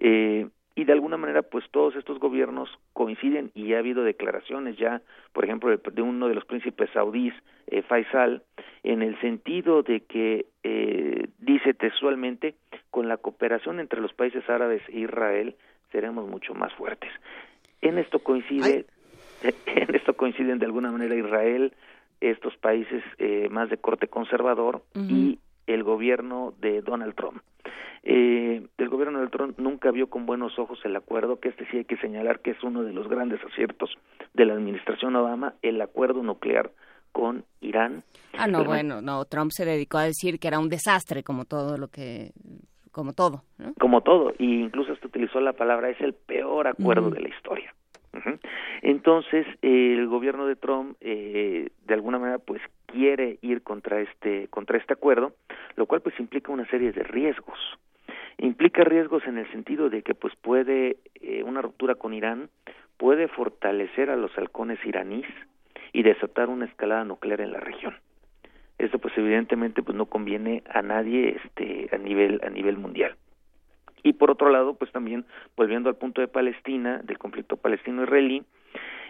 eh, y de alguna manera pues todos estos gobiernos coinciden y ha habido declaraciones ya, por ejemplo, de, uno de los príncipes saudíes, eh, Faisal, en el sentido de que eh, dice textualmente, con la cooperación entre los países árabes e Israel seremos mucho más fuertes. En esto coincide, en esto coinciden de alguna manera Israel, estos países eh, más de corte conservador y el gobierno de Donald Trump. Eh, el gobierno de Trump nunca vio con buenos ojos el acuerdo, que este sí hay que señalar que es uno de los grandes aciertos de la administración Obama, el acuerdo nuclear con Irán. Ah, no, bueno, no, Trump se dedicó a decir que era un desastre como todo lo que como todo, Como todo, y incluso hasta utilizó la palabra es el peor acuerdo de la historia. Entonces, el gobierno de Trump, eh, de alguna manera, pues quiere ir contra este contra este acuerdo, lo cual pues implica una serie de riesgos. implica riesgos en el sentido de que pues puede eh, una ruptura con Irán puede fortalecer a los halcones iraníes y desatar una escalada nuclear en la región. Esto pues evidentemente pues no conviene a nadie este a nivel a nivel mundial. Y por otro lado, pues también volviendo al punto de Palestina, del conflicto palestino-israelí,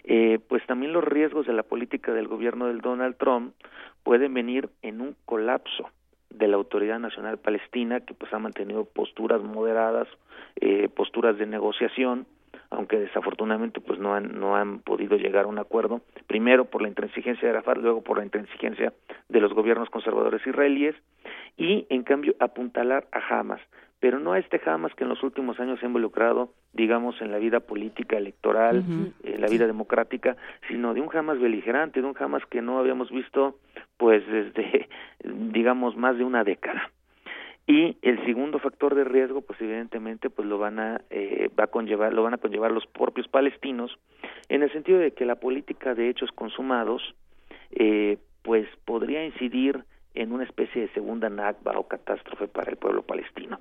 eh, pues también los riesgos de la política del gobierno del Donald Trump pueden venir en un colapso de la Autoridad Nacional Palestina, que pues ha mantenido posturas moderadas, eh, posturas de negociación, aunque desafortunadamente pues no han no han podido llegar a un acuerdo primero por la intransigencia de Arafat luego por la intransigencia de los gobiernos conservadores israelíes y en cambio apuntalar a Hamas pero no a este Hamas que en los últimos años se ha involucrado, digamos, en la vida política, electoral, en la vida democrática, sino de un Hamas beligerante, de un Hamas que no habíamos visto, pues, desde, digamos, más de una década. Y el segundo factor de riesgo, pues evidentemente, pues lo van a eh, va a conllevar, lo van a conllevar los propios palestinos, en el sentido de que la política de hechos consumados, eh, pues podría incidir en una especie de segunda Nakba o catástrofe para el pueblo palestino,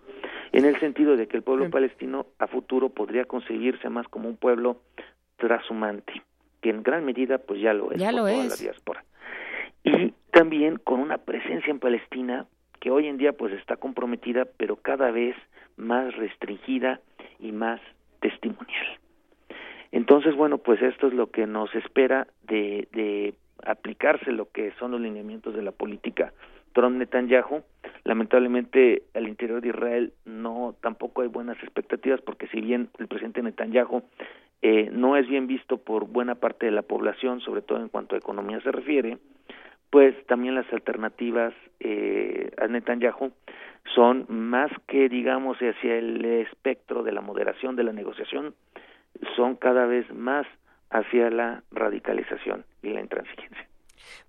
en el sentido de que el pueblo palestino a futuro podría conseguirse más como un pueblo trashumante, que en gran medida pues ya lo es ya por lo toda es. la diáspora. Y también con una presencia en Palestina que hoy en día pues está comprometida, pero cada vez más restringida y más testimonial. Entonces, bueno, pues esto es lo que nos espera de, de aplicarse lo que son los lineamientos de la política Trump-Netanyahu. Lamentablemente, al interior de Israel no tampoco hay buenas expectativas porque si bien el presidente Netanyahu eh, no es bien visto por buena parte de la población, sobre todo en cuanto a economía se refiere, pues también las alternativas eh, a Netanyahu son más que digamos hacia el espectro de la moderación de la negociación, son cada vez más hacia la radicalización y la intransigencia.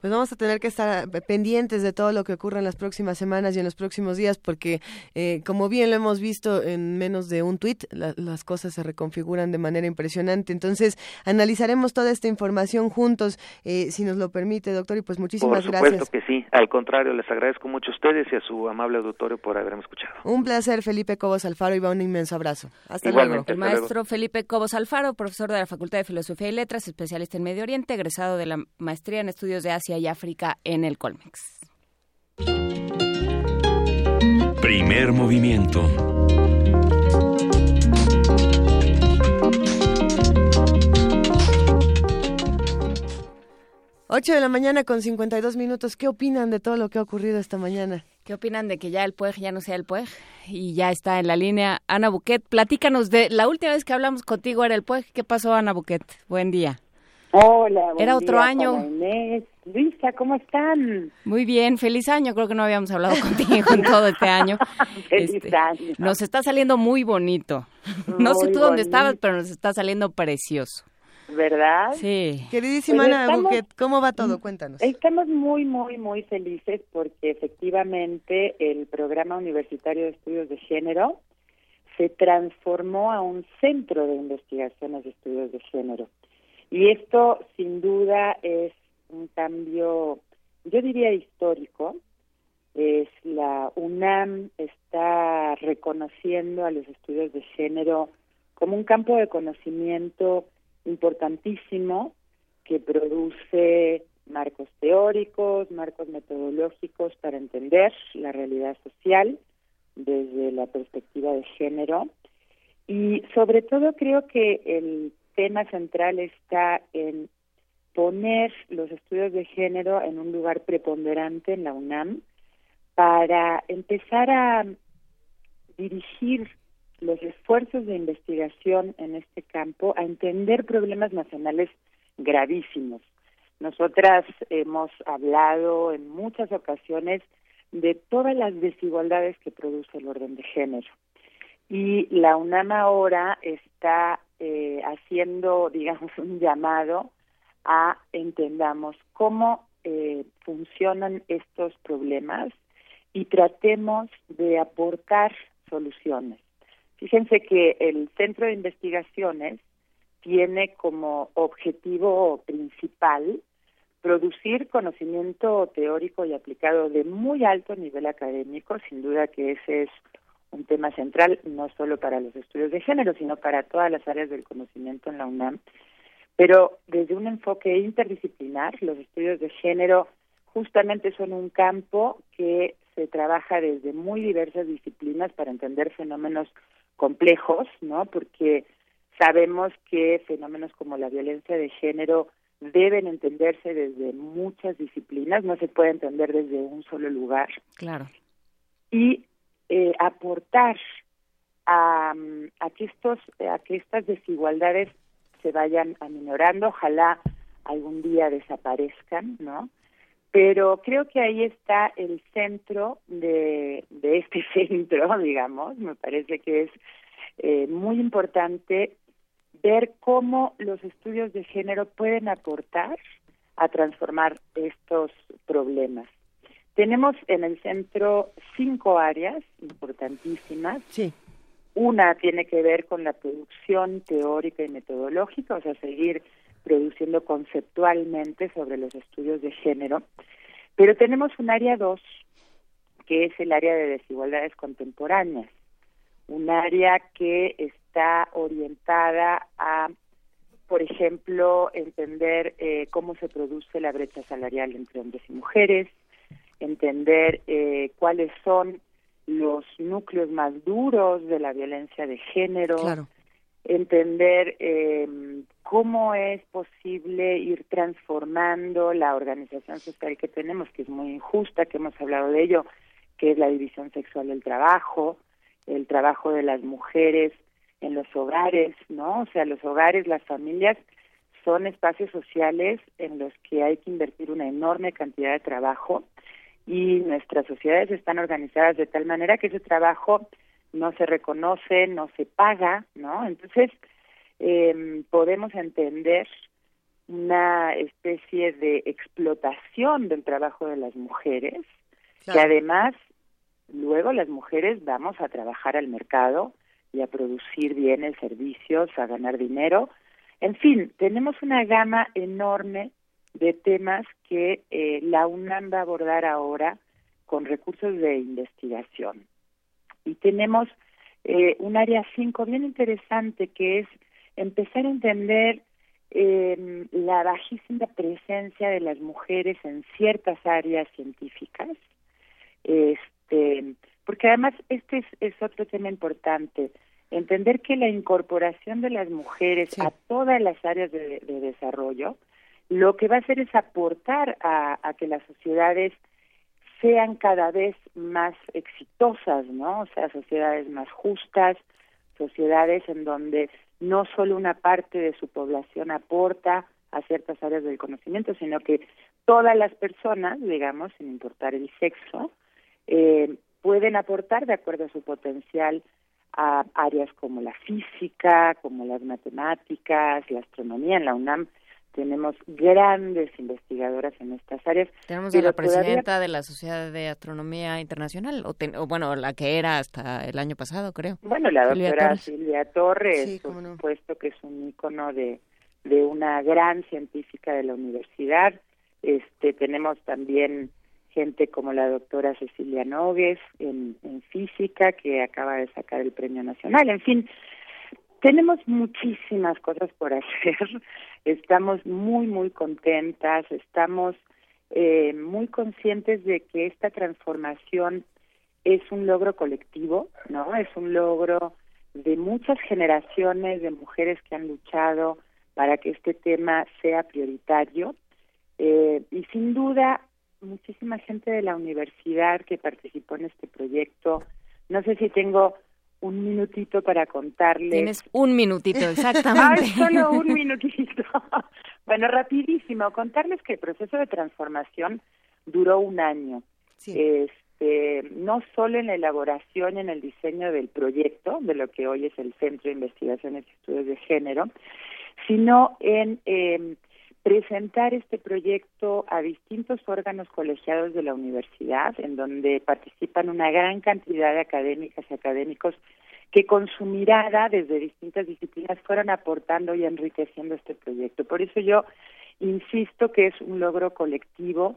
Pues vamos a tener que estar pendientes de todo lo que ocurra en las próximas semanas y en los próximos días, porque eh, como bien lo hemos visto en menos de un tuit, la, las cosas se reconfiguran de manera impresionante. Entonces, analizaremos toda esta información juntos, eh, si nos lo permite, doctor, y pues muchísimas por supuesto gracias. que sí. Al contrario, les agradezco mucho a ustedes y a su amable auditorio por haberme escuchado. Un placer, Felipe Cobos Alfaro, y va un inmenso abrazo. Hasta Igualmente, luego. El maestro Felipe Cobos Alfaro, profesor de la Facultad de Filosofía y Letras, especialista en Medio Oriente, egresado de la maestría en Estudios de Asia y África en el Colmex. Primer movimiento. Ocho de la mañana con 52 minutos. ¿Qué opinan de todo lo que ha ocurrido esta mañana? ¿Qué opinan de que ya el PUEG ya no sea el PUEG? Y ya está en la línea Ana Buquet. Platícanos de la última vez que hablamos contigo era el PUEG. ¿Qué pasó, Ana Buquet? Buen día. Hola, buen Era otro día, año. Inés. Luisa, ¿cómo están? Muy bien, feliz año. Creo que no habíamos hablado contigo en todo este año. Feliz Este, año. Nos está saliendo muy bonito. No sé tú dónde bonito. estabas, pero nos está saliendo precioso. ¿Verdad? Sí. Queridísima Pues Ana estamos- Buquet, ¿cómo va todo? Cuéntanos. Estamos muy, muy, muy felices porque efectivamente el programa universitario de estudios de género se transformó a un centro de investigaciones de estudios de género. Y esto, sin duda, es un cambio, yo diría histórico. Es la UNAM está reconociendo a los estudios de género como un campo de conocimiento importantísimo que produce marcos teóricos, marcos metodológicos para entender la realidad social desde la perspectiva de género. Y sobre todo creo que el tema central está en poner los estudios de género en un lugar preponderante en la UNAM para empezar a dirigir los esfuerzos de investigación en este campo a entender problemas nacionales gravísimos. Nosotras hemos hablado en muchas ocasiones de todas las desigualdades que produce el orden de género. Y la UNAM ahora está eh, haciendo, digamos, un llamado a entendamos cómo eh, funcionan estos problemas y tratemos de aportar soluciones. Fíjense que el Centro de Investigaciones tiene como objetivo principal producir conocimiento teórico y aplicado de muy alto nivel académico, sin duda que ese es un tema central, no solo para los estudios de género, sino para todas las áreas del conocimiento en la UNAM. Pero desde un enfoque interdisciplinar, los estudios de género justamente son un campo que se trabaja desde muy diversas disciplinas para entender fenómenos complejos, ¿no? Porque sabemos que fenómenos como la violencia de género deben entenderse desde muchas disciplinas, no se puede entender desde un solo lugar. Claro. Y eh, aportar a, a, que estos, a que estas desigualdades se vayan aminorando, ojalá algún día desaparezcan, ¿no? Pero creo que ahí está el centro de, de este centro, digamos, me parece que es eh, muy importante ver cómo los estudios de género pueden aportar a transformar estos problemas. Tenemos en el centro cinco áreas importantísimas. Sí. Una tiene que ver con la producción teórica y metodológica, o sea, seguir produciendo conceptualmente sobre los estudios de género. Pero tenemos un área dos, que es el área de desigualdades contemporáneas, un área que está orientada a, por ejemplo, entender eh, cómo se produce la brecha salarial entre hombres y mujeres, entender eh, cuáles son los núcleos más duros de la violencia de género, entender eh, cómo es posible ir transformando la organización social que tenemos, que es muy injusta, que hemos hablado de ello, que es la división sexual del trabajo, el trabajo de las mujeres en los hogares, ¿no? O sea, los hogares, las familias son espacios sociales en los que hay que invertir una enorme cantidad de trabajo y nuestras sociedades están organizadas de tal manera que ese trabajo no se reconoce, no se paga, ¿no? Entonces, eh, podemos entender una especie de explotación del trabajo de las mujeres, que además luego las mujeres vamos a trabajar al mercado y a producir bienes, servicios, a ganar dinero. En fin, tenemos una gama enorme de temas que eh, la UNAM va a abordar ahora con recursos de investigación. Y tenemos eh, un área 5 bien interesante que es empezar a entender eh, la bajísima presencia de las mujeres en ciertas áreas científicas, este, porque además este es, otro tema importante, entender que la incorporación de las mujeres a todas las áreas de desarrollo lo que va a hacer es aportar a, que las sociedades sean cada vez más exitosas, ¿no? O sea, sociedades más justas, sociedades en donde no solo una parte de su población aporta a ciertas áreas del conocimiento, sino que todas las personas, digamos, sin importar el sexo, eh, pueden aportar de acuerdo a su potencial a áreas como la física, como las matemáticas, la astronomía. En la UNAM tenemos grandes investigadoras en estas áreas. Tenemos a la presidenta de la Sociedad de Astronomía Internacional, o, bueno, la que era hasta el año pasado, creo. Bueno, la doctora Silvia Torres, por supuesto que es un ícono de, de una gran científica de la universidad. Este, tenemos también gente como la doctora Cecilia Nogues en, en física, que acaba de sacar el premio nacional. En fin, tenemos muchísimas cosas por hacer, estamos muy, muy contentas, estamos eh, muy conscientes de que esta transformación es un logro colectivo, ¿no? Es un logro de muchas generaciones de mujeres que han luchado para que este tema sea prioritario. Eh, y sin duda, muchísima gente de la universidad que participó en este proyecto. No sé si tengo un minutito para contarles. Tienes un minutito, exactamente. Ay, solo un minutito. bueno, rapidísimo, contarles que el proceso de transformación duró un año. Este, no solo en la elaboración y en el diseño del proyecto, de lo que hoy es el Centro de Investigaciones y Estudios de Género, sino en eh, presentar este proyecto a distintos órganos colegiados de la universidad, en donde participan una gran cantidad de académicas y académicos que con su mirada desde distintas disciplinas fueron aportando y enriqueciendo este proyecto. Por eso yo insisto que es un logro colectivo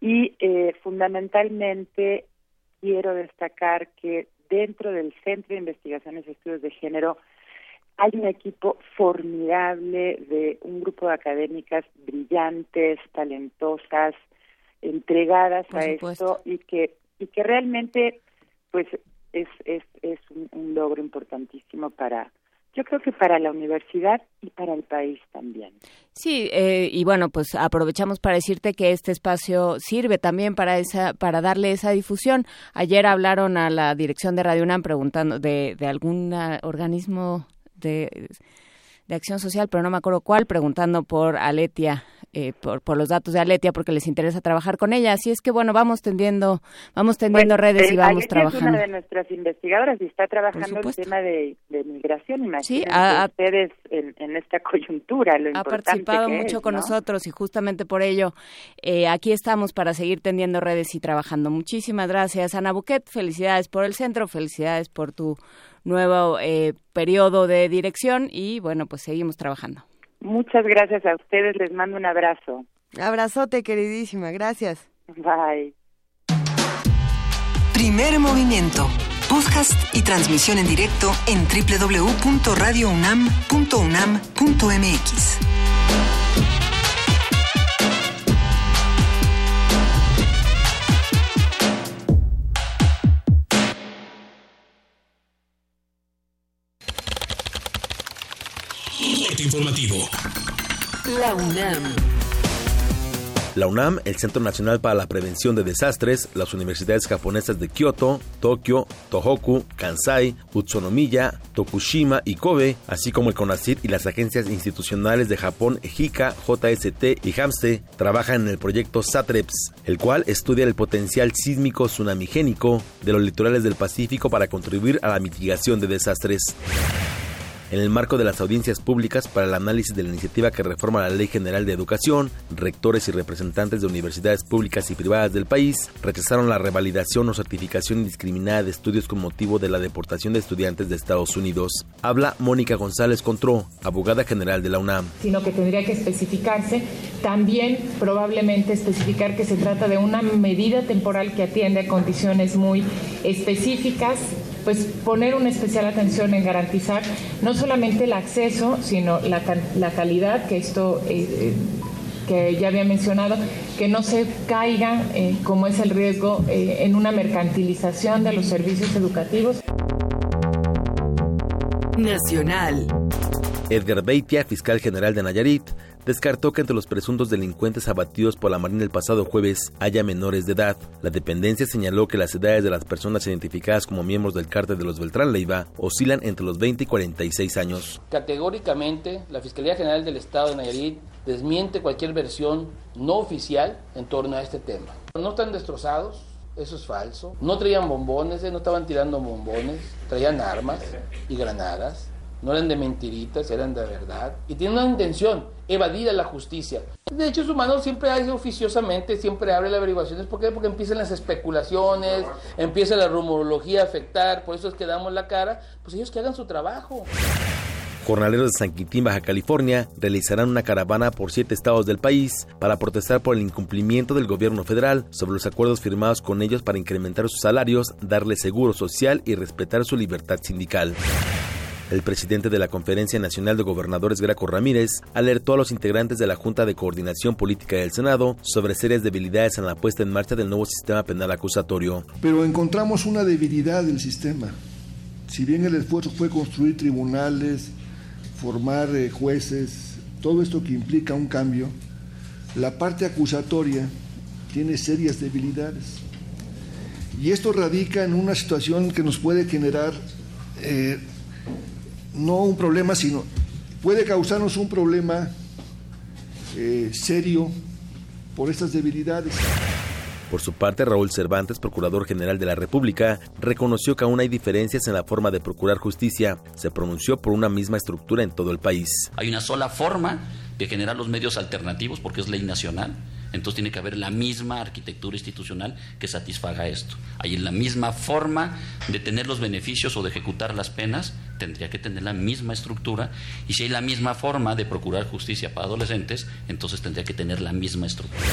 y eh, fundamentalmente quiero destacar que dentro del Centro de Investigaciones y Estudios de Género hay un equipo formidable de un grupo de académicas brillantes, talentosas, entregadas a esto y que y que realmente pues es es, es un logro importantísimo para yo creo que para la universidad y para el país también. Sí, eh, y bueno, pues aprovechamos para decirte que este espacio sirve también para esa, para darle esa difusión. Ayer hablaron a la dirección de Radio UNAM preguntando de, de algún organismo de, de acción social, pero no me acuerdo cuál, preguntando por Aletia eh, por, por, los datos de Aletia porque les interesa trabajar con ella. Así es que bueno, vamos tendiendo, vamos tendiendo redes y vamos trabajando. Es una de nuestras investigadoras y está trabajando el tema de, migración. Imagínense sí, ustedes en, esta coyuntura. Lo ha participado mucho con nosotros y justamente por ello eh, aquí estamos para seguir tendiendo redes y trabajando. Muchísimas gracias, Ana Buquet. Felicidades por el centro, felicidades por tu nuevo eh, periodo de dirección y bueno, pues seguimos trabajando. Muchas gracias a ustedes, les mando un abrazo. Abrazote, queridísima, gracias. Bye. Primer movimiento. Podcast y transmisión en directo en www.radiounam.unam.mx. informativo. La UNAM. La UNAM, el Centro Nacional para la Prevención de Desastres, las universidades japonesas de Kyoto, Tokio, Tohoku, Kansai, Utsunomiya, Tokushima y Kobe, así como el CONACYT y las agencias institucionales de Japón, JICA, JST y HAMSTE, trabajan en el proyecto SATREPS, el cual estudia el potencial sísmico tsunamigénico de los litorales del Pacífico para contribuir a la mitigación de desastres en el marco de las audiencias públicas para el análisis de la iniciativa que reforma la Ley General de Educación, rectores y representantes de universidades públicas y privadas del país rechazaron la revalidación o certificación indiscriminada de estudios con motivo de la deportación de estudiantes de Estados Unidos. Habla Mónica González Contró, abogada general de la UNAM. Sino que tendría que especificarse, también probablemente especificar que se trata de una medida temporal que atiende a condiciones muy específicas pues poner una especial atención en garantizar no solamente el acceso, sino la, la calidad, que esto eh, eh, que ya había mencionado, que no se caiga, eh, como es el riesgo, en una mercantilización de los servicios educativos. Nacional. Edgar Beitia, fiscal general de Nayarit, descartó que entre los presuntos delincuentes abatidos por la Marina el pasado jueves haya menores de edad. La dependencia señaló que las edades de las personas identificadas como miembros del cártel de los Beltrán Leiva oscilan entre los 20 y 46 años. Categóricamente, la Fiscalía General del Estado de Nayarit desmiente cualquier versión no oficial en torno a este tema. No están destrozados, eso es falso. No traían bombones, eh, no estaban tirando bombones, traían armas y granadas no eran de mentiritas, eran de verdad, y tienen una intención, evadir a la justicia. De Derechos Humanos siempre hace oficiosamente, siempre abre las averiguaciones, ¿por qué? Porque empiezan las especulaciones, empieza la rumorología a afectar, por eso es que damos la cara, pues ellos que hagan su trabajo. Jornaleros de San Quintín, Baja California, realizarán una caravana por siete estados del país para protestar por el incumplimiento del gobierno federal sobre los acuerdos firmados con ellos para incrementar sus salarios, darle seguro social y respetar su libertad sindical. El presidente de la Conferencia Nacional de Gobernadores, Graco Ramírez, alertó a los integrantes de la Junta de Coordinación Política del Senado sobre serias debilidades en la puesta en marcha del nuevo sistema penal acusatorio. Pero encontramos una debilidad del sistema. Si bien el esfuerzo fue construir tribunales, formar eh, jueces, todo esto que implica un cambio, la parte acusatoria tiene serias debilidades. Y esto radica en una situación que nos puede generar eh, no un problema, sino puede causarnos un problema eh, serio por estas debilidades. Por su parte, Raúl Cervantes, Procurador General de la República, reconoció que aún hay diferencias en la forma de procurar justicia. Se pronunció por una misma estructura en todo el país. Hay una sola forma de generar los medios alternativos, porque es ley nacional, entonces tiene que haber la misma arquitectura institucional que satisfaga esto. Hay la misma forma de tener los beneficios o de ejecutar las penas, tendría que tener la misma estructura. Y si hay la misma forma de procurar justicia para adolescentes, entonces tendría que tener la misma estructura.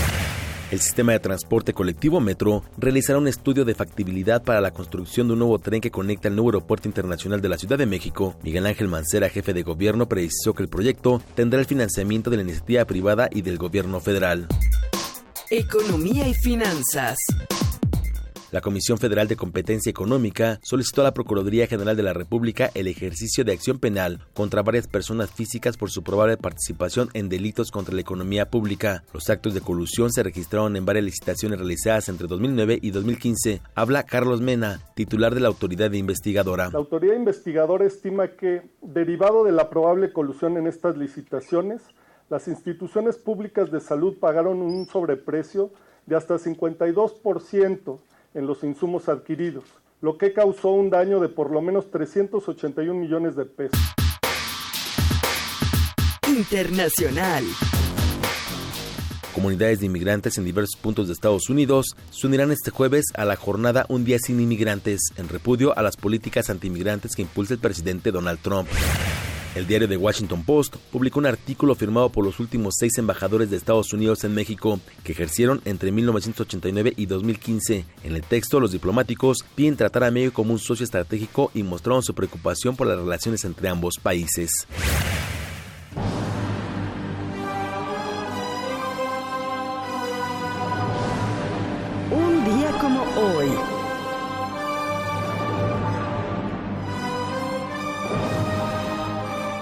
El sistema de transporte colectivo Metro realizará un estudio de factibilidad para la construcción de un nuevo tren que conecta el nuevo aeropuerto internacional de la Ciudad de México. Miguel Ángel Mancera, jefe de gobierno, precisó que el proyecto tendrá el financiamiento de la iniciativa privada y del gobierno federal. Economía y finanzas. La Comisión Federal de Competencia Económica solicitó a la Procuraduría General de la República el ejercicio de acción penal contra varias personas físicas por su probable participación en delitos contra la economía pública. Los actos de colusión se registraron en varias licitaciones realizadas entre 2009 y 2015. Habla Carlos Mena, titular de la autoridad investigadora. La autoridad investigadora estima que, derivado de la probable colusión en estas licitaciones, las instituciones públicas de salud pagaron un sobreprecio de hasta 52% en los insumos adquiridos, lo que causó un daño de por lo menos 381 millones de pesos. Internacional. Comunidades de inmigrantes en diversos puntos de Estados Unidos se unirán este jueves a la jornada Un Día Sin Inmigrantes, en repudio a las políticas antiinmigrantes que impulsa el presidente Donald Trump. El diario The Washington Post publicó un artículo firmado por los últimos seis embajadores de Estados Unidos en México que ejercieron entre 1989 y 2015. En el texto, los diplomáticos piden tratar a México como un socio estratégico y mostraron su preocupación por las relaciones entre ambos países.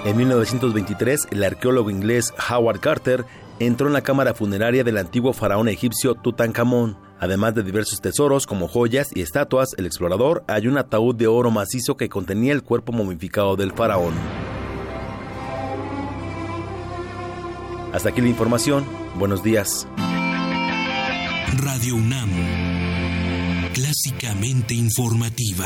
En 1923, el arqueólogo inglés Howard Carter entró en la cámara funeraria del antiguo faraón egipcio Tutankamón. Además de diversos tesoros como joyas y estatuas, el explorador halló un ataúd de oro macizo que contenía el cuerpo momificado del faraón. Hasta aquí la información. Buenos días. Radio UNAM. Clásicamente informativa.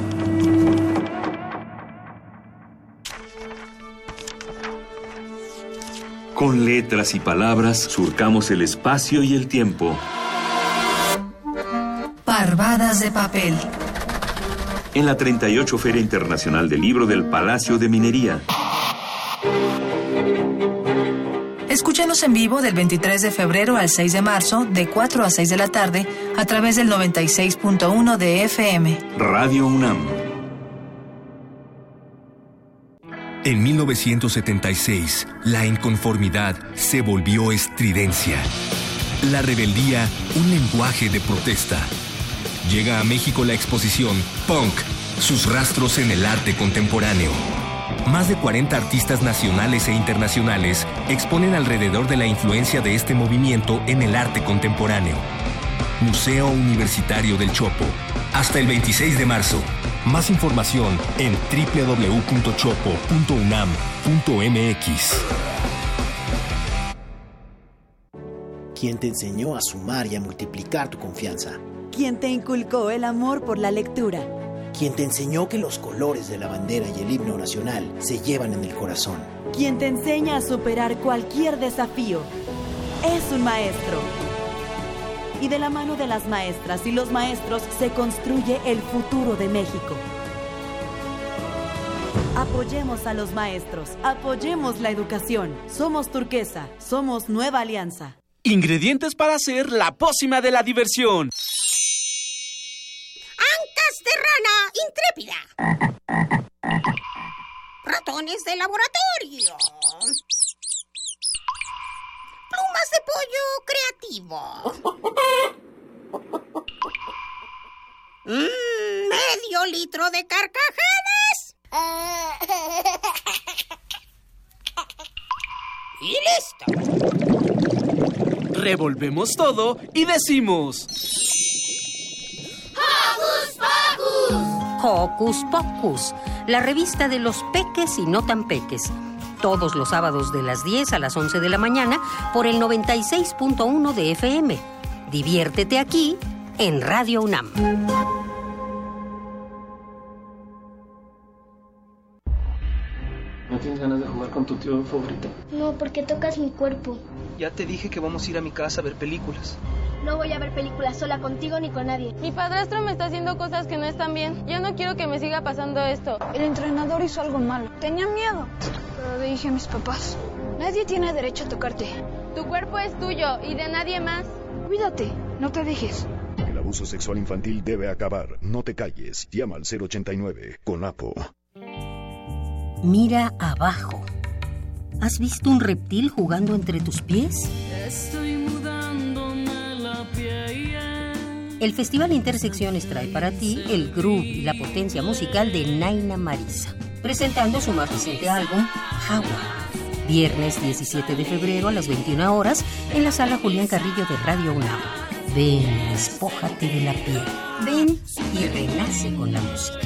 Con letras y palabras surcamos el espacio y el tiempo. Parvadas de papel. En la 38 Feria Internacional del Libro del Palacio de Minería. Escúchanos en vivo del 23 de febrero al 6 de marzo, de 4 a 6 de la tarde, a través del 96.1 de FM. Radio UNAM. En 1976, la inconformidad se volvió estridencia. La rebeldía, un lenguaje de protesta. Llega a México la exposición Punk, sus rastros en el arte contemporáneo. Más de 40 artistas nacionales e internacionales exponen alrededor de la influencia de este movimiento en el arte contemporáneo. Museo Universitario del Chopo. Hasta el 26 de marzo. Más información en www.chopo.unam.mx. ¿Quién te enseñó a sumar y a multiplicar tu confianza? ¿Quién te inculcó el amor por la lectura? ¿Quién te enseñó que los colores de la bandera y el himno nacional se llevan en el corazón? ¿Quién te enseña a superar cualquier desafío? Es un maestro. Y de la mano de las maestras y los maestros se construye el futuro de México. Apoyemos a los maestros, apoyemos la educación. Somos turquesa, somos nueva alianza. Ingredientes para hacer la pócima de la diversión. Ancas de rana intrépida. Ratones de laboratorio. Plumas de pollo creativo. Mm, medio litro de carcajadas. Y listo. Revolvemos todo y decimos... ¡Hocus Pocus! Hocus Pocus, la revista de los peques y no tan peques. Todos los sábados de las 10 a las 11 de la mañana por el 96.1 de FM. Diviértete aquí en Radio UNAM. ¿No tienes ganas de jugar con tu tío favorito? No, porque tocas mi cuerpo. Ya te dije que vamos a ir a mi casa a ver películas. No voy a ver películas sola contigo ni con nadie. Mi padrastro me está haciendo cosas que no están bien. Ya no quiero que me siga pasando esto. El entrenador hizo algo malo. Tenía miedo. Pero le dije a mis papás, nadie tiene derecho a tocarte. Tu cuerpo es tuyo y de nadie más. Cuídate, no te dejes. El abuso sexual infantil debe acabar. No te calles. Llama al 089 con APO. Mira abajo. ¿Has visto un reptil jugando entre tus pies? Estoy piel. El Festival Intersecciones trae para ti el groove y la potencia musical de Naina Marisa, presentando su más reciente álbum, Jaguar. Viernes 17 de febrero a las 21 horas en la sala Julián Carrillo de Radio UNAM. Ven, despójate de la piel. Ven y renace con la música.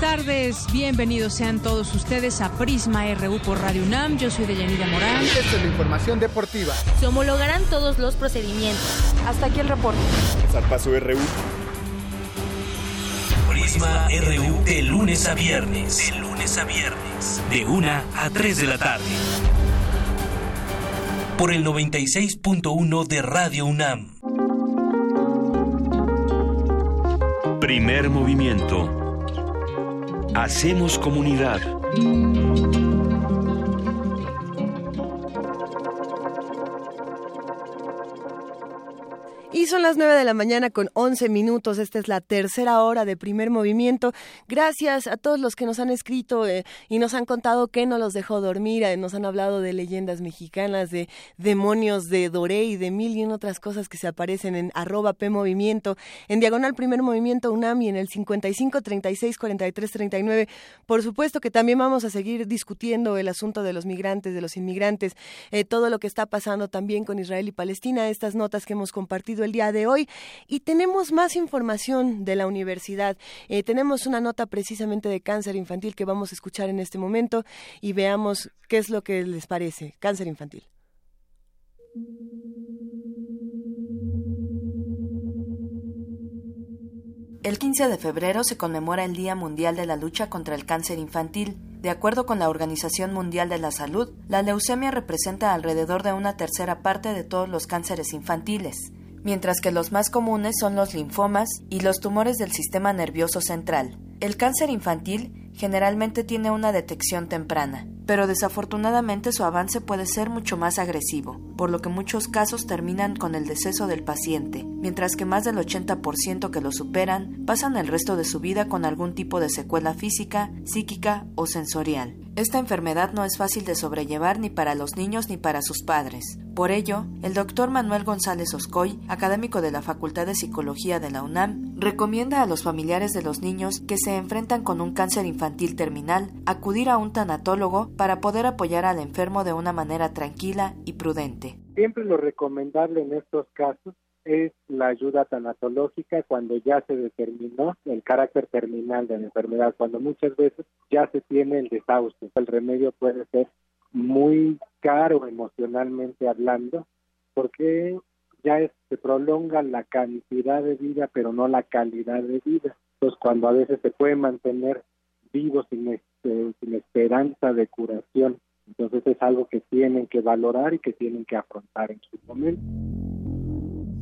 Buenas tardes, bienvenidos sean todos ustedes a Prisma RU por Radio UNAM. Yo soy Deyanira Morán. Esta es la información deportiva. Se homologarán todos los procedimientos. Hasta aquí el reporte. Zarpazo RU. Prisma RU de lunes a viernes. De lunes a viernes. De 1 a 3 de la tarde. Por el 96.1 de Radio UNAM. Primer movimiento. Hacemos comunidad. Y son las 9 de la mañana con 11 minutos. Esta es la tercera hora de primer movimiento. Gracias a todos los que nos han escrito eh, y nos han contado que no los dejó dormir. Eh, nos han hablado de leyendas mexicanas, de demonios de Doré y de mil y en otras cosas que se aparecen en arroba P Movimiento, en diagonal primer movimiento UNAM y en el 55 36 43 39. Por supuesto que también vamos a seguir discutiendo el asunto de los migrantes, de los inmigrantes, eh, todo lo que está pasando también con Israel y Palestina, estas notas que hemos compartido el día de hoy y tenemos más información de la universidad. Eh, tenemos una nota precisamente de cáncer infantil que vamos a escuchar en este momento y veamos qué es lo que les parece. Cáncer infantil. El 15 de febrero se conmemora el Día Mundial de la Lucha contra el Cáncer Infantil. De acuerdo con la Organización Mundial de la Salud, la leucemia representa alrededor de una tercera parte de todos los cánceres infantiles mientras que los más comunes son los linfomas y los tumores del sistema nervioso central. El cáncer infantil generalmente tiene una detección temprana, pero desafortunadamente su avance puede ser mucho más agresivo, por lo que muchos casos terminan con el deceso del paciente, mientras que más del 80% que lo superan pasan el resto de su vida con algún tipo de secuela física, psíquica o sensorial. Esta enfermedad no es fácil de sobrellevar ni para los niños ni para sus padres. Por ello, el doctor Manuel González Oscoy, académico de la Facultad de Psicología de la UNAM, recomienda a los familiares de los niños que se enfrentan con un cáncer infantil terminal acudir a un tanatólogo para poder apoyar al enfermo de una manera tranquila y prudente. Siempre lo recomendable en estos casos es la ayuda tanatológica cuando ya se determinó el carácter terminal de la enfermedad, cuando muchas veces ya se tiene el desahucio. El remedio puede ser muy caro emocionalmente hablando, porque ya se prolonga la cantidad de vida, pero no la calidad de vida. Entonces, cuando a veces se puede mantener vivo sin, este, sin esperanza de curación, entonces es algo que tienen que valorar y que tienen que afrontar en su momento.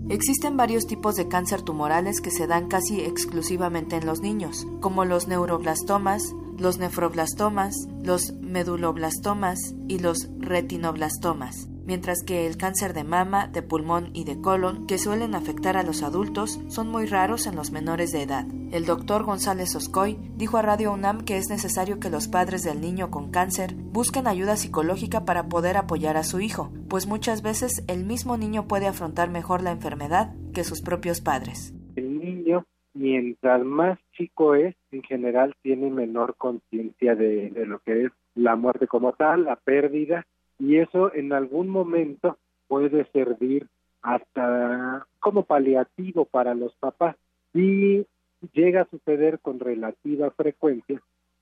Existen varios tipos de cáncer tumorales que se dan casi exclusivamente en los niños, como los neuroblastomas, los nefroblastomas, los meduloblastomas y los retinoblastomas, mientras que el cáncer de mama, de pulmón y de colon, que suelen afectar a los adultos, son muy raros en los menores de edad. El doctor González Oscoy dijo a Radio UNAM que es necesario que los padres del niño con cáncer busquen ayuda psicológica para poder apoyar a su hijo, pues muchas veces el mismo niño puede afrontar mejor la enfermedad que sus propios padres. El niño mientras más chico es, en general tiene menor conciencia de, de, lo que es la muerte como tal, la pérdida, y eso en algún momento puede servir hasta como paliativo para los papás. Y llega a suceder con relativa frecuencia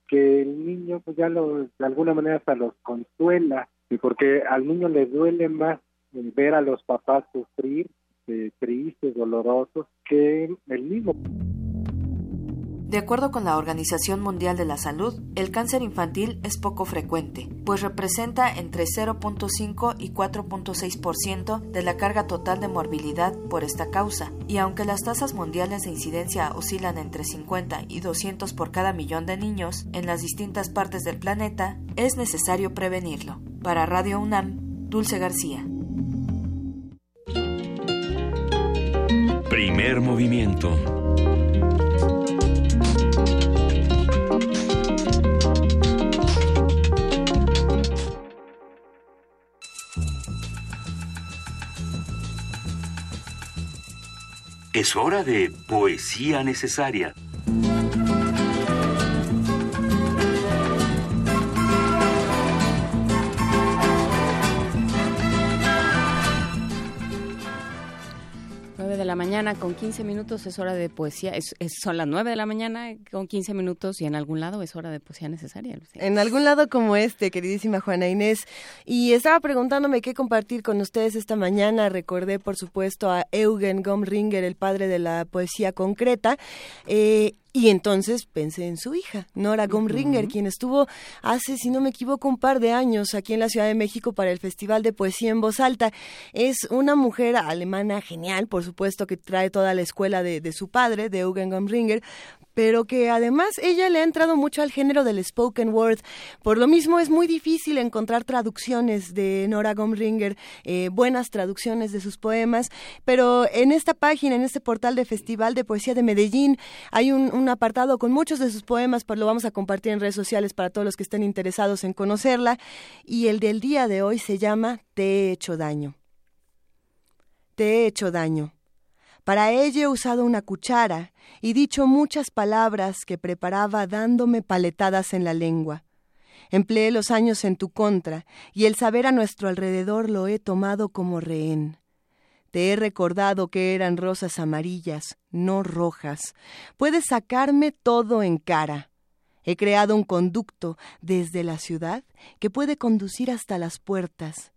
que el niño pues ya lo, de alguna manera hasta los consuela, y porque al niño le duele más eh, ver a los papás sufrir, eh, tristes, dolorosos, que el mismo. De acuerdo con la Organización Mundial de la Salud, el cáncer infantil es poco frecuente, pues representa entre 0.5 y 4.6% de la carga total de morbilidad por esta causa, y aunque las tasas mundiales de incidencia oscilan entre 50 y 200 por cada millón de niños en las distintas partes del planeta, es necesario prevenirlo. Para Radio UNAM, Dulce García. Primer movimiento. Es hora de poesía necesaria. La mañana con 15 minutos es hora de poesía. Es, son las 9 de la mañana con 15 minutos y en algún lado es hora de poesía necesaria. En algún lado como este, queridísima Juana Inés. Y estaba preguntándome qué compartir con ustedes esta mañana. Recordé, por supuesto, a Eugen Gomringer, el padre de la poesía concreta. Eh, y entonces pensé en su hija, Nora Gomringer, quien estuvo hace, si no me equivoco, un par de años aquí en la Ciudad de México para el Festival de Poesía en Voz Alta. Es una mujer alemana genial, por supuesto, que trae toda la escuela de, de su padre, de Eugen Gomringer, pero que además ella le ha entrado mucho al género del spoken word. Por lo mismo es muy difícil encontrar traducciones de Nora Gomringer, eh, buenas traducciones de sus poemas, pero en esta página, en este portal de Festival de Poesía de Medellín, hay un, apartado con muchos de sus poemas, pues lo vamos a compartir en redes sociales para todos los que estén interesados en conocerla, y el del día de hoy se llama Te he hecho daño. Te he hecho daño. Para ello he usado una cuchara y dicho muchas palabras que preparaba dándome paletadas en la lengua. Empleé los años en tu contra y el saber a nuestro alrededor lo he tomado como rehén. Te he recordado que eran rosas amarillas, no rojas. Puedes sacarme todo en cara. He creado un conducto desde la ciudad que puede conducir hasta las puertas.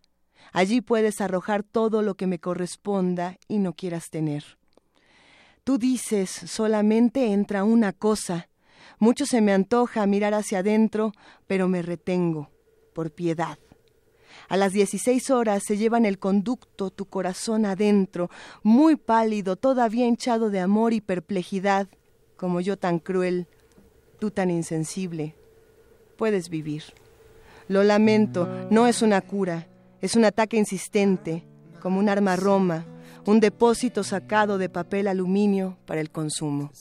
Allí puedes arrojar todo lo que me corresponda y no quieras tener. Tú dices, solamente entra una cosa. Mucho se me antoja mirar hacia adentro, pero me retengo, por piedad. A las dieciséis horas se llevan el conducto tu corazón adentro, muy pálido, todavía hinchado de amor y perplejidad, como yo tan cruel, tú tan insensible. Puedes vivir. Lo lamento, no es una cura, es un ataque insistente, como un arma roma, un depósito sacado de papel aluminio para el consumo.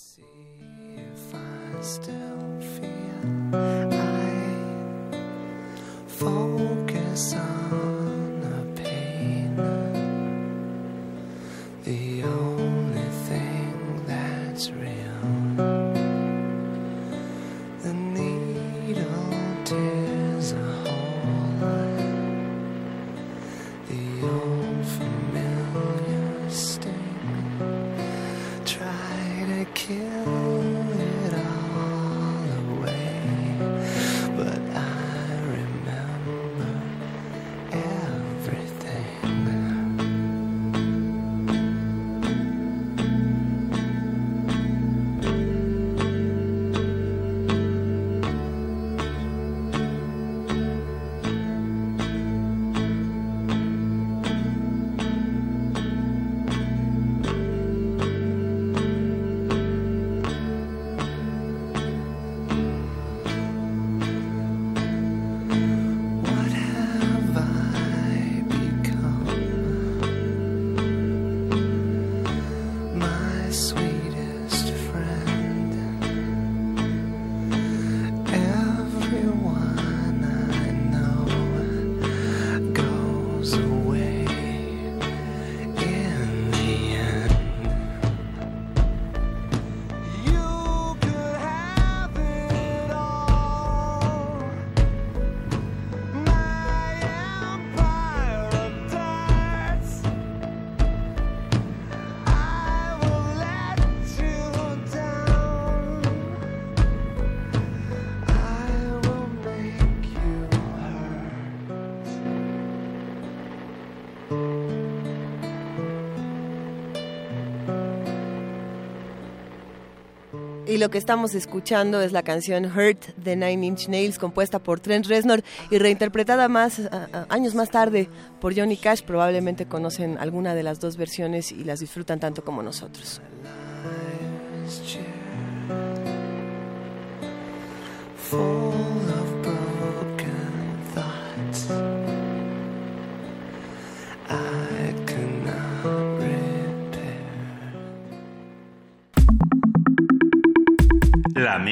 Y lo que estamos escuchando es la canción Hurt de Nine Inch Nails, compuesta por Trent Reznor y reinterpretada más años más tarde por Johnny Cash. Probablemente conocen alguna de las dos versiones y las disfrutan tanto como nosotros.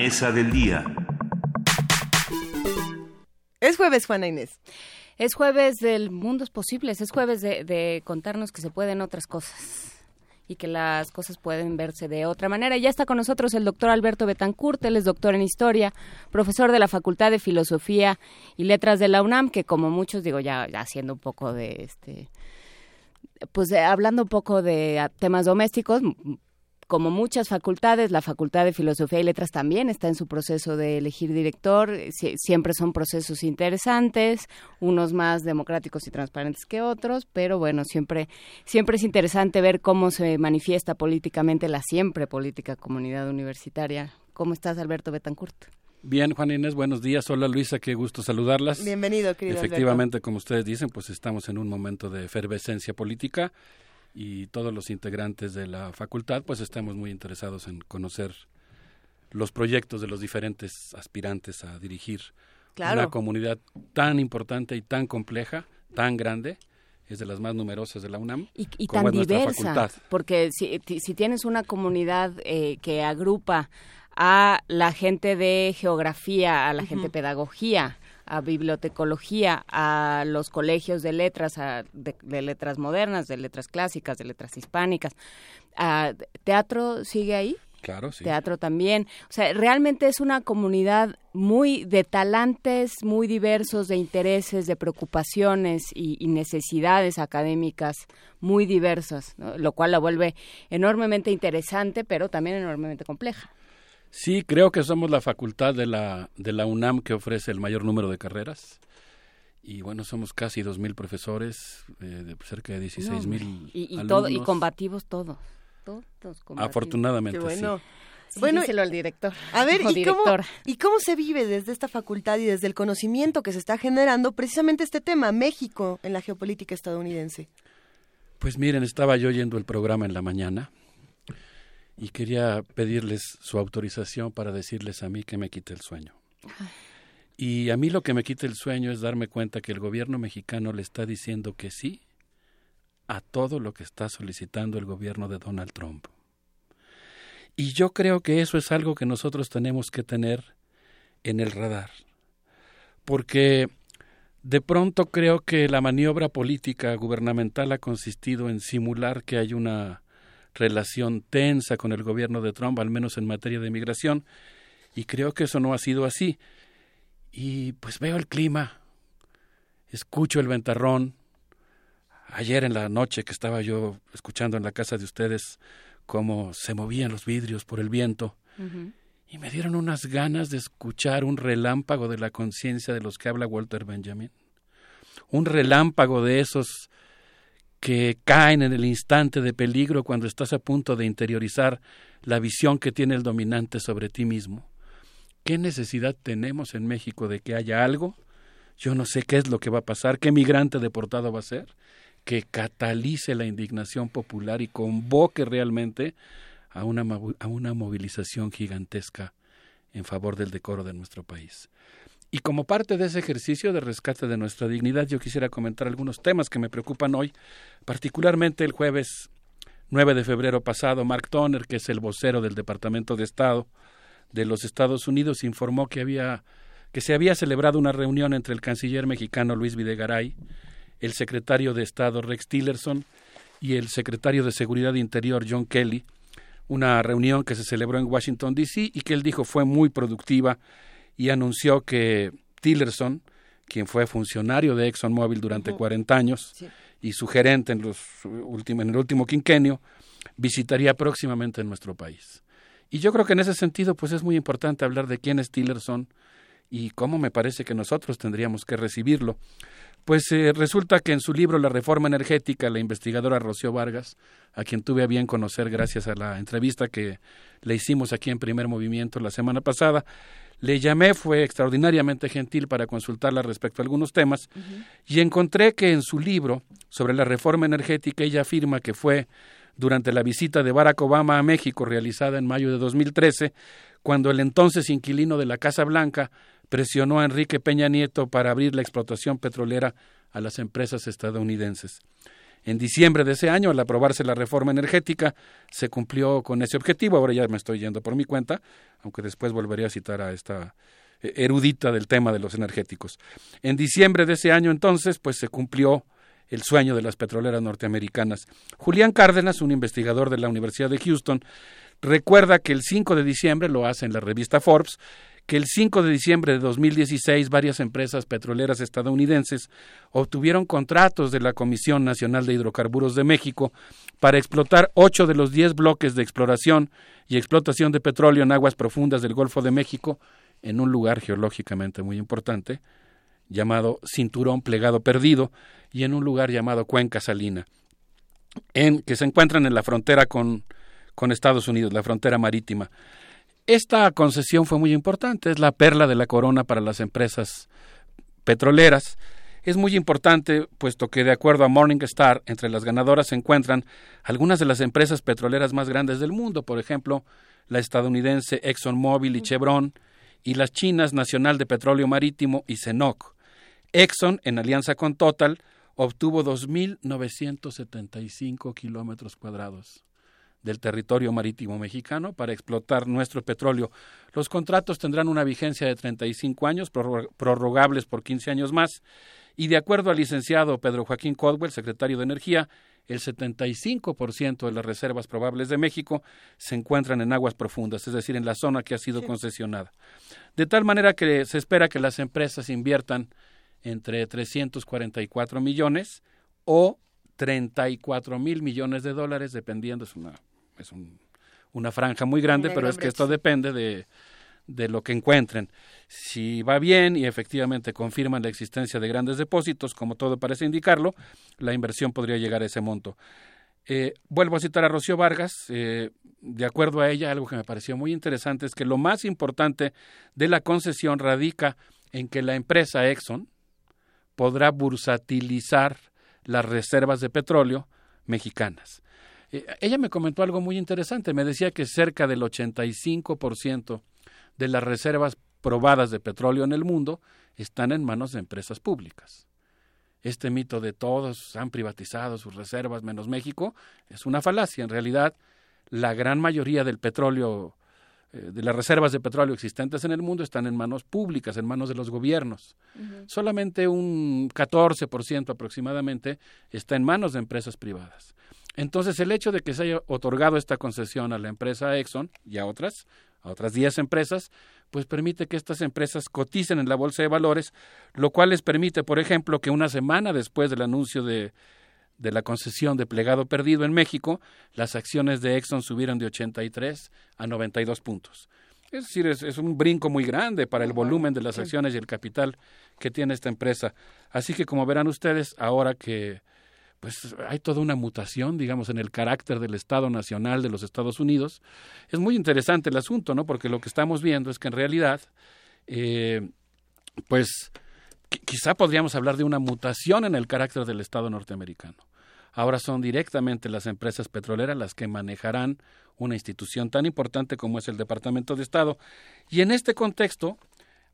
Mesa del día. Es jueves, Juana Inés. Es jueves del mundos posibles, es jueves de, contarnos que se pueden otras cosas y que las cosas pueden verse de otra manera. Ya está con nosotros el doctor Alberto Betancourt, él es doctor en historia, profesor de la Facultad de Filosofía y Letras de la UNAM, que como muchos digo ya, haciendo un poco de este pues hablando un poco de temas domésticos, como muchas facultades, la Facultad de Filosofía y Letras también está en su proceso de elegir director. siempre son procesos interesantes, unos más democráticos y transparentes que otros, pero bueno, siempre, siempre es interesante ver cómo se manifiesta políticamente la siempre política comunidad universitaria. ¿Cómo estás, Alberto Betancourt? Bien, Juan Inés, buenos días. Hola Luisa, qué gusto saludarlas. Bienvenido, querido. Efectivamente, como ustedes dicen, pues estamos en un momento de efervescencia política y todos los integrantes de la facultad pues estamos muy interesados en conocer los proyectos de los diferentes aspirantes a dirigir una comunidad tan importante y tan compleja, tan grande, es de las más numerosas de la UNAM. Y, tan diversa, porque si, si, tienes una comunidad eh, que agrupa a la gente de geografía, a la gente de pedagogía, a bibliotecología, a los colegios de letras, de, letras modernas, de letras clásicas, de letras hispánicas. A, ¿Teatro sigue ahí? Claro, sí. Teatro también. O sea, realmente es una comunidad muy de talantes, muy diversos, de intereses, de preocupaciones y, necesidades académicas muy diversas, lo cual la vuelve enormemente interesante, pero también enormemente compleja. Sí, creo que somos la facultad de la, de la UNAM que ofrece el mayor número de carreras. Y bueno, somos casi 2.000 profesores, eh, de cerca de 16.000 mil y, y, todo, y combativos todos. todos Afortunadamente, bueno. sí. bueno, díselo al director. A ver, ¿y cómo, ¿y cómo se vive desde esta facultad y desde el conocimiento que se está generando precisamente este tema, México en la geopolítica estadounidense? Pues miren, estaba yo oyendo el programa en la mañana y quería pedirles su autorización para decirles a mí que me quite el sueño. Y a mí lo que me quita el sueño es darme cuenta que el gobierno mexicano le está diciendo que sí a todo lo que está solicitando el gobierno de Donald Trump. Y yo creo que eso es algo que nosotros tenemos que tener en el radar. Porque de pronto creo que la maniobra política gubernamental ha consistido en simular que hay una relación tensa con el gobierno de Trump, al menos en materia de migración, y creo que eso no ha sido así. Y pues veo el clima, escucho el ventarrón. Ayer en la noche que estaba yo escuchando en la casa de ustedes cómo se movían los vidrios por el viento, y me dieron unas ganas de escuchar un relámpago de la conciencia de los que habla Walter Benjamin. Un relámpago de esos que caen en el instante de peligro cuando estás a punto de interiorizar la visión que tiene el dominante sobre ti mismo. ¿Qué necesidad tenemos en México de que haya algo? Yo no sé qué es lo que va a pasar, qué migrante deportado va a ser, que catalice la indignación popular y convoque realmente a una, a una movilización gigantesca en favor del decoro de nuestro país. Y como parte de ese ejercicio de rescate de nuestra dignidad, yo quisiera comentar algunos temas que me preocupan hoy, particularmente el jueves 9 de febrero pasado, Mark Toner, que es el vocero del Departamento de Estado de los Estados Unidos, informó que había que se había celebrado una reunión entre el canciller mexicano Luis Videgaray, el secretario de Estado Rex Tillerson y el secretario de Seguridad Interior John Kelly, una reunión que se celebró en Washington DC y que él dijo fue muy productiva y anunció que Tillerson, quien fue funcionario de ExxonMobil durante 40 años y su gerente en, los en el último quinquenio, visitaría próximamente en nuestro país. Y yo creo que en ese sentido pues es muy importante hablar de quién es Tillerson y cómo me parece que nosotros tendríamos que recibirlo. Pues eh, resulta que en su libro La Reforma Energética, la investigadora Rocío Vargas, a quien tuve a bien conocer gracias a la entrevista que le hicimos aquí en Primer Movimiento la semana pasada, le llamé, fue extraordinariamente gentil para consultarla respecto a algunos temas y encontré que en su libro sobre la reforma energética ella afirma que fue durante la visita de Barack Obama a México realizada en mayo de 2013, cuando el entonces inquilino de la Casa Blanca presionó a Enrique Peña Nieto para abrir la explotación petrolera a las empresas estadounidenses. En diciembre de ese año, al aprobarse la reforma energética, se cumplió con ese objetivo. Ahora ya me estoy yendo por mi cuenta, aunque después volveré a citar a esta eh, erudita del tema de los energéticos. En diciembre de ese año, entonces, pues se cumplió el sueño de las petroleras norteamericanas. Julián Cárdenas, un investigador de la Universidad de Houston, recuerda que el 5 de diciembre, lo hace en la revista Forbes, que el 5 de diciembre de 2016 varias empresas petroleras estadounidenses obtuvieron contratos de la Comisión Nacional de Hidrocarburos de México para explotar ocho de los diez bloques de exploración y explotación de petróleo en aguas profundas del Golfo de México en un lugar geológicamente muy importante llamado Cinturón Plegado Perdido y en un lugar llamado Cuenca Salina, en, que se encuentran en la frontera con, con Estados Unidos, la frontera marítima. Esta concesión fue muy importante, es la perla de la corona para las empresas petroleras. Es muy importante, puesto que de acuerdo a Morningstar, entre las ganadoras se encuentran algunas de las empresas petroleras más grandes del mundo, por ejemplo, la estadounidense ExxonMobil y Chevron, y las chinas Nacional de Petróleo Marítimo y CENOC. Exxon, en alianza con Total, obtuvo 2.975 kilómetros cuadrados del territorio marítimo mexicano para explotar nuestro petróleo. Los contratos tendrán una vigencia de 35 años, prorrogables por 15 años más, y de acuerdo al licenciado Pedro Joaquín Codwell, secretario de Energía, el 75% de las reservas probables de México se encuentran en aguas profundas, es decir, en la zona que ha sido concesionada. De tal manera que se espera que las empresas inviertan entre 344 millones o 34 mil millones de dólares, dependiendo, es una es una franja muy grande, pero es que esto depende de, de lo que encuentren. Si va bien y efectivamente confirman la existencia de grandes depósitos, como todo parece indicarlo, la inversión podría llegar a ese monto. Eh, vuelvo a citar a Rocío Vargas. Eh, de acuerdo a ella, algo que me pareció muy interesante es que lo más importante de la concesión radica en que la empresa Exxon podrá bursatilizar las reservas de petróleo mexicanas. Eh, ella me comentó algo muy interesante. Me decía que cerca del 85% de las reservas probadas de petróleo en el mundo están en manos de empresas públicas. Este mito de todos han privatizado sus reservas menos México es una falacia. En realidad, la gran mayoría del petróleo, eh, de las reservas de petróleo existentes en el mundo están en manos públicas, en manos de los gobiernos. Solamente un 14% aproximadamente está en manos de empresas privadas. Entonces, el hecho de que se haya otorgado esta concesión a la empresa Exxon y a otras, a otras 10 empresas, pues permite que estas empresas coticen en la bolsa de valores, lo cual les permite, por ejemplo, que una semana después del anuncio de, de la concesión de plegado perdido en México, las acciones de Exxon subieron de 83 a 92 puntos. Es decir, es, es un brinco muy grande para el volumen de las acciones y el capital que tiene esta empresa. Así que, como verán ustedes, ahora que pues hay toda una mutación, digamos, en el carácter del Estado Nacional de los Estados Unidos. Es muy interesante el asunto, ¿no? Porque lo que estamos viendo es que en realidad, eh, pues quizá podríamos hablar de una mutación en el carácter del Estado norteamericano. Ahora son directamente las empresas petroleras las que manejarán una institución tan importante como es el Departamento de Estado. Y en este contexto,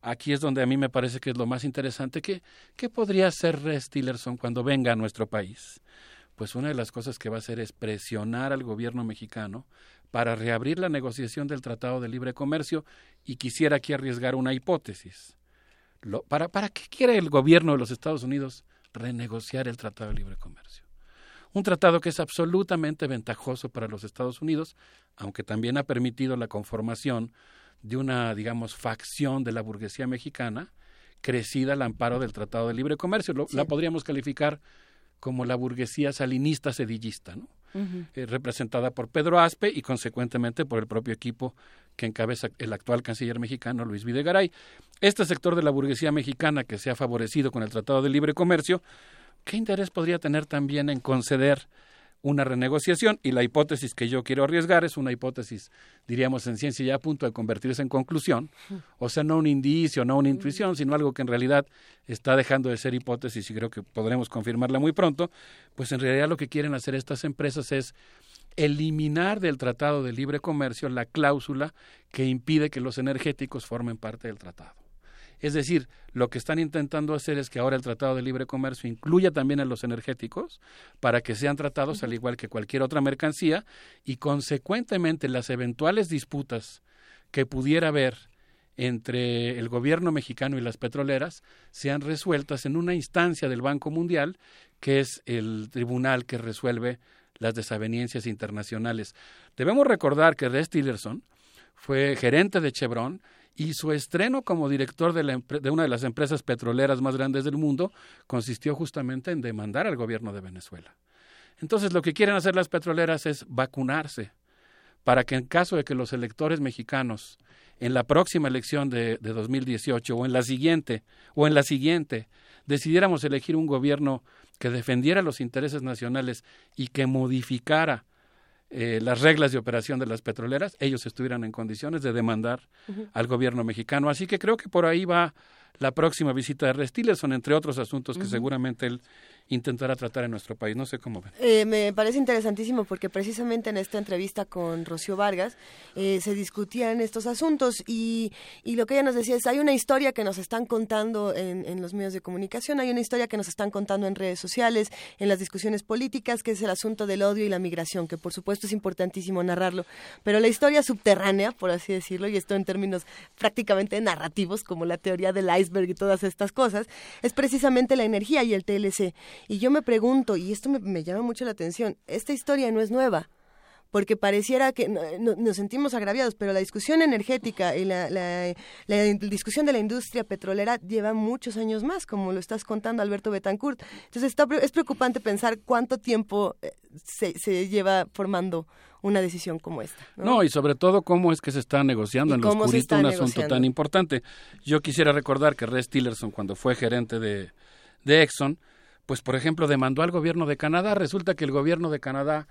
aquí es donde a mí me parece que es lo más interesante. ¿Qué, qué podría hacer Rex Tillerson cuando venga a nuestro país? Pues una de las cosas que va a hacer es presionar al gobierno mexicano para reabrir la negociación del Tratado de Libre Comercio y quisiera aquí arriesgar una hipótesis. para, ¿Para qué quiere el gobierno de los Estados Unidos renegociar el Tratado de Libre Comercio? Un tratado que es absolutamente ventajoso para los Estados Unidos, aunque también ha permitido la conformación de una, digamos, facción de la burguesía mexicana crecida al amparo del Tratado de Libre Comercio. La podríamos calificar como la burguesía salinista sedillista, ¿no? Eh, representada por Pedro Aspe y consecuentemente por el propio equipo que encabeza el actual canciller mexicano Luis Videgaray. Este sector de la burguesía mexicana que se ha favorecido con el Tratado de Libre Comercio, ¿qué interés podría tener también en conceder una renegociación y la hipótesis que yo quiero arriesgar es una hipótesis, diríamos en ciencia ya a punto de convertirse en conclusión, o sea, no un indicio, no una intuición, sino algo que en realidad está dejando de ser hipótesis y creo que podremos confirmarla muy pronto, pues en realidad lo que quieren hacer estas empresas es eliminar del Tratado de Libre Comercio la cláusula que impide que los energéticos formen parte del tratado. Es decir, lo que están intentando hacer es que ahora el Tratado de Libre Comercio incluya también a los energéticos para que sean tratados al igual que cualquier otra mercancía y consecuentemente las eventuales disputas que pudiera haber entre el gobierno mexicano y las petroleras sean resueltas en una instancia del Banco Mundial, que es el tribunal que resuelve las desavenencias internacionales. Debemos recordar que Rex Tillerson fue gerente de Chevron y su estreno como director de, de, una de las empresas petroleras más grandes del mundo consistió justamente en demandar al gobierno de Venezuela. Entonces lo que quieren hacer las petroleras es vacunarse para que en caso de que los electores mexicanos en la próxima elección de, de 2018 o en la siguiente o en la siguiente decidiéramos elegir un gobierno que defendiera los intereses nacionales y que modificara eh, las reglas de operación de las petroleras, ellos estuvieran en condiciones de demandar al gobierno mexicano. Así que creo que por ahí va la próxima visita de Rex Tillerson, entre otros asuntos que seguramente él intentará tratar en nuestro país. No sé cómo. Eh, me parece interesantísimo porque precisamente en esta entrevista con Rocío Vargas eh, se discutían estos asuntos y, y, lo que ella nos decía es, hay una historia que nos están contando en, en, los medios de comunicación, hay una historia que nos están contando en redes sociales, en las discusiones políticas, que es el asunto del odio y la migración, que por supuesto es importantísimo narrarlo, pero la historia subterránea, por así decirlo, y esto en términos prácticamente narrativos, como la teoría del iceberg y todas estas cosas, es precisamente la energía y el TLC. Y yo me pregunto, y esto me, llama mucho la atención, esta historia no es nueva porque pareciera que nos sentimos agraviados, pero la discusión energética y la, la, discusión de la industria petrolera lleva muchos años más, como lo estás contando Alberto Betancourt. Entonces está, es preocupante pensar cuánto tiempo eh, se, se lleva formando una decisión como esta. ¿no? y sobre todo cómo es que se está negociando en los oscurito un asunto tan importante. Yo quisiera recordar que Rex Tillerson, cuando fue gerente de, de Exxon, pues por ejemplo demandó al gobierno de Canadá. Resulta que el gobierno de Canadá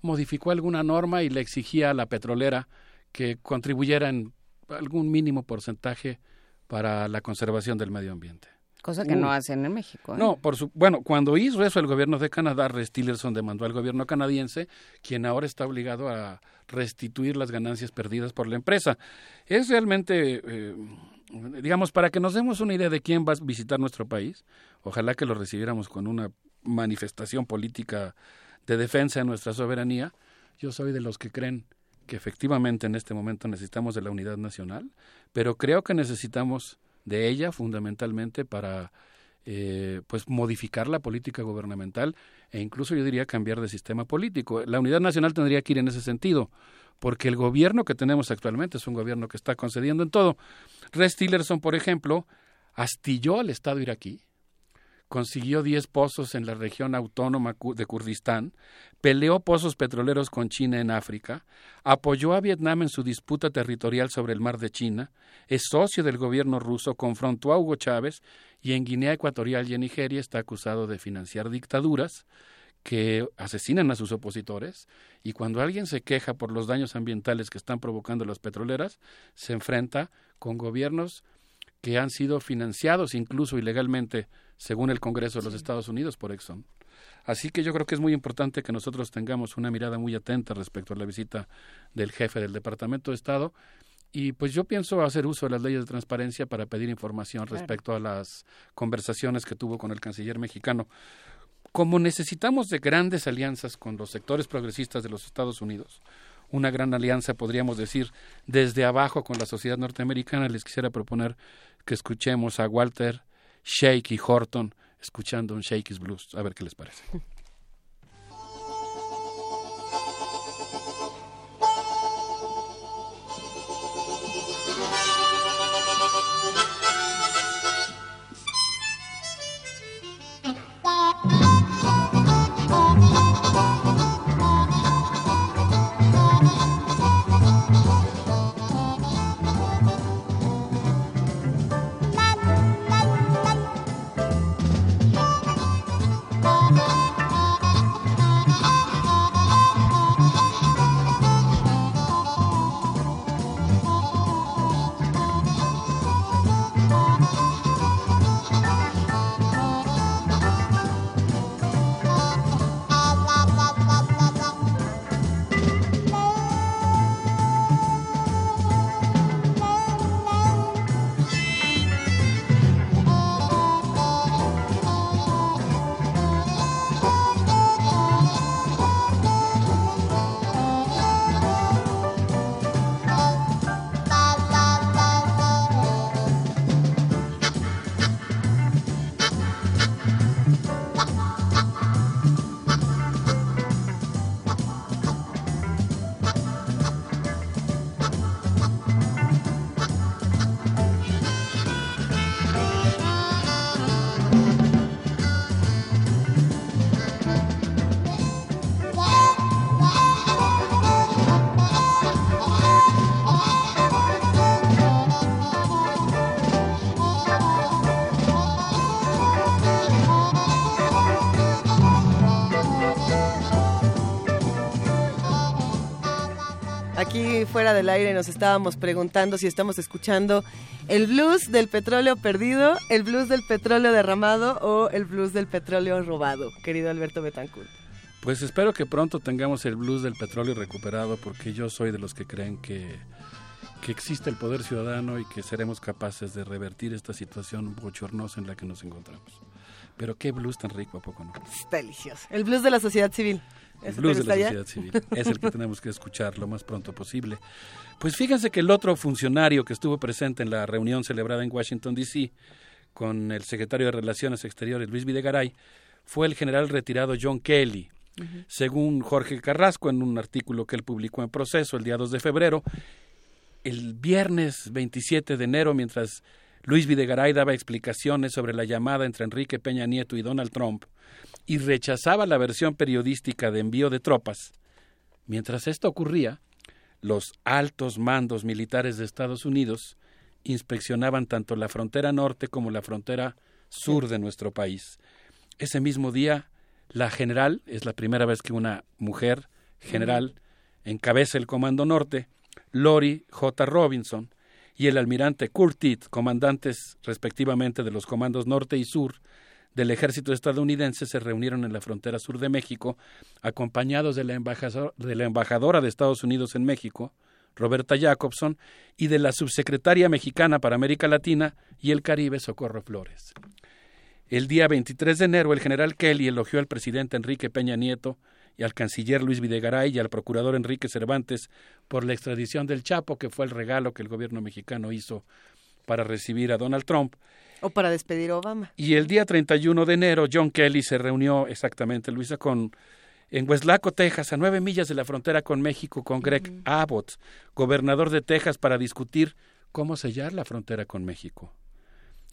modificó alguna norma y le exigía a la petrolera que contribuyera en algún mínimo porcentaje para la conservación del medio ambiente. Cosa que no hacen en México. ¿eh? No, por su, bueno, cuando hizo eso el gobierno de Canadá, Rex Tillerson demandó al gobierno canadiense, quien ahora está obligado a restituir las ganancias perdidas por la empresa. Es realmente eh, digamos, para que nos demos una idea de quién va a visitar nuestro país, ojalá que lo recibiéramos con una manifestación política de defensa de nuestra soberanía, yo soy de los que creen que efectivamente en este momento necesitamos de la unidad nacional, pero creo que necesitamos de ella fundamentalmente para eh, pues modificar la política gubernamental e incluso yo diría cambiar de sistema político. La unidad nacional tendría que ir en ese sentido porque el gobierno que tenemos actualmente es un gobierno que está concediendo en todo. Rex Tillerson, por ejemplo, astilló al Estado iraquí, consiguió 10 pozos en la región autónoma de Kurdistán, peleó pozos petroleros con China en África, apoyó a Vietnam en su disputa territorial sobre el mar de China, es socio del gobierno ruso, confrontó a Hugo Chávez y en Guinea Ecuatorial y en Nigeria está acusado de financiar dictaduras, que asesinan a sus opositores y cuando alguien se queja por los daños ambientales que están provocando las petroleras, se enfrenta con gobiernos que han sido financiados incluso ilegalmente, según el Congreso de los Estados Unidos, por Exxon. Así que yo creo que es muy importante que nosotros tengamos una mirada muy atenta respecto a la visita del jefe del Departamento de Estado. Y pues yo pienso hacer uso de las leyes de transparencia para pedir información respecto a las conversaciones que tuvo con el canciller mexicano como necesitamos de grandes alianzas con los sectores progresistas de los Estados Unidos, una gran alianza, podríamos decir, desde abajo con la sociedad norteamericana, les quisiera proponer que escuchemos a Walter Shake y Horton escuchando un Shakey's Blues, a ver qué les parece. fuera del aire nos estábamos preguntando si estamos escuchando el blues del petróleo perdido, el blues del petróleo derramado o el blues del petróleo robado, querido Alberto Betancourt. Pues espero que pronto tengamos el blues del petróleo recuperado porque yo soy de los que creen que, que existe el poder ciudadano y que seremos capaces de revertir esta situación bochornosa en la que nos encontramos. Pero qué blues tan rico, ¿a poco no? Delicioso. El blues de la sociedad civil. El blues de la sociedad civil. Es el que tenemos que escuchar lo más pronto posible. Pues fíjense que el otro funcionario que estuvo presente en la reunión celebrada en Washington, D.C., con el secretario de Relaciones Exteriores, Luis Videgaray, fue el general retirado John Kelly, según Jorge Carrasco, en un artículo que él publicó en Proceso el día 2 de febrero, el viernes 27 de enero, mientras Luis Videgaray daba explicaciones sobre la llamada entre Enrique Peña Nieto y Donald Trump y rechazaba la versión periodística de envío de tropas. Mientras esto ocurría, los altos mandos militares de Estados Unidos inspeccionaban tanto la frontera norte como la frontera sur de nuestro país. Ese mismo día, la general, es la primera vez que una mujer general encabeza el Comando Norte, Lori J. Robinson, y el almirante Curtit, comandantes respectivamente de los comandos norte y sur del ejército estadounidense, se reunieron en la frontera sur de México, acompañados de la, de embajadora de Estados Unidos en México, Roberta Jacobson, y de la subsecretaria mexicana para América Latina y el Caribe, Socorro Flores. El día 23 de enero, el general Kelly elogió al presidente Enrique Peña Nieto y al canciller Luis Videgaray y al procurador Enrique Cervantes por la extradición del Chapo, que fue el regalo que el gobierno mexicano hizo para recibir a Donald Trump. O para despedir a Obama. Y el día 31 de enero, John Kelly se reunió exactamente, Luisa, con en Hueslaco, Texas, a nueve millas de la frontera con México, con Greg Abbott, gobernador de Texas, para discutir cómo sellar la frontera con México.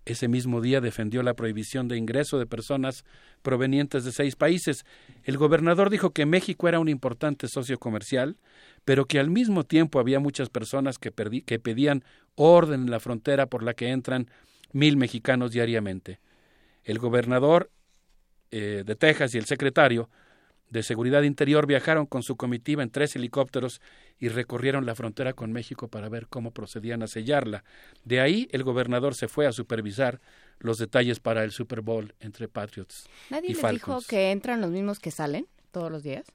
Ese mismo día defendió la prohibición de ingreso de personas provenientes de seis países. El gobernador dijo que México era un importante socio comercial, pero que al mismo tiempo había muchas personas que, que pedían orden en la frontera por la que entran mil mexicanos diariamente. El gobernador eh, de Texas y el secretario de Seguridad Interior viajaron con su comitiva en tres helicópteros y recorrieron la frontera con México para ver cómo procedían a sellarla. De ahí el gobernador se fue a supervisar los detalles para el Super Bowl entre Patriots. ¿Nadie y les Falcons. dijo que entran los mismos que salen todos los días?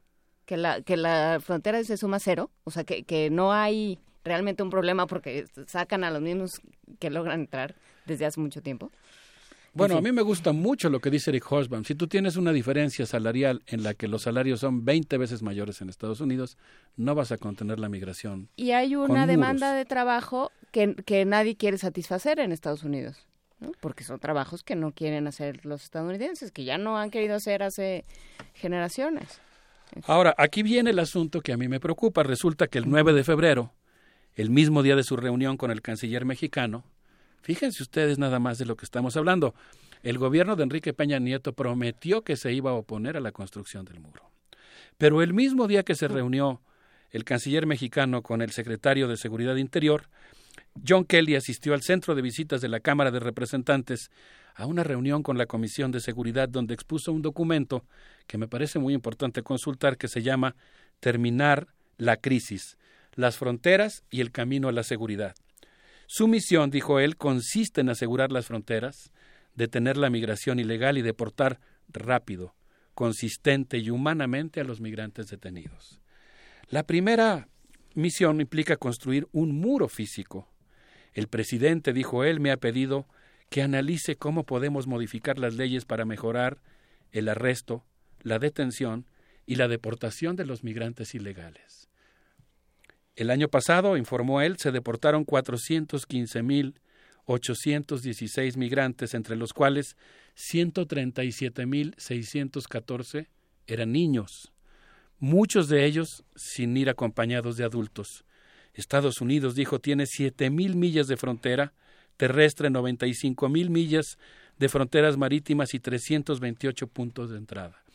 Que la, que la frontera se suma cero, o sea, que, que no hay realmente un problema porque sacan a los mismos que logran entrar desde hace mucho tiempo. Bueno, a mí me gusta mucho lo que dice Eric Hobsbawm. Si tú tienes una diferencia salarial en la que los salarios son 20 veces mayores en Estados Unidos, no vas a contener la migración. Y hay una muros. demanda de trabajo que, que nadie quiere satisfacer en Estados Unidos, ¿no? porque son trabajos que no quieren hacer los estadounidenses, que ya no han querido hacer hace generaciones. Ahora, aquí viene el asunto que a mí me preocupa. Resulta que el 9 de febrero, el mismo día de su reunión con el canciller mexicano, fíjense ustedes nada más de lo que estamos hablando, el gobierno de Enrique Peña Nieto prometió que se iba a oponer a la construcción del muro. Pero el mismo día que se reunió el canciller mexicano con el secretario de Seguridad Interior, John Kelly asistió al centro de visitas de la Cámara de Representantes a una reunión con la Comisión de Seguridad donde expuso un documento que me parece muy importante consultar que se llama Terminar la crisis, las fronteras y el camino a la seguridad. Su misión, dijo él, consiste en asegurar las fronteras, detener la migración ilegal y deportar rápido, consistente y humanamente a los migrantes detenidos. La primera misión implica construir un muro físico. El presidente, dijo él, me ha pedido que analice cómo podemos modificar las leyes para mejorar el arresto, la detención y la deportación de los migrantes ilegales. El año pasado, informó él, se deportaron 415.816 migrantes, entre los cuales 137.614 eran niños, muchos de ellos sin ir acompañados de adultos. Estados Unidos, dijo, tiene 7.000 millas de frontera terrestre, 95.000 millas de fronteras marítimas y 328 puntos de entrada.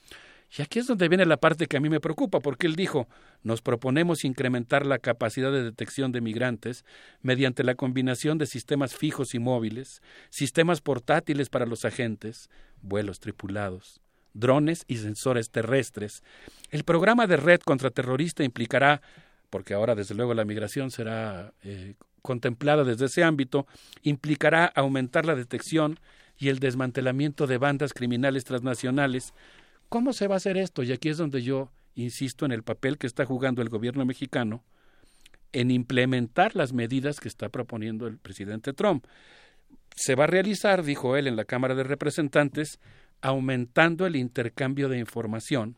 Y aquí es donde viene la parte que a mí me preocupa, porque él dijo, nos proponemos incrementar la capacidad de detección de migrantes mediante la combinación de sistemas fijos y móviles, sistemas portátiles para los agentes, vuelos tripulados, drones y sensores terrestres. El programa de red contraterrorista implicará porque ahora desde luego la migración será eh, contemplada desde ese ámbito, implicará aumentar la detección y el desmantelamiento de bandas criminales transnacionales. ¿Cómo se va a hacer esto? Y aquí es donde yo insisto en el papel que está jugando el gobierno mexicano en implementar las medidas que está proponiendo el presidente Trump. Se va a realizar, dijo él en la Cámara de Representantes, aumentando el intercambio de información,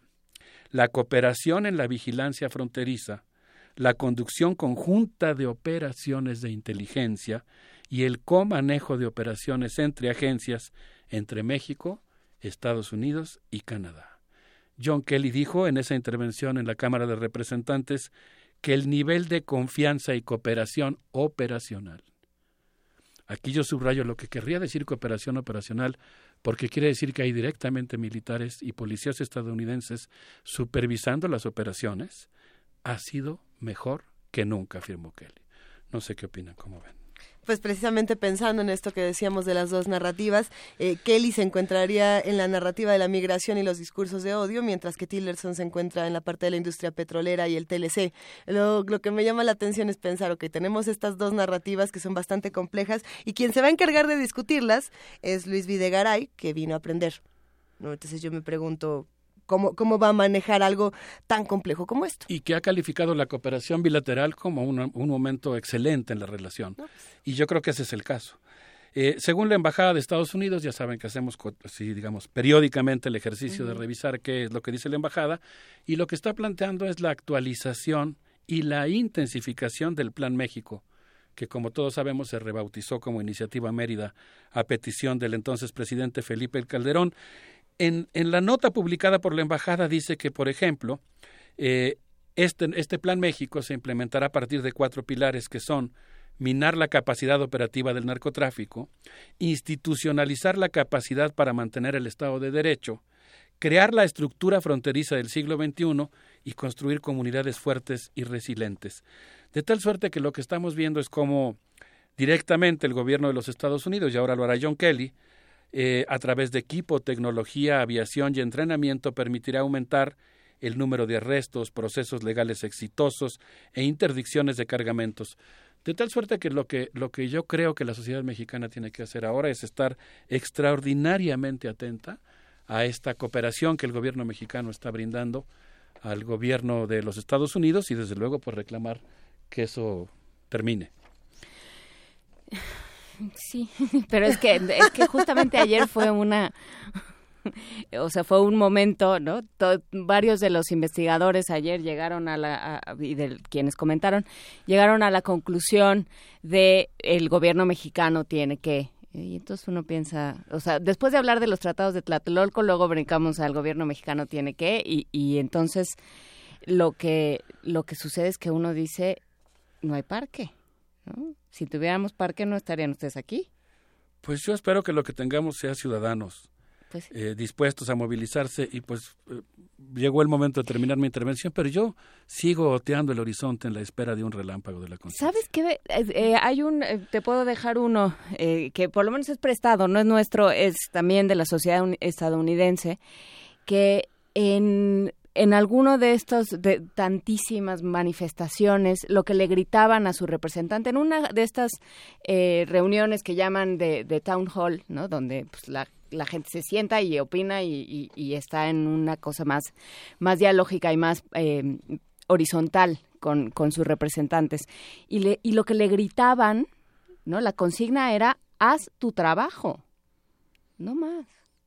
la cooperación en la vigilancia fronteriza, la conducción conjunta de operaciones de inteligencia y el comanejo de operaciones entre agencias entre México, Estados Unidos y Canadá. John Kelly dijo en esa intervención en la Cámara de Representantes que el nivel de confianza y cooperación operacional. Aquí yo subrayo lo que querría decir cooperación operacional, porque quiere decir que hay directamente militares y policías estadounidenses supervisando las operaciones, ha sido mejor que nunca, afirmó Kelly. No sé qué opinan, cómo ven. Pues precisamente pensando en esto que decíamos de las dos narrativas, eh, Kelly se encontraría en la narrativa de la migración y los discursos de odio, mientras que Tillerson se encuentra en la parte de la industria petrolera y el TLC. Lo, que me llama la atención es pensar, ok, tenemos estas dos narrativas que son bastante complejas y quien se va a encargar de discutirlas es Luis Videgaray, que vino a aprender. ¿no? Entonces yo me pregunto, cómo, cómo va a manejar algo tan complejo como esto. Y que ha calificado la cooperación bilateral como un, un momento excelente en la relación. pues. Y yo creo que ese es el caso. Eh, según la Embajada de Estados Unidos, ya saben que hacemos, sí, digamos, periódicamente el ejercicio uh -huh. de revisar qué es lo que dice la Embajada, y lo que está planteando es la actualización y la intensificación del Plan México, que como todos sabemos se rebautizó como Iniciativa Mérida a petición del entonces presidente Felipe Calderón. En, la nota publicada por la embajada dice que, por ejemplo, eh, este, este, Plan México se implementará a partir de cuatro pilares que son minar la capacidad operativa del narcotráfico, institucionalizar la capacidad para mantener el Estado de Derecho, crear la estructura fronteriza del siglo XXI y construir comunidades fuertes y resilientes. De tal suerte que lo que estamos viendo es cómo directamente el gobierno de los Estados Unidos, y ahora lo hará John Kelly, eh, a través de equipo, tecnología, aviación y entrenamiento permitirá aumentar el número de arrestos, procesos legales exitosos e interdicciones de cargamentos. De tal suerte que lo que lo que yo creo que la sociedad mexicana tiene que hacer ahora es estar extraordinariamente atenta a esta cooperación que el gobierno mexicano está brindando al gobierno de los Estados Unidos y desde luego pues reclamar que eso termine. Sí, pero es que, es que justamente ayer fue una, o sea, fue un momento, ¿no? Varios de los investigadores ayer llegaron a la, y de quienes comentaron, llegaron a la conclusión de el gobierno mexicano tiene que y entonces uno piensa, o sea, después de hablar de los tratados de Tlatelolco, luego brincamos al gobierno mexicano tiene que, y, y entonces lo que, lo que sucede es que uno dice, no hay parque. ¿no? Si tuviéramos parque, no estarían ustedes aquí. Pues yo espero que lo que tengamos sea ciudadanos pues, eh, dispuestos a movilizarse y pues eh, llegó el momento de terminar mi intervención, pero yo sigo oteando el horizonte en la espera de un relámpago de la conciencia. ¿Sabes qué? Eh, hay un, te puedo dejar uno que por lo menos es prestado, no es nuestro, es también de la sociedad estadounidense, que en en alguno de estos de tantísimas manifestaciones lo que le gritaban a su representante en una de estas eh, reuniones que llaman de, de, town hall no donde pues, la, la gente se sienta y opina y, está en una cosa más más dialógica y más eh, horizontal con, con sus representantes. Y le, y lo que le gritaban no la consigna era haz tu trabajo no más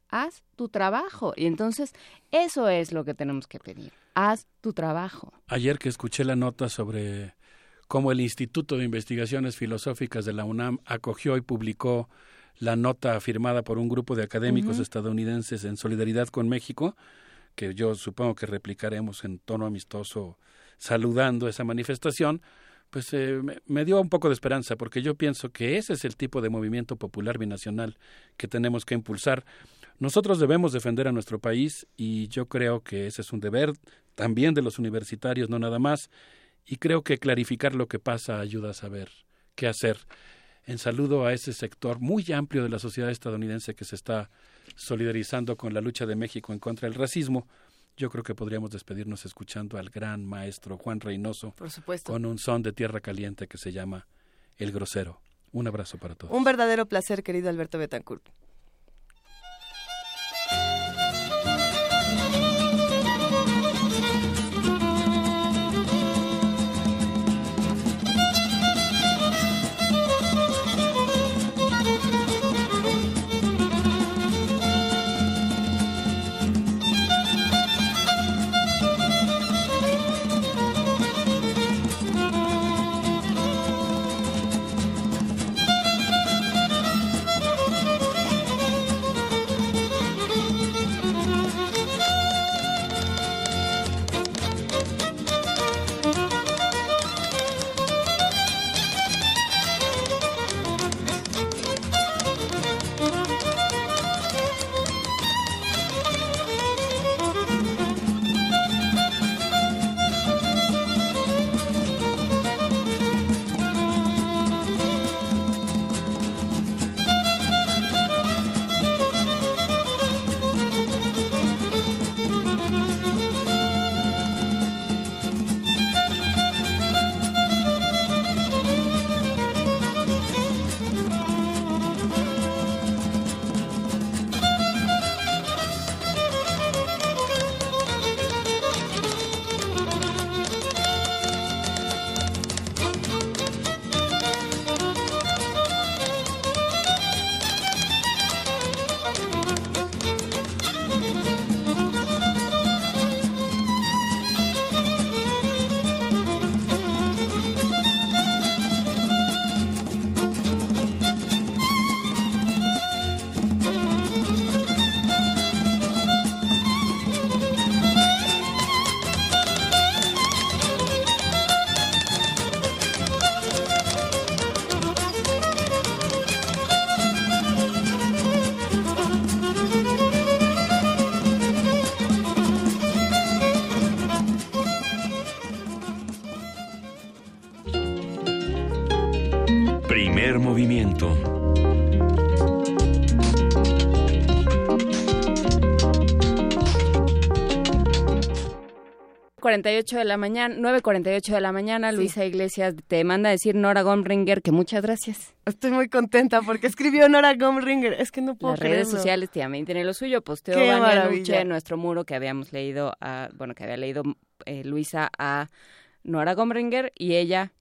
haz tu trabajo. Y entonces eso es lo que tenemos que pedir. Haz tu trabajo. Ayer que escuché la nota sobre cómo el Instituto de Investigaciones Filosóficas de la UNAM acogió y publicó la nota firmada por un grupo de académicos uh -huh. estadounidenses en solidaridad con México, que yo supongo que replicaremos en tono amistoso saludando esa manifestación, pues eh, me, me, dio un poco de esperanza, porque yo pienso que ese es el tipo de movimiento popular binacional que tenemos que impulsar. Nosotros debemos defender a nuestro país y yo creo que ese es un deber también de los universitarios, no nada más, y creo que clarificar lo que pasa ayuda a saber qué hacer. En saludo a ese sector muy amplio de la sociedad estadounidense que se está solidarizando con la lucha de México en contra del racismo yo creo que podríamos despedirnos escuchando al gran maestro Juan Reynoso. Por supuesto. Con un son de tierra caliente que se llama El Grosero. Un abrazo para todos. Un verdadero placer, querido Alberto Betancourt. 48 de la mañana, 9.48 de la mañana, Luisa Iglesias te manda a decir Nora Gomringer que muchas gracias. Estoy muy contenta porque escribió Nora Gomringer, es que no puedo Las redes sociales también tienen lo suyo, posteó Luche en nuestro muro que habíamos leído, a, bueno, que había leído eh, Luisa a Nora Gomringer y ella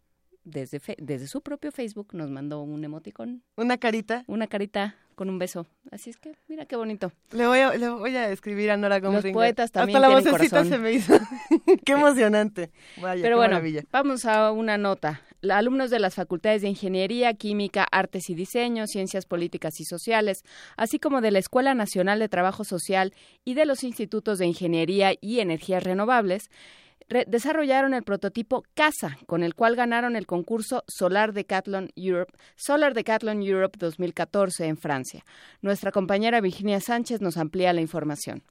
desde, desde su propio Facebook nos mandó un emoticón. ¿Una carita? Una carita con un beso. Así es que, mira qué bonito. Le voy a, le voy a escribir a Nora Gomringer. Los poetas también Hasta la vocecita se me hizo. qué emocionante. Vaya, Pero qué bueno, vamos a una nota. Alumnos de las facultades de Ingeniería, Química, Artes y Diseño, Ciencias Políticas y Sociales, así como de la Escuela Nacional de Trabajo Social y de los Institutos de Ingeniería y Energías Renovables, desarrollaron el prototipo CASA, con el cual ganaron el concurso Solar Decathlon Europe, Solar Decathlon Europe 2014 en Francia. Nuestra compañera Virginia Sánchez nos amplía la información.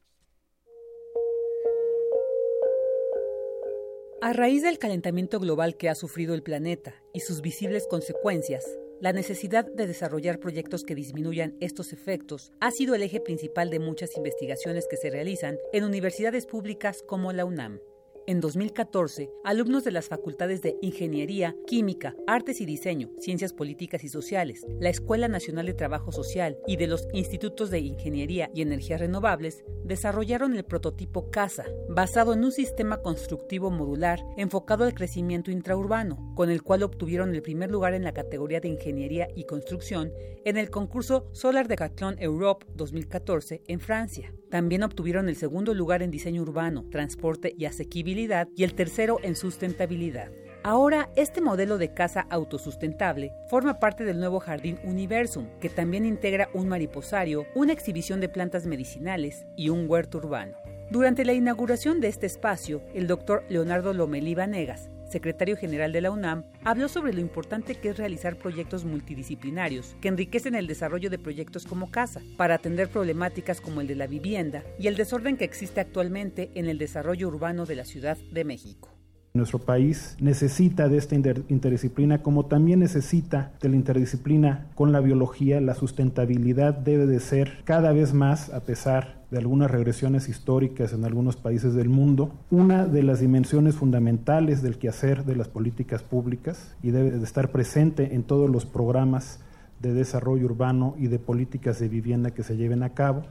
A raíz del calentamiento global que ha sufrido el planeta y sus visibles consecuencias, la necesidad de desarrollar proyectos que disminuyan estos efectos ha sido el eje principal de muchas investigaciones que se realizan en universidades públicas como la UNAM. En 2014, alumnos de las facultades de Ingeniería, Química, Artes y Diseño, Ciencias Políticas y Sociales, la Escuela Nacional de Trabajo Social y de los Institutos de Ingeniería y Energías Renovables desarrollaron el prototipo CASA, basado en un sistema constructivo modular enfocado al crecimiento intraurbano, con el cual obtuvieron el primer lugar en la categoría de Ingeniería y Construcción en el concurso Solar Decathlon Europe 2014 en Francia. También obtuvieron el segundo lugar en diseño urbano, transporte y asequibilidad y el tercero en sustentabilidad. Ahora, este modelo de casa autosustentable forma parte del nuevo Jardín Universum, que también integra un mariposario, una exhibición de plantas medicinales y un huerto urbano. Durante la inauguración de este espacio, el doctor Leonardo Lomelí Vanegas, secretario general de la UNAM, habló sobre lo importante que es realizar proyectos multidisciplinarios que enriquecen el desarrollo de proyectos como casa, para atender problemáticas como el de la vivienda y el desorden que existe actualmente en el desarrollo urbano de la Ciudad de México. Nuestro país necesita de esta interdisciplina como también necesita de la interdisciplina con la biología. La sustentabilidad debe de ser cada vez más, a pesar de algunas regresiones históricas en algunos países del mundo, una de las dimensiones fundamentales del quehacer de las políticas públicas y debe de estar presente en todos los programas de desarrollo urbano y de políticas de vivienda que se lleven a cabo.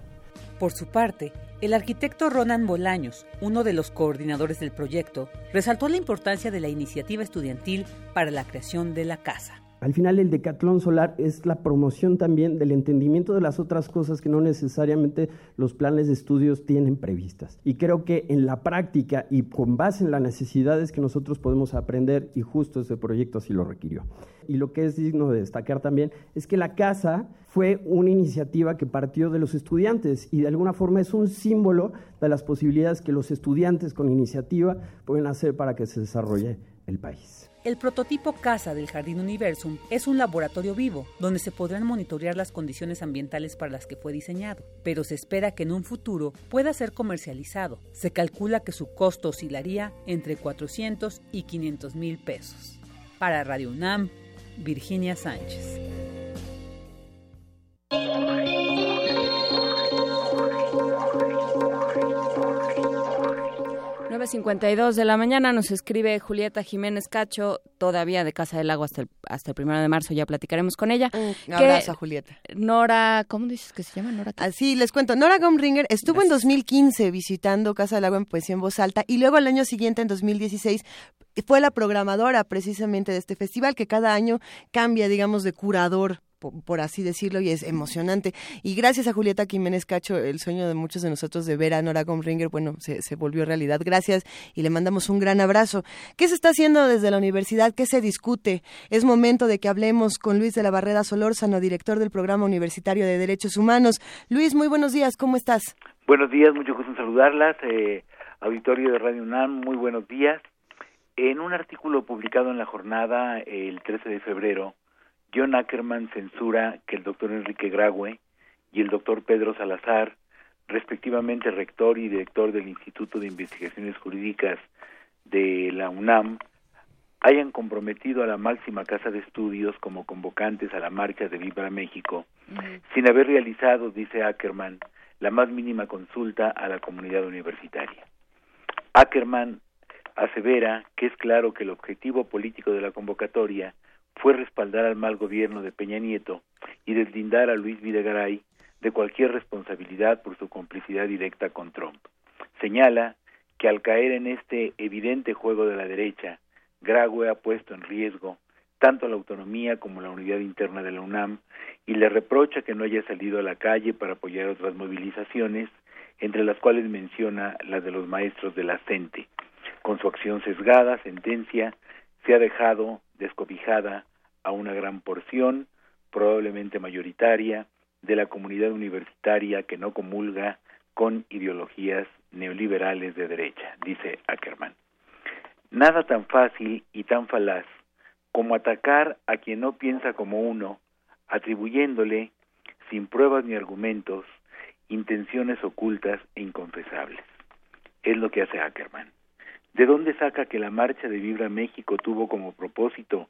Por su parte, el arquitecto Ronan Bolaños, uno de los coordinadores del proyecto, resaltó la importancia de la iniciativa estudiantil para la creación de la casa. Al final el decatlón solar es la promoción también del entendimiento de las otras cosas que no necesariamente los planes de estudios tienen previstas. Y creo que en la práctica y con base en las necesidades que nosotros podemos aprender, y justo ese proyecto así lo requirió. Y lo que es digno de destacar también es que la casa fue una iniciativa que partió de los estudiantes y de alguna forma es un símbolo de las posibilidades que los estudiantes con iniciativa pueden hacer para que se desarrolle el país. El prototipo Casa del Jardín Universum es un laboratorio vivo donde se podrán monitorear las condiciones ambientales para las que fue diseñado, pero se espera que en un futuro pueda ser comercializado. Se calcula que su costo oscilaría entre 400 y 500 mil pesos. Para Radio UNAM, Virginia Sánchez. 9.52 de la mañana nos escribe Julieta Jiménez Cacho, todavía de Casa del Agua hasta el, hasta el primero de marzo, ya platicaremos con ella. Un abrazo a Julieta. Nora, ¿cómo dices que se llama? Nora. Así les cuento. Nora Gomringer estuvo en 2015 visitando Casa del Agua en poesía en voz alta y luego el año siguiente, en 2016, fue la programadora precisamente de este festival que cada año cambia, digamos, de curador por, así decirlo, y es emocionante. Y gracias a Julieta Jiménez Cacho, el sueño de muchos de nosotros de ver a Nora Gomringer, bueno, se, se volvió realidad. Gracias y le mandamos un gran abrazo. ¿Qué se está haciendo desde la universidad? ¿Qué se discute? Es momento de que hablemos con Luis de la Barrera Solórzano, director del Programa Universitario de Derechos Humanos. Luis, muy buenos días, ¿cómo estás? Buenos días, mucho gusto en saludarlas. Eh, auditorio de Radio UNAM, muy buenos días. En un artículo publicado en la jornada el 13 de febrero, John Ackerman censura que el doctor Enrique Graue y el doctor Pedro Salazar, respectivamente rector y director del Instituto de Investigaciones Jurídicas de la UNAM, hayan comprometido a la máxima casa de estudios como convocantes a la marcha de Viva México, sin haber realizado, dice Ackerman, la más mínima consulta a la comunidad universitaria. Ackerman asevera que es claro que el objetivo político de la convocatoria fue respaldar al mal gobierno de Peña Nieto y deslindar a Luis Videgaray de cualquier responsabilidad por su complicidad directa con Trump. Señala que al caer en este evidente juego de la derecha, Graue ha puesto en riesgo tanto la autonomía como la unidad interna de la UNAM y le reprocha que no haya salido a la calle para apoyar otras movilizaciones, entre las cuales menciona la de los maestros de la CENTE. Con su acción sesgada, sentencia, se ha dejado descobijada a una gran porción, probablemente mayoritaria, de la comunidad universitaria que no comulga con ideologías neoliberales de derecha, dice Ackerman. Nada tan fácil y tan falaz como atacar a quien no piensa como uno, atribuyéndole, sin pruebas ni argumentos, intenciones ocultas e inconfesables. Es lo que hace Ackerman. ¿De dónde saca que la marcha de Vibra México tuvo como propósito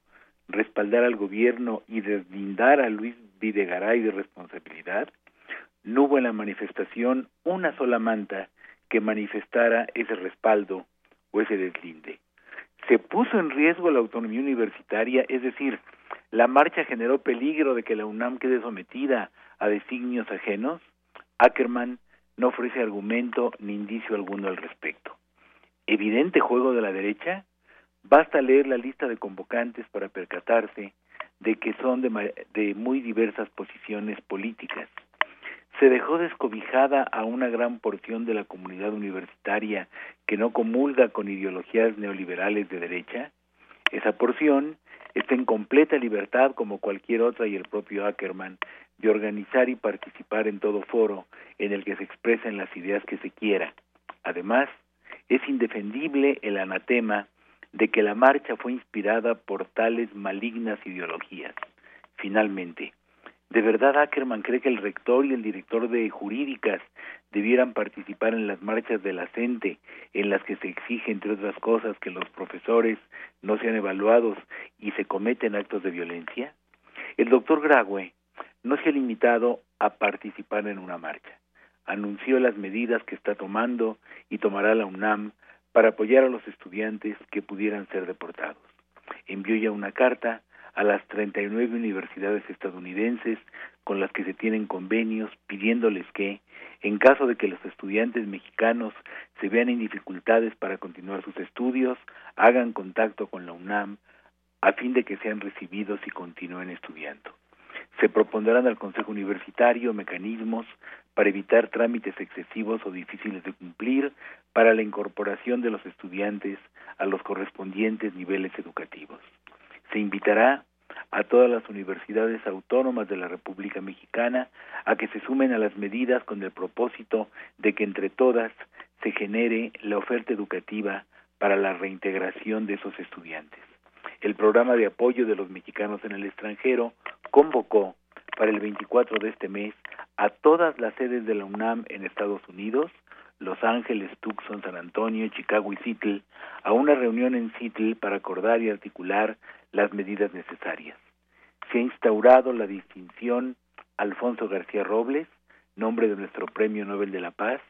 respaldar al gobierno y deslindar a Luis Videgaray de responsabilidad? No hubo en la manifestación una sola manta que manifestara ese respaldo o ese deslinde. Se puso en riesgo la autonomía universitaria, es decir, la marcha generó peligro de que la UNAM quede sometida a designios ajenos. Ackerman no ofrece argumento ni indicio alguno al respecto evidente juego de la derecha, basta leer la lista de convocantes para percatarse de que son de, muy diversas posiciones políticas. Se dejó descobijada a una gran porción de la comunidad universitaria que no comulga con ideologías neoliberales de derecha. Esa porción está en completa libertad, como cualquier otra y el propio Ackerman, de organizar y participar en todo foro en el que se expresen las ideas que se quiera. Además, es indefendible el anatema de que la marcha fue inspirada por tales malignas ideologías. Finalmente, ¿De verdad Ackerman cree que el rector y el director de jurídicas debieran participar en las marchas de la en las que se exige, entre otras cosas, que los profesores no sean evaluados y se cometen actos de violencia? El doctor Graue no se ha limitado a participar en una marcha. Anunció las medidas que está tomando y tomará la UNAM para apoyar a los estudiantes que pudieran ser deportados. Envió ya una carta a las 39 universidades estadounidenses con las que se tienen convenios pidiéndoles que, en caso de que los estudiantes mexicanos se vean en dificultades para continuar sus estudios, hagan contacto con la UNAM a fin de que sean recibidos y continúen estudiando. Se propondrán al Consejo Universitario mecanismos para evitar trámites excesivos o difíciles de cumplir para la incorporación de los estudiantes a los correspondientes niveles educativos. Se invitará a todas las universidades autónomas de la República Mexicana a que se sumen a las medidas con el propósito de que entre todas se genere la oferta educativa para la reintegración de esos estudiantes. El programa de apoyo de los mexicanos en el extranjero convocó para el 24 de este mes a todas las sedes de la UNAM en Estados Unidos, Los Ángeles, Tucson, San Antonio, Chicago y Seattle a una reunión en Seattle para acordar y articular las medidas necesarias. Se ha instaurado la distinción Alfonso García Robles, nombre de nuestro Premio Nobel de la Paz,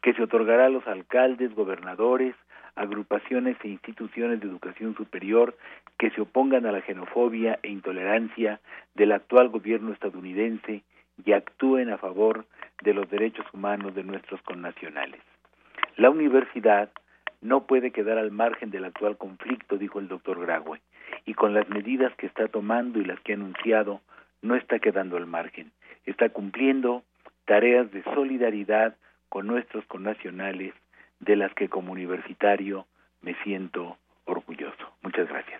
que se otorgará a los alcaldes, gobernadores, agrupaciones e instituciones de educación superior que se opongan a la xenofobia e intolerancia del actual gobierno estadounidense y actúen a favor de los derechos humanos de nuestros connacionales. La universidad no puede quedar al margen del actual conflicto, dijo el doctor Graue, y con las medidas que está tomando y las que ha anunciado, no está quedando al margen, está cumpliendo tareas de solidaridad con nuestros connacionales de las que como universitario me siento orgulloso. Muchas gracias.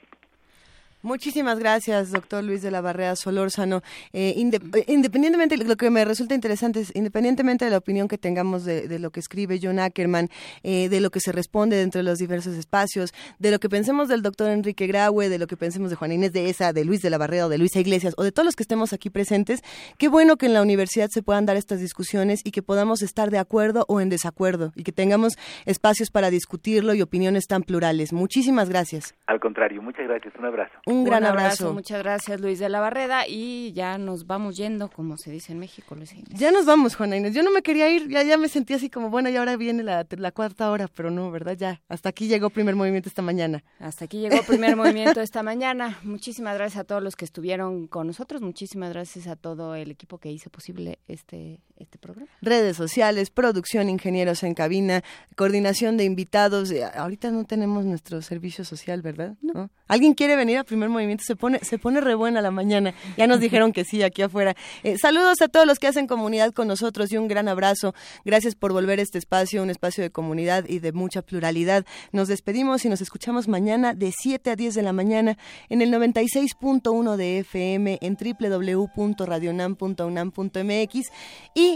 Muchísimas gracias, doctor Luis de la Barrera Solórzano. Eh, independientemente, lo que me resulta interesante es, independientemente de la opinión que tengamos de, lo que escribe John Ackerman, eh, de lo que se responde dentro de los diversos espacios, de lo que pensemos del doctor Enrique Graue, de lo que pensemos de Juan Inés de Esa, de Luis de la Barrera o de Luisa Iglesias, o de todos los que estemos aquí presentes, qué bueno que en la universidad se puedan dar estas discusiones y que podamos estar de acuerdo o en desacuerdo y que tengamos espacios para discutirlo y opiniones tan plurales. Muchísimas gracias. Al contrario, muchas gracias. Un abrazo. Un gran abrazo. Muchas gracias, Luis de la Barreda. Y ya nos vamos yendo, como se dice en México, Luis Ya nos vamos, Juana Inés. Yo no me quería ir, ya, ya me sentí así como, bueno, y ahora viene la, la cuarta hora, pero no, ¿verdad? Ya, hasta aquí llegó primer movimiento esta mañana. Hasta aquí llegó primer movimiento esta mañana. Muchísimas gracias a todos los que estuvieron con nosotros. Muchísimas gracias a todo el equipo que hizo posible este, este programa. Redes sociales, producción, ingenieros en cabina, coordinación de invitados. Eh, ahorita no tenemos nuestro servicio social, ¿verdad? ¿No? ¿Alguien quiere venir a primer movimiento? Se pone se pone re buena la mañana. Ya nos dijeron que sí aquí afuera. Eh, saludos a todos los que hacen comunidad con nosotros y un gran abrazo. Gracias por volver a este espacio, un espacio de comunidad y de mucha pluralidad. Nos despedimos y nos escuchamos mañana de 7 a 10 de la mañana en el 96.1 de FM en www.radionam.unam.mx y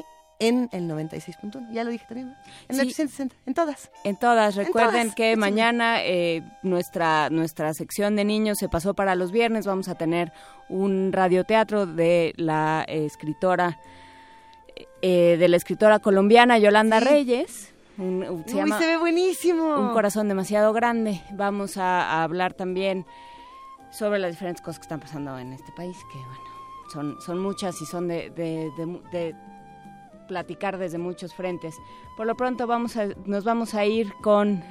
en el 96.1. Ya lo dije también. En el 860, en todas. En todas. Recuerden que mañana eh, nuestra, nuestra sección de niños se pasó para los viernes. Vamos a tener un radioteatro de la escritora eh, de la escritora colombiana Yolanda Reyes. se, se ve buenísimo. Un corazón demasiado grande. Vamos a, hablar también sobre las diferentes cosas que están pasando en este país, que bueno, son, son muchas y son de, de platicar desde muchos frentes. Por lo pronto vamos a, nos vamos a ir con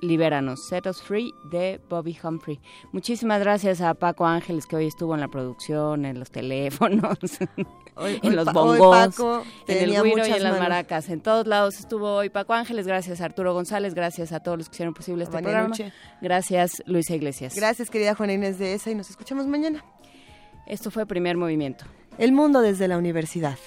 Libéranos, Set Us Free de Bobby Humphrey. Muchísimas gracias a Paco Ángeles que hoy estuvo en la producción, en los teléfonos, en los bongos, en el guiro y en las maracas. En todos lados estuvo hoy Paco Ángeles. Gracias a Arturo González, gracias a todos los que hicieron posible este programa. Gracias Luisa Iglesias. Gracias querida Juana Inés de ESA y nos escuchamos mañana. Esto fue Primer Movimiento. El mundo desde la universidad.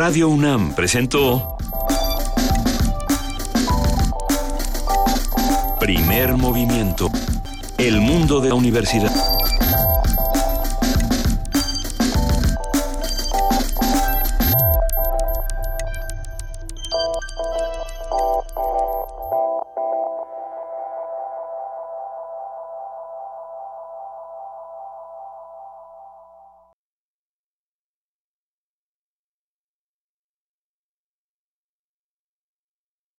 Radio UNAM presentó Primer Movimiento. El mundo de la universidad.